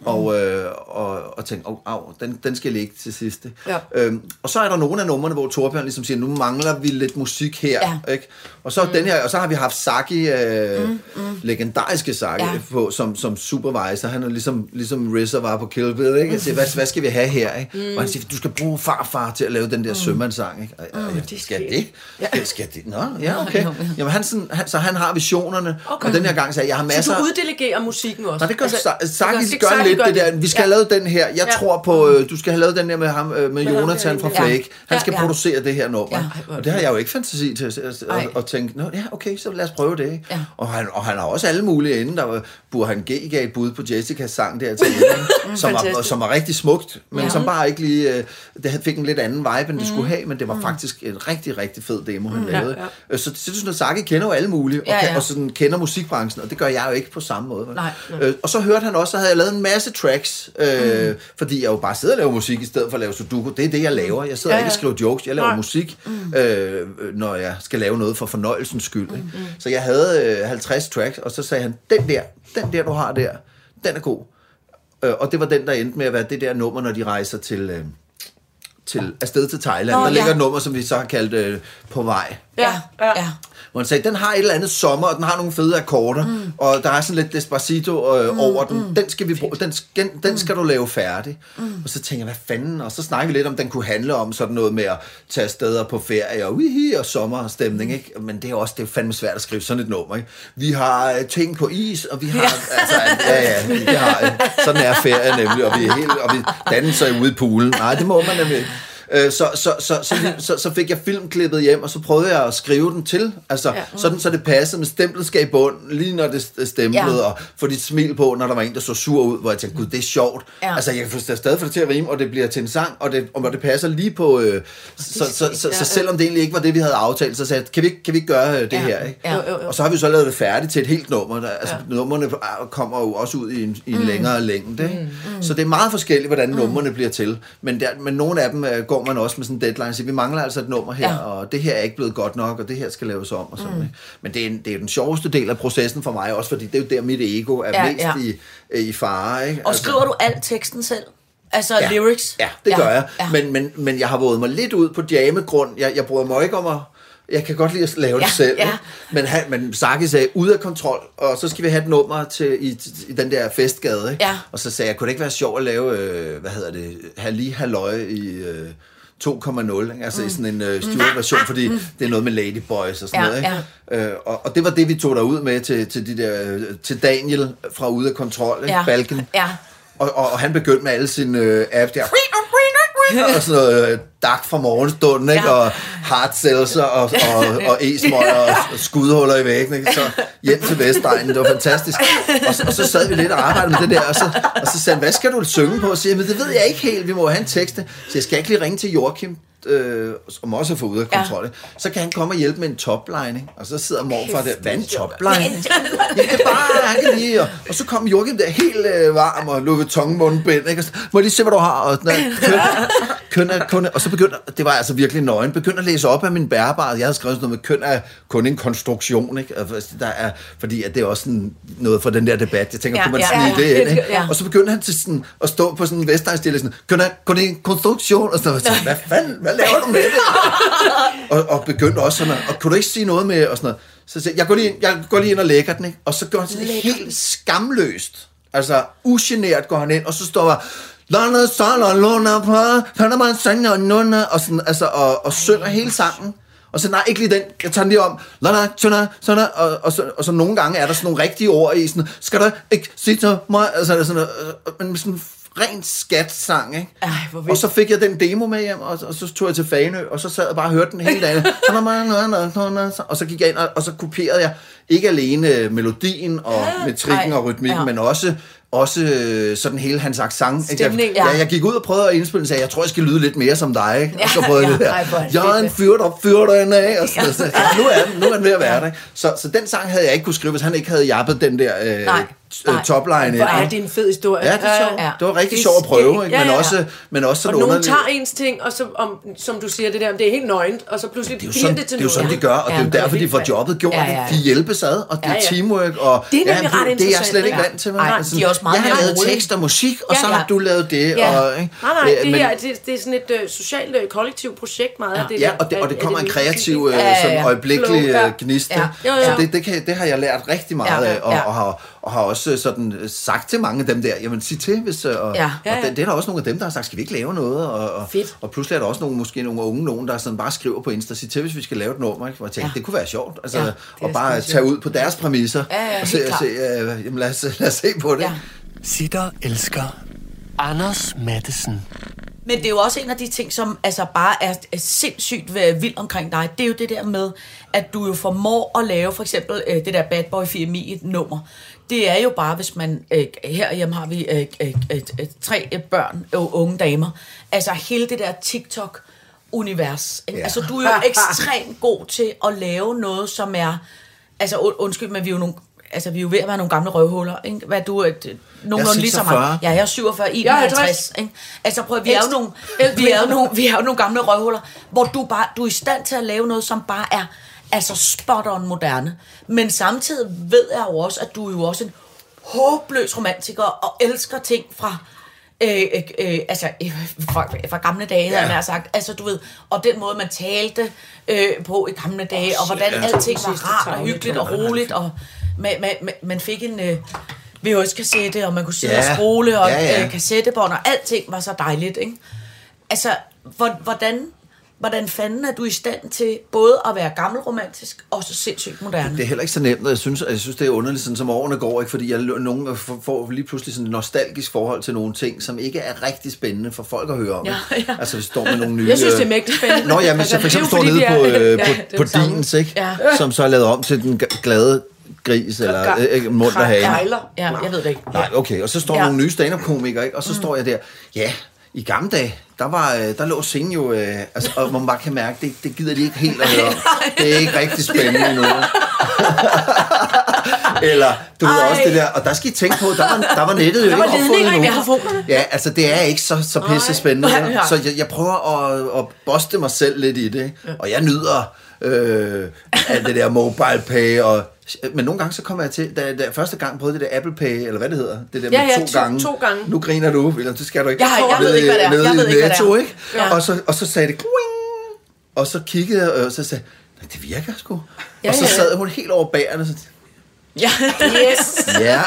Speaker 3: og, øh, og, og tænkte, oh, au, den, den skal ligge til sidste.
Speaker 4: Ja.
Speaker 3: Øhm, og så er der nogle af numrene, hvor Torbjørn ligesom siger, nu mangler vi lidt musik her,
Speaker 2: Ja.
Speaker 3: ikke? Og så, mm. den her, og så har vi haft Saki, øh, mm, mm. legendariske Saki,
Speaker 2: Ja.
Speaker 3: på, som, som supervisor. Han er ligesom, ligesom RZA var på Kill Bill, ikke? Jeg siger, hvad, hvad skal vi have her, ikke? Mm. Og han siger, du skal bruge farfar til at lave den der mm. sømandssang, ikke? Og, og, jeg,
Speaker 4: det
Speaker 3: skal
Speaker 4: skal-
Speaker 3: det? Ja. Skal det? Nå, ja, okay. Jamen, han, sådan, han, så han har visionerne,
Speaker 4: Okay.
Speaker 3: og den her gang sagde jeg, jeg har masser...
Speaker 4: Så du uddelegerer musikken også?
Speaker 3: Nej, det gør altså, Saki
Speaker 4: gør-
Speaker 3: gør, lidt
Speaker 4: gør
Speaker 3: det der. Vi skal
Speaker 4: Ja.
Speaker 3: have lavet den her. Jeg
Speaker 4: Ja.
Speaker 3: tror på, øh, du skal have lavet den der med ham, øh, med Jonathan fra. Flake. Han skal
Speaker 2: ja.
Speaker 3: producere det her nummer.
Speaker 2: Ja.
Speaker 3: Og det har jeg jo ikke fantasi til at, at, at, at tænke, Nå, ja, okay, så lad os prøve det. Ikke?
Speaker 2: Ja.
Speaker 3: Og, han, og han har også alle mulige inden. Der var, Burhan G gav et bud på Jessicas sang der til som, var, som var rigtig smukt, men
Speaker 2: Ja.
Speaker 3: som bare ikke lige... Det havde- fik en lidt anden vibe, end det skulle have, men det var faktisk en rigtig, rigtig fed demo, han lavede.
Speaker 4: ja,
Speaker 3: Øh, Så, så det sådan, at Saki kender jo alle mulige, og,
Speaker 2: Ja, ja.
Speaker 3: og sådan kender musikbranchen, og det gør jeg jo ikke på samme måde. vel?
Speaker 2: Nej,
Speaker 3: Øh, og så hørte han også, så havde jeg lavet en masse tracks, øh, mm. fordi jeg jo bare sidder og laver musik, i stedet for at lave sudoku. Det er det, jeg laver. Jeg sidder
Speaker 4: Ja,
Speaker 3: ikke og
Speaker 4: ja.
Speaker 3: skriver jokes, jeg laver
Speaker 4: Nej.
Speaker 3: musik, øh, når jeg skal lave noget for fornøjelsens skyld. Ikke? Så jeg havde øh, 50 tracks, og så sagde han, den der, den der, du har der, den er god. Øh, og det var den, der endte med at være det der nummer, når de rejser til, øh, til afsted til Thailand.
Speaker 2: Nå,
Speaker 3: der ligger
Speaker 2: ja.
Speaker 3: et nummer, som vi så har kaldt øh, På vej.
Speaker 2: Ja, ja. ja.
Speaker 3: Hvor han sagde, den har et eller andet sommer, og den har nogle fede akkorder, mm. og der er sådan lidt Despacito øh, mm, over den. Den skal, vi bruge, den, skal, den skal du lave færdig. Mm. Og så tænkte jeg, hvad fanden? Og så snakkede vi lidt om, den kunne handle om sådan noget med at tage steder på ferie og, uihi, og sommerstemning. Ikke? Men det er også det er fandme svært at skrive sådan et nummer. Ikke? Vi har øh, ting på is, og vi har... Ja. Altså, ja, ja, det har, øh, sådan er ferie nemlig, og vi, er helt, og vi danser ude i poolen. Nej, det må man nemlig ikke. Øh, Så, så, så, så, så, så fik jeg filmklippet hjem, og så prøvede jeg at skrive den til, altså ja. sådan så det passede med stemplet skal i bund, lige når det st- stemplede,
Speaker 2: Ja.
Speaker 3: og få dit smil på, når der var en, der så sur ud, hvor jeg tænkte, gud, det er sjovt.
Speaker 2: Ja.
Speaker 3: Altså, jeg kan få- stadig få det til at rime, og det bliver til en sang, og det, og det passer lige på... Øh, så, så, så, så, så selvom det egentlig ikke var det, vi havde aftalt, så sagde jeg, kan vi, kan vi ikke gøre øh, det
Speaker 2: Ja.
Speaker 3: her? Ikke?
Speaker 2: Ja.
Speaker 4: Jo, jo, jo.
Speaker 3: Og så har vi så lavet det færdigt til et helt nummer. Der, altså, Nummerne kommer jo også ud i en, i en mm. længere længde. Ikke? Mm. Så det er meget forskelligt, hvordan mm. numrene bliver til. Men, der, men nogle af dem øh, man også med sådan en deadline siger, vi mangler altså et nummer her,
Speaker 2: Ja.
Speaker 3: og det her er ikke blevet godt nok, og det her skal laves om. Og sådan, mm. ikke? Men det er, det er den sjoveste del af processen for mig også, fordi det er jo der, mit ego er
Speaker 2: Ja,
Speaker 3: ja, mest
Speaker 2: ja.
Speaker 3: ja. i, i fare. Ikke?
Speaker 2: Og skriver du alt teksten selv? Altså
Speaker 3: ja,
Speaker 2: lyrics?
Speaker 3: Ja, det gør jeg.
Speaker 2: Ja.
Speaker 3: Men, men, men jeg har våget mig lidt ud på jamegrund. Jeg, jeg bryder mig ikke om at... Jeg kan godt lide at lave
Speaker 2: Ja,
Speaker 3: det selv.
Speaker 2: ja.
Speaker 3: ikke? Men, han, men Saki sagde, ud af kontrol, og så skal vi have et nummer til, i, i den der festgade. Ikke?
Speaker 2: Ja.
Speaker 3: Og så sagde jeg, kunne det ikke være sjovt at lave, øh, hvad hedder det, Halli Halløj i... Øh, 2,0, ikke? altså mm. i sådan en øh, styret version, fordi det er noget med Ladyboys og sådan
Speaker 2: Ja,
Speaker 3: noget. Ikke? Øh, og, og det var det, vi tog derud med til, til, de der, øh, til Daniel fra Ude af Kontrol, ikke?
Speaker 2: Ja.
Speaker 3: Balken.
Speaker 2: Ja.
Speaker 3: Og, og, og han begyndte med alle sine øh, apps der. Og sådan noget øh, dak fra morgenstunden, ikke?
Speaker 2: Ja.
Speaker 3: og hard seltzer og, og, og e-smøger og, og skudhuller i væggen. Ikke? Så hjem til Vestegnen, det var fantastisk. Og så, og så sad vi lidt og arbejdede med det der, og så, og så sagde han, hvad skal du synge på? Og siger men det ved jeg ikke helt, vi må have en tekst. Så jeg skal ikke lige ringe til Joachim, øh, som også er fået ud af kontrol, ja. så kan han komme og hjælpe med en topline, ikke? og så sidder morfar der, hvad en topline? ja, det er bare, han kan lige, og, og så kom Joachim der helt øh, varm og Louis Vuitton mundbind, ikke? Og så, må jeg lige se, hvad du har, og, sådan, køn, køn kun, og så begyndte, det var altså virkelig nøgen, begyndte at læse op af min bærbare, jeg havde skrevet sådan noget med, køn er kun en konstruktion, ikke? Og Der er, fordi at det er også sådan noget for den der debat, jeg tænker,
Speaker 2: Ja,
Speaker 3: kunne man
Speaker 2: ja,
Speaker 3: snige
Speaker 2: ja.
Speaker 3: det ind, ikke?
Speaker 2: Ja.
Speaker 3: Og så begyndte han til sådan, at stå på sådan en vestegnstil, sådan, køn er kun en konstruktion, og sådan noget, hvad fanden, hvad laver du med det? og, og begyndte også sådan, og kunne du ikke sige noget med, og sådan noget. Så jeg, jeg går lige ind, jeg går lige ind og lægger den, ikke? Og så gør han sådan helt skamløst. Altså, ugenert går han ind, og så står der, Lana, Sala, Luna, Pa, Panama, Sanya, Nuna, og, sådan, altså, og, og synger hele sangen. Og så, nej, ikke lige den, jeg tager den lige om. Lana, Tuna, Sana, og, og, så, og så nogle gange er der sådan nogle rigtige ord i, sådan, skal du ikke sige til mig, altså, sådan, øh, men sådan rent skat-sang, ikke?
Speaker 2: Ej, hvor vildt.
Speaker 3: og så fik jeg den demo med hjem, og, og så tog jeg til Fanø, og så sad jeg bare og hørte den hele dagen. og så gik jeg ind, og, og så kopierede jeg ikke alene øh, melodien og metrikken
Speaker 2: Ej,
Speaker 3: og rytmikken,
Speaker 2: ja.
Speaker 3: men også også øh, sådan hele hans accent. ikke?
Speaker 4: Stemningen.
Speaker 3: Jeg, ja, jeg gik ud og prøvede at indspille og sagde, jeg tror, jeg skal lyde lidt mere som dig. Ikke? Og så prøvede jeg
Speaker 2: Ja,
Speaker 3: det
Speaker 2: ej, er
Speaker 3: der.
Speaker 2: det
Speaker 3: Jeg er en
Speaker 2: fedt,
Speaker 3: fyr, der fyrer dig af. Og sådan, ja. ja, nu, er den, nu er den ved at være der. ikke? Så, så den sang havde jeg ikke kunne skrive, hvis han ikke havde jappet den der øh,
Speaker 2: Nej,
Speaker 3: øh,
Speaker 2: nej.
Speaker 3: topline.
Speaker 4: Hvor er det en fed historie.
Speaker 3: Ja, det er sjovt.
Speaker 2: Ja.
Speaker 3: Det var rigtig sjovt at prøve, ikke?
Speaker 4: Ja,
Speaker 3: men,
Speaker 4: ja.
Speaker 3: også, men også
Speaker 4: Og
Speaker 3: sådan
Speaker 4: nogen
Speaker 3: underligt.
Speaker 4: tager ens ting, og så, om, som du siger, det der, det er helt nøgent, og så pludselig
Speaker 3: Det er jo sådan,
Speaker 4: det til
Speaker 3: det er jo sådan, de gør, og det er jo
Speaker 2: Ja,
Speaker 3: derfor, de får jobbet gjort.
Speaker 2: Ja, ja, ja.
Speaker 3: De hjælpes ad, og det er
Speaker 4: Ja, ja.
Speaker 3: teamwork, og
Speaker 4: Det er nemlig ret
Speaker 3: det, er jeg slet ikke vant til.
Speaker 2: Nej,
Speaker 3: men sådan,
Speaker 2: de er også meget
Speaker 3: Jeg har lavet tekst og musik, og
Speaker 2: Ja,
Speaker 3: så
Speaker 2: ja.
Speaker 3: har du lavet det.
Speaker 2: Ja.
Speaker 3: Og?
Speaker 4: Nej, nej, det
Speaker 3: Øh, men-
Speaker 4: her, det, er sådan et uh, socialt uh, kollektivt projekt meget af det
Speaker 3: Ja, og det, og kommer en kreativ, øh,
Speaker 2: Ja, ja,
Speaker 3: sådan
Speaker 2: ja.
Speaker 3: øjeblikkelig
Speaker 4: Flow, ja.
Speaker 3: øh, gnist.
Speaker 2: Ja.
Speaker 4: Jo, jo.
Speaker 3: Så det, har jeg lært rigtig meget
Speaker 2: Ja,
Speaker 3: af, og,
Speaker 2: ja.
Speaker 3: og, har, og har også sådan øh, sagt til mange af dem der, jamen sig til, hvis... øh, Og,
Speaker 2: Ja.
Speaker 3: og
Speaker 4: Ja, ja.
Speaker 3: det, det er der også nogle af dem, der har sagt, skal vi ikke lave noget? Og, og,
Speaker 4: Fedt.
Speaker 3: og pludselig er der også nogle, måske nogle unge nogen, der sådan bare skriver på Insta, sig til, hvis vi skal lave et nummer. Ikke? Hvor jeg tænkte,
Speaker 2: Ja.
Speaker 3: det kunne være sjovt. Altså,
Speaker 2: Ja,
Speaker 3: og bare tage ud på deres præmisser.
Speaker 2: Ja, ja,
Speaker 3: og se, se, øh, jamen lad, os, lad os se på det.
Speaker 2: Ja.
Speaker 1: Sitter elsker Anders Mattesen.
Speaker 2: Men det er jo også en af de ting, som altså bare er, er sindssygt øh, vildt omkring dig. Det er jo det der med, at du jo formår at lave for eksempel øh, det der Bad Boy 4 nummer. Det er jo bare, hvis man... Øh, herhjemme har vi øh, øh, øh, øh, tre øh, børn og unge damer. Altså hele det der TikTok univers. Ja. Altså, du er jo ekstremt god til at lave noget, som er... Altså, und- undskyld, men vi er jo nogle... Altså, vi er jo ved at være nogle gamle røvhuller, ikke? Hvad er du? Et, nogenlunde ligesom
Speaker 3: 46.
Speaker 2: mig. Ja, jeg er 47, I
Speaker 4: Jeg er
Speaker 2: 50,
Speaker 4: 50.
Speaker 2: ikke? Altså, prøv vi er jo nogle, vi er jo nogle, vi er jo nogle gamle røvhuller, hvor du bare, du er i stand til at lave noget, som bare er, altså spot on moderne. Men samtidig ved jeg jo også, at du er jo også en håbløs romantiker, og elsker ting fra, øh, øh, øh, altså, øh, fra, fra gamle dage, havde jeg sagt. Altså, du ved, og den måde, man talte øh, på i gamle dage, og hvordan alting var rart og hyggeligt og roligt, og man, man, man, fik en øh, VHS-kassette, og man kunne sidde
Speaker 3: Ja.
Speaker 2: og scrolle, og
Speaker 3: Ja, ja.
Speaker 2: Øh, kassettebånd, og alting var så dejligt, ikke? Altså, hvor- hvordan, hvordan fanden er du i stand til både at være gammelromantisk og så sindssygt moderne?
Speaker 3: Det er heller ikke så nemt, og jeg synes, jeg synes det er underligt, sådan, som årene går, ikke? fordi jeg, nogen får- lige pludselig sådan et nostalgisk forhold til nogle ting, som ikke er rigtig spændende for folk at høre om.
Speaker 2: Ja, ja.
Speaker 3: Altså, vi står med nogle nye...
Speaker 4: Jeg synes, det er
Speaker 3: øh,
Speaker 4: mægtigt spændende.
Speaker 3: Nå ja, men så
Speaker 4: Altså,
Speaker 3: for eksempel står nede på, øh,
Speaker 4: ja,
Speaker 3: på. Dins, ikke?
Speaker 2: Ja.
Speaker 3: som så er lavet om til den glade gris, eller øh, øh, mund, der.
Speaker 4: Gejler.
Speaker 2: Ja, jeg ved det ikke.
Speaker 3: Nej, okay, og så står
Speaker 2: ja.
Speaker 3: nogle nye stand-up-komikere, ikke? og så mm. står jeg der, ja, i gamle dage, der, var, øh, der lå scenen jo, øh, altså, og man bare kan mærke, det, det gider de ikke helt at høre. Det er ikke rigtig spændende endnu. Eller, du ved
Speaker 2: Ej.
Speaker 3: også det der, og der skal I tænke på, der var, der var nettet jo
Speaker 4: Der var
Speaker 3: ikke opfundet endnu. Ja, altså det er ikke så, så pisse spændende. Så jeg, jeg prøver at, at boste mig selv lidt i det, og jeg nyder øh, alt det der mobile pay, og, men nogle gange så kommer jeg til, da, da jeg første gang prøvede det der Apple Pay, eller hvad det hedder, det der
Speaker 4: Ja,
Speaker 3: med
Speaker 4: ja,
Speaker 3: to,
Speaker 4: to-
Speaker 3: gange.
Speaker 4: to gange.
Speaker 3: Nu griner du, William, det skal du ikke.
Speaker 2: Jeg har- jeg ved ikke, hvad det er.
Speaker 3: nede
Speaker 2: Jeg ved ikke,
Speaker 3: Netto, ikke?
Speaker 2: Ja.
Speaker 3: Og, så, og så sagde det, Quing! og så kiggede jeg, og så sagde "Nej, det virker sgu.
Speaker 4: Ja,
Speaker 3: og så sad hun helt over bagerne, og så
Speaker 2: Ja.
Speaker 4: Yes.
Speaker 3: Ja,
Speaker 4: Ja.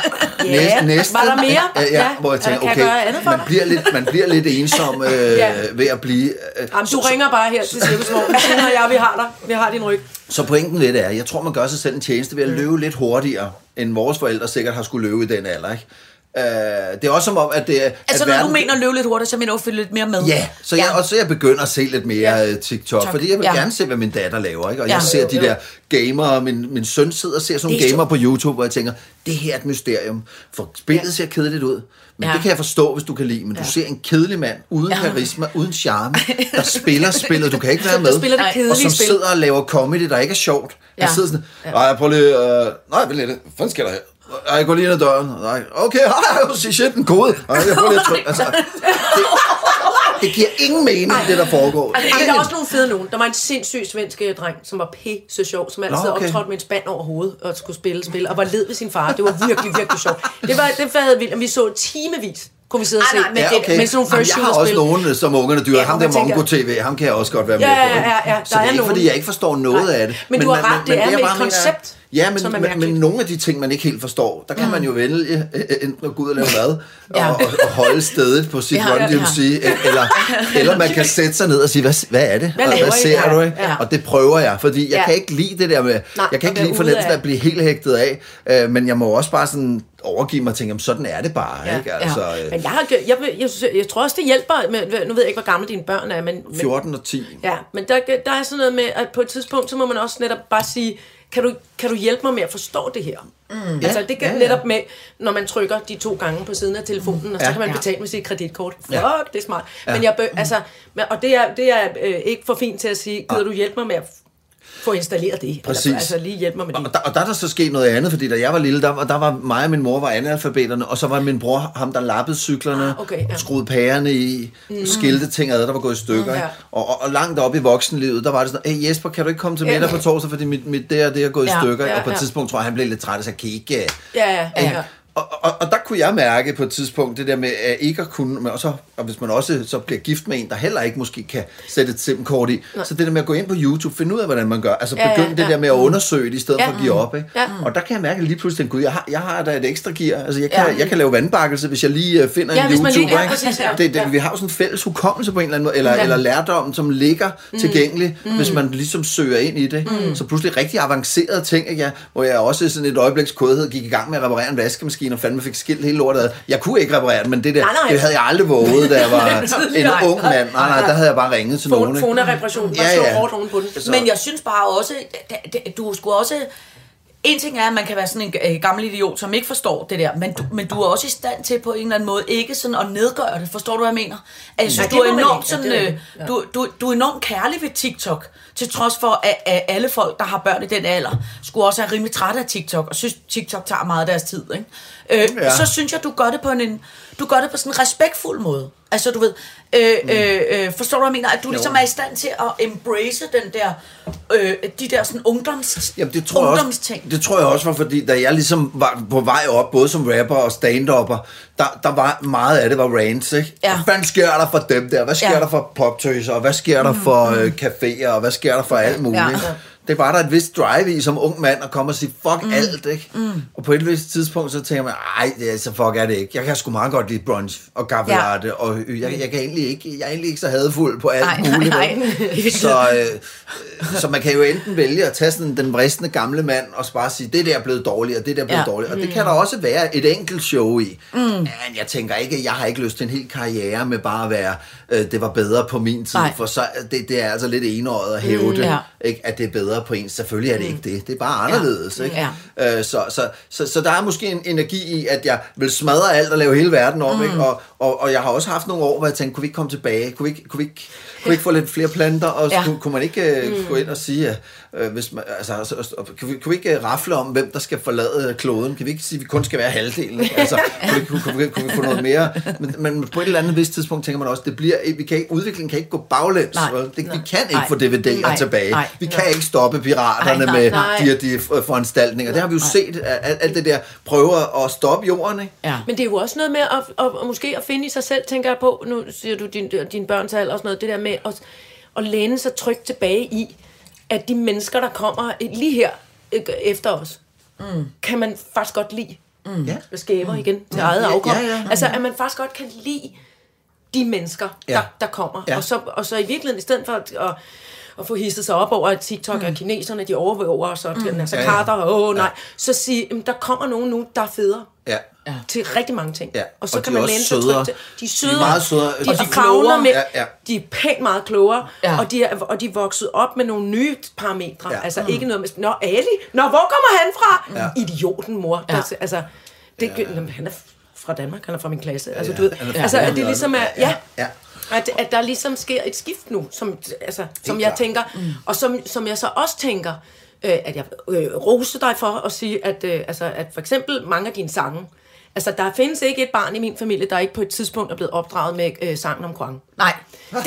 Speaker 3: næste, næste.
Speaker 4: Var der mere?
Speaker 3: Ja, ja,
Speaker 4: Ja.
Speaker 3: hvor jeg tænker,
Speaker 4: Kan jeg
Speaker 3: okay,
Speaker 4: gøre andet for
Speaker 3: man bliver, lidt, man bliver lidt ensom øh,
Speaker 4: Ja.
Speaker 3: ved at blive... Øh,
Speaker 4: Jamen, du ringer bare her til Cirkusvognen. Signe og jeg, vi har dig. Vi har din ryg.
Speaker 3: så pointen lidt er, jeg tror, man gør sig selv en tjeneste ved at løbe lidt hurtigere, end vores forældre sikkert har skulle løbe i den alder, ikke? Øh, det er også som om, at det er...
Speaker 2: Altså,
Speaker 3: at
Speaker 2: når du
Speaker 3: verden-
Speaker 2: mener løbe lidt hurtigt, så mener du at følge lidt mere med.
Speaker 3: Ja, så jeg,
Speaker 2: Ja.
Speaker 3: og så jeg begynder at se lidt mere
Speaker 2: Ja.
Speaker 3: ja. TikTok,
Speaker 2: Tak.
Speaker 3: fordi jeg vil
Speaker 2: Ja.
Speaker 3: ja. gerne se, hvad min datter laver, ikke? Og
Speaker 2: Ja.
Speaker 3: jeg ser de
Speaker 2: Jo.
Speaker 3: der gamere, min, min søn sidder og ser sådan nogle
Speaker 2: er
Speaker 3: gamer på YouTube, hvor jeg tænker, det her er et mysterium, for spillet ser kedeligt ud. Men
Speaker 2: Ja.
Speaker 3: det kan jeg forstå, hvis du kan lide. Men du ser en kedelig mand, uden
Speaker 2: Ja.
Speaker 3: karisma, uden charme, der spiller spillet. Du kan ikke være med.
Speaker 4: Der spiller det
Speaker 3: og som
Speaker 4: spil.
Speaker 3: sidder og laver comedy, der ikke er sjovt. Ja.
Speaker 2: Ja.
Speaker 3: Jeg sidder sådan, nej, prøv lige, øh, nej, vent lidt, hvad fanden sker der her? Ej, jeg går lige ind ad døren. Nej, okay, hej, shit, en kode. Ej, jeg prøver lige at trykke. Altså, det, det giver ingen mening, det der foregår.
Speaker 4: Ej, der er også nogle fede nogen. Der var en sindssyg svensk øh, dreng, som var pisse sjov, som altid
Speaker 3: Nå, okay.
Speaker 4: optrådte med en spand over hovedet og skulle spille spil, og var led ved sin far. Det var virkelig, virkelig sjovt. Det var, det havde vi, vi så timevis, kunne vi sidde og se.
Speaker 2: Ej, nej, men
Speaker 3: Ja,
Speaker 2: det-
Speaker 3: okay.
Speaker 4: Men sådan nogle
Speaker 3: Jamen,
Speaker 4: first
Speaker 3: jeg har også nogen, som ungerne dyrer.
Speaker 4: Ja,
Speaker 3: ham der Mongo TV, ham kan jeg også godt være med
Speaker 4: Ja,
Speaker 3: på.
Speaker 4: ja, ja, ja.
Speaker 3: Så
Speaker 4: Der
Speaker 3: det
Speaker 4: er
Speaker 3: er ikke,
Speaker 4: nogen.
Speaker 3: fordi jeg ikke forstår noget
Speaker 4: Nej.
Speaker 3: af det.
Speaker 4: Men du har ret, det er
Speaker 3: jeg
Speaker 4: med et koncept,
Speaker 3: Ja, men, men, men
Speaker 4: mærkeligt.
Speaker 3: nogle af de ting, man ikke helt forstår, der kan mm. man jo vælge øh, øh, enten at gå ud og lave mad,
Speaker 2: Ja.
Speaker 3: og, og, holde stedet på sit
Speaker 2: Ja,
Speaker 3: Run
Speaker 2: ja, ja.
Speaker 3: DMC, eller, eller man kan sætte sig ned og sige, hvad, hvad er det?
Speaker 4: Hvad
Speaker 3: og, hvad ser
Speaker 4: Ja,
Speaker 3: du? Ikke?
Speaker 4: ja.
Speaker 3: Og det prøver jeg, fordi jeg
Speaker 4: Ja.
Speaker 3: kan ikke lide det der med,
Speaker 4: Nej,
Speaker 3: jeg kan ikke lide
Speaker 4: ude
Speaker 3: fornemmelsen
Speaker 4: af-
Speaker 3: at blive helt hægtet af, øh, men jeg må også bare sådan overgive mig og tænke, sådan er det bare.
Speaker 4: Ja,
Speaker 3: ikke?
Speaker 2: ja.
Speaker 3: Altså, øh,
Speaker 4: Men jeg, har, jeg, jeg, jeg, jeg tror også, det hjælper. Med, nu ved jeg ikke, hvor gamle dine børn er, men, men
Speaker 3: 14 og 10.
Speaker 4: Ja, men der, der er sådan noget med, at på et tidspunkt, så må man også netop bare sige, kan du, kan du hjælpe mig med at forstå det her? Mm. Altså, det kan
Speaker 3: ja, ja.
Speaker 4: netop med, når man trykker de to gange på siden af telefonen, og så
Speaker 3: Ja.
Speaker 4: kan man
Speaker 2: Ja.
Speaker 4: betale med sit kreditkort. Fuck,
Speaker 3: Ja.
Speaker 4: det er smart. Men jeg bø, altså, og det er, det er øh, ikke for fint til at sige, gider du hjælpe mig med at få installeret det?
Speaker 3: Præcis.
Speaker 4: Eller, altså, lige hjælpe mig med det.
Speaker 3: Og der, og der er der så sket noget andet, fordi da jeg var lille, der, var- der var mig og min mor var analfabeterne, og så var min bror ham, der lappede cyklerne,
Speaker 4: Ah, okay, ja.
Speaker 3: skruede pærerne i, mm. skilte ting ad, der var gået i stykker.
Speaker 4: Mm, ja.
Speaker 3: Og, og, og langt op i voksenlivet, der var det sådan, hey Jesper, kan du ikke komme til middag på torsdag, fordi mit, mit det og det er gået i
Speaker 2: Ja,
Speaker 3: stykker. ikke?
Speaker 4: ja,
Speaker 3: og på et
Speaker 4: ja.
Speaker 3: tidspunkt tror jeg, han blev lidt træt, og sagde, kan I ikke...
Speaker 4: Ja, ja, ja. ja.
Speaker 3: Og, og, og der kunne jeg mærke på et tidspunkt det der med at ikke at kunne, men også, og hvis man også så bliver gift med en, der heller ikke måske kan sætte et SIM-kort i, så det der med at gå ind på YouTube, finde ud af, hvordan man gør, altså
Speaker 4: Ja, ja,
Speaker 3: begynde det
Speaker 4: ja.
Speaker 3: der med at undersøge det, i stedet
Speaker 4: Ja.
Speaker 3: for at give op. Ikke?
Speaker 4: Ja.
Speaker 3: Og der kan jeg mærke lige pludselig, gud, jeg har, jeg har da et ekstra gear, altså jeg kan,
Speaker 4: Ja.
Speaker 3: jeg kan lave vandbakkelse, hvis jeg lige uh, finder
Speaker 4: Ja,
Speaker 3: en
Speaker 4: man lige-
Speaker 3: YouTuber.
Speaker 4: ja,
Speaker 3: ikke?
Speaker 4: præcis, ja.
Speaker 3: det, det,
Speaker 4: Ja.
Speaker 3: Vi har jo sådan en fælles hukommelse på en eller anden måde, eller,
Speaker 4: Ja.
Speaker 3: eller lærdommen, som ligger tilgængelig, hvis man ligesom søger ind i det. Så pludselig rigtig avancerede ting, ikke? Ja, hvor jeg også sådan et øjebliks kodhed gik i gang med at reparere en vaskemaskine, vaskemaskine og fandme fik skilt hele lortet ad. Jeg kunne ikke reparere den, men det der,
Speaker 4: Nej, nej.
Speaker 3: det havde jeg aldrig våget, da jeg var en ung mand. Nej, nej, der havde jeg bare ringet til nogen.
Speaker 4: Fon,
Speaker 3: ikke?
Speaker 4: Fona-reparation, bare
Speaker 3: Ja, ja.
Speaker 4: hårdt oven på den.
Speaker 2: Men jeg synes bare også, det- det- du skulle også... En ting er, at man kan være sådan en øh, gammel idiot, som ikke forstår det der, men du, men du er også i stand til på en eller anden måde ikke sådan at nedgøre det. Forstår du, hvad jeg mener? Synes,
Speaker 4: Ja,
Speaker 2: du, er enormt.
Speaker 4: Ja,
Speaker 2: sådan,
Speaker 4: det er
Speaker 2: øh.
Speaker 4: Ja.
Speaker 2: du, du, du er enormt kærlig ved TikTok, til trods for, at, at alle folk, der har børn i den alder, skulle også være rimelig trætte af TikTok, og synes, TikTok tager meget af deres tid. Ikke? Øh,
Speaker 3: Ja.
Speaker 2: ja. Så synes jeg, du gør det på en, du gør det på sådan en respektfuld måde. Altså, du ved, øh, øh, øh, forstår du, hvad jeg mener? At du ligesom er i stand til at embrace den der, øh, de der sådan ungdoms,
Speaker 3: Jamen, det tror, jeg
Speaker 2: ungdomsting.
Speaker 3: også, det tror jeg også var, fordi da jeg ligesom var på vej op, både som rapper og stand-upper, der, der var meget af det var rants, ikke?
Speaker 2: Ja.
Speaker 3: Hvad fanden sker der for dem der? Hvad sker
Speaker 2: Ja.
Speaker 3: der for poptøser? Og hvad sker der for øh, caféer? Og hvad sker der for alt muligt?
Speaker 2: Ja.
Speaker 3: Det var der et vist drive i som ung mand at komme og sige, fuck mm. alt, ikke? Mm. Og på et vist tidspunkt, så tænker man, ej, det er, så fuck er det ikke. Jeg kan sgu meget godt lide brunch og kaffe
Speaker 2: Ja.
Speaker 3: latte, og øh, jeg, jeg, kan egentlig ikke, jeg er egentlig ikke så hadfuld på alt
Speaker 2: Nej, nej,
Speaker 3: muligt.
Speaker 2: nej.
Speaker 3: vel? Så, øh, så man kan jo enten vælge at tage sådan den vristende gamle mand og bare sige, det der er blevet dårligt, og det der er blevet
Speaker 2: Ja.
Speaker 3: dårligt. Og det kan der også være et enkelt show i. Mm. Men jeg tænker ikke, jeg har ikke lyst til en hel karriere med bare at være, øh, det var bedre på min tid,
Speaker 2: Nej.
Speaker 3: for så, det, det er altså lidt enåret at hæve det,
Speaker 2: ja.
Speaker 3: ikke, at det er bedre på en. Selvfølgelig er det ikke det. Det er bare anderledes. Ikke?
Speaker 2: Ja.
Speaker 3: Øh, så, så, så, så der er måske en energi i, at jeg vil smadre alt og lave hele verden om. Mm. Ikke? Og, og, og jeg har også haft nogle år, hvor jeg tænkte, kunne vi ikke komme tilbage? Kunne vi ikke, kunne vi ikke, kunne vi ikke få lidt flere planter? Og
Speaker 2: Ja.
Speaker 3: ja. kunne, kunne man ikke øh, gå ind og sige, at øh, hvis man, altså, altså, altså, kunne, vi, kunne vi ikke øh, rafle om, hvem der skal forlade kloden? Kan vi ikke sige, at vi kun skal være halvdelen? Altså, kunne, vi, kunne, kunne, vi, kunne vi få noget mere? Men, men på et eller andet vist tidspunkt tænker man også, det bliver, vi kan ikke, udviklingen kan ikke gå baglæns.
Speaker 2: Nej.
Speaker 3: vel? Det, vi
Speaker 2: Nej.
Speaker 3: kan ikke
Speaker 2: Nej.
Speaker 3: få DVD'er
Speaker 2: Nej.
Speaker 3: tilbage.
Speaker 2: Nej.
Speaker 3: Vi kan ikke stoppe piraterne
Speaker 2: Nej, nej,
Speaker 3: med
Speaker 2: nej.
Speaker 3: de og de øh, foranstaltninger. Det har vi jo set, at alt, alt det der prøver at stoppe jorden. Ikke?
Speaker 2: Ja.
Speaker 4: Men det er jo også noget med at, at, at måske at finde i sig selv, tænker jeg på, nu siger du din, din børns alder og sådan noget, det der med at, at læne sig trygt tilbage i, at de mennesker, der kommer lige her efter os, mm. kan man faktisk godt lide. Mm.
Speaker 3: Ja.
Speaker 4: Skæber igen til eget
Speaker 3: Ja,
Speaker 4: afkom.
Speaker 3: ja, ja.
Speaker 4: Altså, at man faktisk godt kan lide de mennesker,
Speaker 3: Ja.
Speaker 4: der, der kommer.
Speaker 3: Ja.
Speaker 4: Og, så, og så i virkeligheden, i stedet for at, at, at få hisset sig op over, at TikTok mm. og kineserne, de overvåger os, og mm. altså
Speaker 3: Ja, ja.
Speaker 4: karter, og åh nej, så sige, jamen, der kommer nogen nu, der er federe
Speaker 3: Ja.
Speaker 4: Til rigtig mange ting.
Speaker 3: Ja,
Speaker 4: Og så
Speaker 3: og
Speaker 4: kan
Speaker 3: de er
Speaker 4: man læne sig trygt til. De er sødere.
Speaker 3: meget sødere.
Speaker 4: De,
Speaker 3: Og de
Speaker 4: de
Speaker 3: er
Speaker 2: klogere.
Speaker 4: med.
Speaker 3: Ja, ja.
Speaker 4: De er pænt meget klogere.
Speaker 2: Ja.
Speaker 4: Og, de er, og de er vokset op med nogle nye parametre.
Speaker 3: Ja.
Speaker 4: Altså ikke noget med... Nå, Ali? Nå, hvor kommer han fra?
Speaker 3: Ja.
Speaker 4: Idioten, mor.
Speaker 2: Ja.
Speaker 4: Ja. Altså, det, ja. han er fra Danmark, han er fra min klasse. Altså,
Speaker 3: Ja,
Speaker 4: du ved,
Speaker 3: er fra
Speaker 4: altså, at det ligesom er...
Speaker 3: Ja,
Speaker 4: Ja,
Speaker 3: ja.
Speaker 4: At, at der ligesom sker et skift nu, som, altså, som jeg tænker, mm. og som, som jeg så også tænker, øh, at jeg øh, rose dig for at sige, at, øh, altså, at for eksempel mange af dine sange, altså der findes ikke et barn i min familie, der ikke på et tidspunkt er blevet opdraget med øh, sangen om Kwang.
Speaker 2: Nej.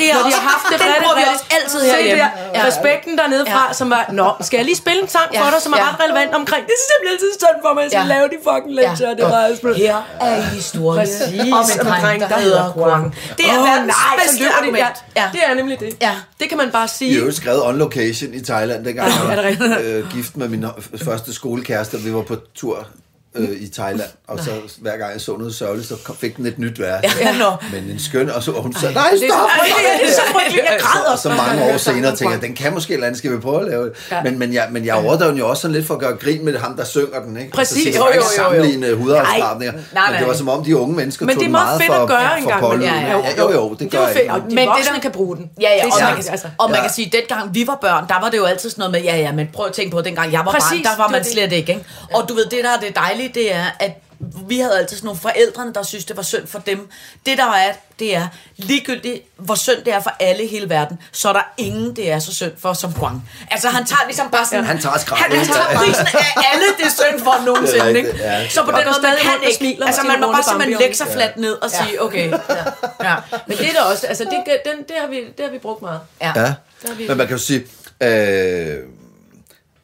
Speaker 2: Det er
Speaker 4: har haft det rigtig,
Speaker 2: vi
Speaker 4: rigtig-
Speaker 2: også altid herhjemme.
Speaker 4: der, ja. Respekten dernede fra,
Speaker 2: Ja.
Speaker 4: som var, nå, skal jeg lige spille en sang for
Speaker 2: Ja.
Speaker 4: dig, som er
Speaker 2: Ja.
Speaker 4: ret relevant omkring, det er simpelthen altid synd for mig, at jeg skal
Speaker 2: Ja.
Speaker 4: lave de fucking lektier, ja. det var altså...
Speaker 2: Her er historien
Speaker 4: Præcis,
Speaker 2: om en dreng, der hedder Kwang. Det er
Speaker 4: Åh,
Speaker 2: verdens
Speaker 4: nej,
Speaker 2: bedste argument.
Speaker 4: Ja,
Speaker 2: Ja.
Speaker 4: det er nemlig det.
Speaker 2: Ja.
Speaker 4: Det kan man bare
Speaker 3: Vi
Speaker 4: sige.
Speaker 3: har jo skrevet on location i Thailand, dengang jeg var øh, gift med min f- første skolekæreste, og vi var på tur øh, i Thailand, og så hver gang jeg så noget sørgeligt, så fik den et nyt værk.
Speaker 2: Ja, nå.
Speaker 3: Men en skøn, og så og hun sagde, nej,
Speaker 4: det er
Speaker 3: stop!
Speaker 4: så- Ej, det er så frygteligt, jeg græder.
Speaker 3: Så, så mange år senere tænker jeg, den kan måske et eller andet, skal vi prøve at lave det.
Speaker 4: Ja.
Speaker 3: Men, men, jeg, men jeg overdrev den jo også sådan lidt for at gøre grin med ham, der synger den. Ikke?
Speaker 4: Præcis.
Speaker 3: Altså, så
Speaker 4: Jo,
Speaker 3: jeg
Speaker 4: jo, jo, jo.
Speaker 3: sammenligne hudafskrabninger.
Speaker 2: Nej,
Speaker 3: Men det
Speaker 2: nej.
Speaker 3: var som om de unge mennesker
Speaker 4: Men
Speaker 3: tog
Speaker 4: det er meget
Speaker 3: meget
Speaker 4: fedt
Speaker 3: for,
Speaker 4: at gøre
Speaker 3: for,
Speaker 4: en
Speaker 3: for.
Speaker 2: Ja, ja.
Speaker 3: Jo, jo, det
Speaker 4: Det
Speaker 3: gør jeg ikke.
Speaker 4: og
Speaker 2: Men det der-
Speaker 4: kan bruge den.
Speaker 2: Ja, ja, og,
Speaker 4: Det er
Speaker 2: man, kan,
Speaker 4: altså.
Speaker 2: og man kan sige, at dengang vi var børn, der var det jo altid sådan noget med, ja, ja, men prøv at tænke på, dengang jeg var barn, der var
Speaker 4: det
Speaker 2: man
Speaker 4: det.
Speaker 2: slet ikke, ikke? Og du ved, det der er det dejlige, det er, at vi havde altid sådan nogle forældrene, der synes, det var synd for dem. Det der er, det er ligegyldigt, hvor synd det er for alle i hele verden, så er der ingen, det er så synd for som Kwang. Altså, han tager ligesom bare sådan...
Speaker 3: Han tager skrabet.
Speaker 2: Han, han tager prisen af alle, det er synd for nogensinde,
Speaker 3: rigtigt,
Speaker 2: ikke?
Speaker 3: ja.
Speaker 2: Så på den måde, man kan ikke...
Speaker 4: smiler
Speaker 2: Altså, man må bare simpelthen lægge sig fladt ned og sige, okay, ja.
Speaker 4: Men det er da også, altså det, den, det, har vi, det har vi brugt meget.
Speaker 2: ja.
Speaker 3: Ja,
Speaker 4: er vi-
Speaker 3: men man kan jo sige, øh,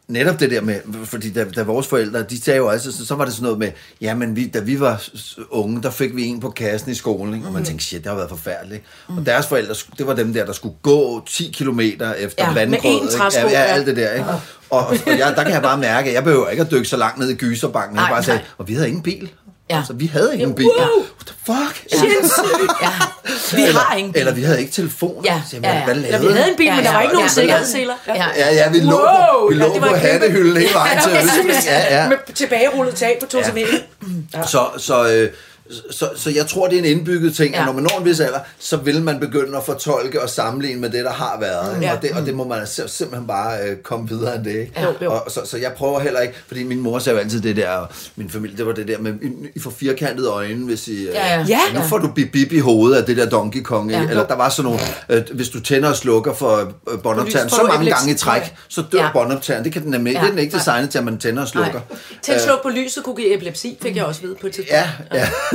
Speaker 3: netop det der med, fordi da, da vores forældre, de sagde jo altså, så, så var det sådan noget med, jamen vi, da vi var unge, der fik vi en på kassen i skolen, ikke? og man tænkte, shit, det har været forfærdeligt. Mm. Og deres forældre, det var dem der, der skulle gå 10 kilometer efter
Speaker 2: Ja,
Speaker 3: vandgrød. ja, ja, alt det der. Ikke? Og, og jeg, der kan jeg bare mærke, at jeg behøver ikke at dykke så langt ned i gyserbanken. Jeg bare sagde, og vi havde ingen bil.
Speaker 2: Ja.
Speaker 3: Altså, vi havde ingen bil.
Speaker 2: wow.
Speaker 3: What the fuck?
Speaker 2: Ja. Vi
Speaker 3: eller,
Speaker 2: har ingen
Speaker 3: Eller vi havde ikke telefon.
Speaker 2: Ja,
Speaker 3: Så,
Speaker 2: ja, ja.
Speaker 3: Hvad
Speaker 4: Eller vi
Speaker 3: lavede
Speaker 4: havde en bil,
Speaker 2: Ja,
Speaker 4: men der
Speaker 2: ja,
Speaker 4: var ikke nogen
Speaker 2: ja, ja.
Speaker 4: sikkerhedsseler.
Speaker 2: Ja.
Speaker 3: Ja, ja, vi lå,
Speaker 4: Wow,
Speaker 3: vi lå
Speaker 4: ja,
Speaker 3: på hattehylden hele vejen til Østrig. Ja, ja.
Speaker 4: Med tilbagerullet tag på to ja.
Speaker 3: Så, så, øh, så, så jeg tror, det er en indbygget ting, ja. At når man når en vis alder, så vil man begynde at fortolke og sammenligne med det, der har været.
Speaker 4: Ja.
Speaker 3: Og, det, og det må man sim- simpelthen bare øh, komme videre end det. Ikke?
Speaker 4: Jo, jo.
Speaker 3: Og, så, så jeg prøver heller ikke, fordi min mor sagde jo altid det der, og min familie, det var det der med, I, får firkantede øjne, hvis I... øh,
Speaker 2: Ja, ja.
Speaker 3: Nu får du bip bip i hovedet af det der Donkey Kong, ja. Eller der var sådan nogle, øh, hvis du tænder og slukker for øh, båndoptageren så mange gange i træk, så dør
Speaker 2: Ja.
Speaker 3: båndoptageren. Det kan den nemlig.
Speaker 2: Ja.
Speaker 3: Det er den ikke designet til, at man tænder og slukker.
Speaker 4: Tænd sluk på lyset kunne give epilepsi, fik jeg også vide på et tidspunkt.
Speaker 3: Ja, ja.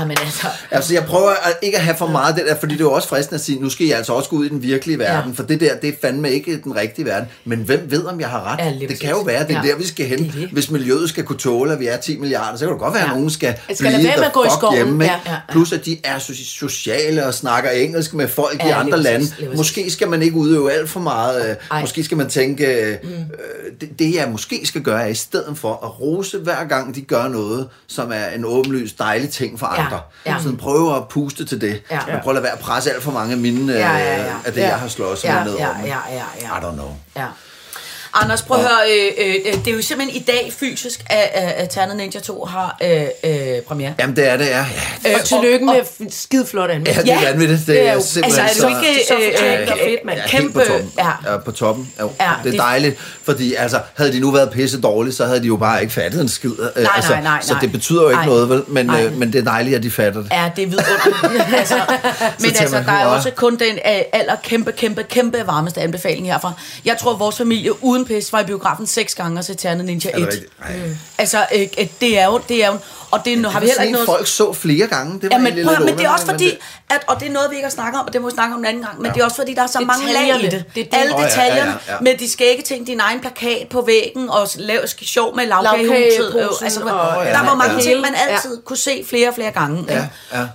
Speaker 2: Ah, men altså...
Speaker 3: Altså, jeg prøver at ikke at have for meget det der, fordi det er jo også fristende at sige, nu skal I altså også gå ud i den virkelige verden, ja. for det der, det er fandme ikke den rigtige verden. Men hvem ved, om jeg har ret?
Speaker 2: Ja,
Speaker 3: det kan jo være, det er
Speaker 2: Ja.
Speaker 3: der, vi skal hen.
Speaker 2: Det det.
Speaker 3: Hvis miljøet skal kunne tåle, at vi er 10 milliarder, så kan det godt være, at
Speaker 2: Ja.
Speaker 3: nogen skal,
Speaker 4: Skal
Speaker 3: blive
Speaker 4: at gå i skoven.
Speaker 3: hjemme.
Speaker 2: Ja, ja, ja.
Speaker 3: Plus, at de er so- sociale og snakker engelsk med folk i
Speaker 2: Ja, lige
Speaker 3: andre lande. Måske skal man ikke udøve alt for meget. øh,
Speaker 2: Ej.
Speaker 3: Måske skal man tænke, øh, øh, det, det jeg måske skal gøre, er i stedet for at rose hver gang, de gør noget, som er en åbenlys dejlig ting for
Speaker 2: Ja,
Speaker 3: andre.
Speaker 2: ja.
Speaker 3: Sådan prøve at puste til det.
Speaker 2: Ja.
Speaker 3: Men prøv at lade være at presse alt for mange af mine,
Speaker 2: Ja, ja, ja.
Speaker 3: øh, af det,
Speaker 2: Ja.
Speaker 3: jeg har slået
Speaker 2: Ja,
Speaker 3: mig ned
Speaker 2: ja,
Speaker 3: over.
Speaker 2: ja, ja, ja.
Speaker 3: I don't know.
Speaker 2: Ja. Anders, prøv at høre, øh, øh, det er jo simpelthen i dag fysisk, at, at, Ternet Ninja 2 har øh, øh, premiere.
Speaker 3: Jamen, det er det, ja. ja.
Speaker 4: Og tillykke med skide flot
Speaker 3: Ja,
Speaker 4: anmeldelse.
Speaker 3: det er
Speaker 2: Ja,
Speaker 3: vanvittigt. Det,
Speaker 4: det er jo-
Speaker 3: simpelthen
Speaker 2: altså, er du ikke,
Speaker 4: så
Speaker 2: øh,
Speaker 4: fortjent
Speaker 2: øh,
Speaker 4: og fedt, mand.
Speaker 3: Ja,
Speaker 2: Kæmpe,
Speaker 3: helt på toppen.
Speaker 2: ja.
Speaker 3: ja. på toppen. Jo.
Speaker 2: Ja,
Speaker 3: det er dejligt, fordi altså, havde de nu været pisse dårlige, så havde de jo bare ikke fattet en skid. Nej, altså,
Speaker 2: nej, nej,
Speaker 3: Så
Speaker 2: nej.
Speaker 3: det betyder jo ikke
Speaker 2: Nej.
Speaker 3: noget, vel? Men,
Speaker 2: Nej.
Speaker 3: øh, men det er dejligt, at de fatter det.
Speaker 2: Ja, det er vidunderligt. altså, men altså, der er også kun den øh, aller kæmpe, kæmpe, kæmpe varmeste anbefaling herfra. Jeg tror, vores familie uden pis var i biografen seks gange og se Ternet Ninja 1.
Speaker 3: Er det rigtigt? Ej.
Speaker 2: Altså, øh, øh, det er jo, det er jo, og det, har vi heller ikke noget...
Speaker 3: folk så flere gange. Det var
Speaker 2: Ja, men, prøv,
Speaker 3: lidt
Speaker 2: men det er også fordi, at, og det er noget, vi ikke har snakket om, og det må vi snakke om en anden gang, men ja. det er også fordi, der er så mange lag i
Speaker 4: Detaljerne.
Speaker 2: det.
Speaker 4: Det det.
Speaker 2: Alle
Speaker 3: Åh, ja, ja,
Speaker 2: detaljerne,
Speaker 3: ja, ja.
Speaker 2: med de skægge ting, din egen plakat på væggen, og lav sjov med lavkagehuset.
Speaker 4: Lavkageposen,
Speaker 2: altså, var,
Speaker 3: ja,
Speaker 2: der var mange
Speaker 3: ja.
Speaker 2: ting, man altid kunne se flere og flere gange.
Speaker 3: Ja,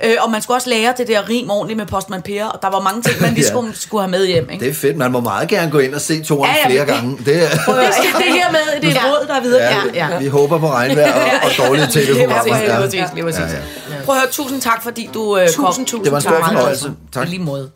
Speaker 2: ikke? Øh, og man skulle også lære det der rim ordentligt med Postman Per, og der var mange ting, man lige
Speaker 3: Ja.
Speaker 2: skulle, skulle have med hjem. Ikke?
Speaker 3: Det er fedt. Man må meget gerne gå ind og se toren
Speaker 2: Ja, ja,
Speaker 3: flere
Speaker 2: det-
Speaker 3: gange. Det er,
Speaker 4: Det, det her med, det er et
Speaker 2: Ja.
Speaker 4: råd, der er videre.
Speaker 2: Ja, ja.
Speaker 3: Vi håber på regnvejr og, og dårlige tv-programmer.
Speaker 2: Lige præcis, lige præcis. Prøv at høre, tusind tak, fordi du øh,
Speaker 4: Tusind,
Speaker 2: kom.
Speaker 4: tusind
Speaker 3: Det var en stor
Speaker 2: tak.
Speaker 3: fornøjelse. Tak.
Speaker 2: I lige måde.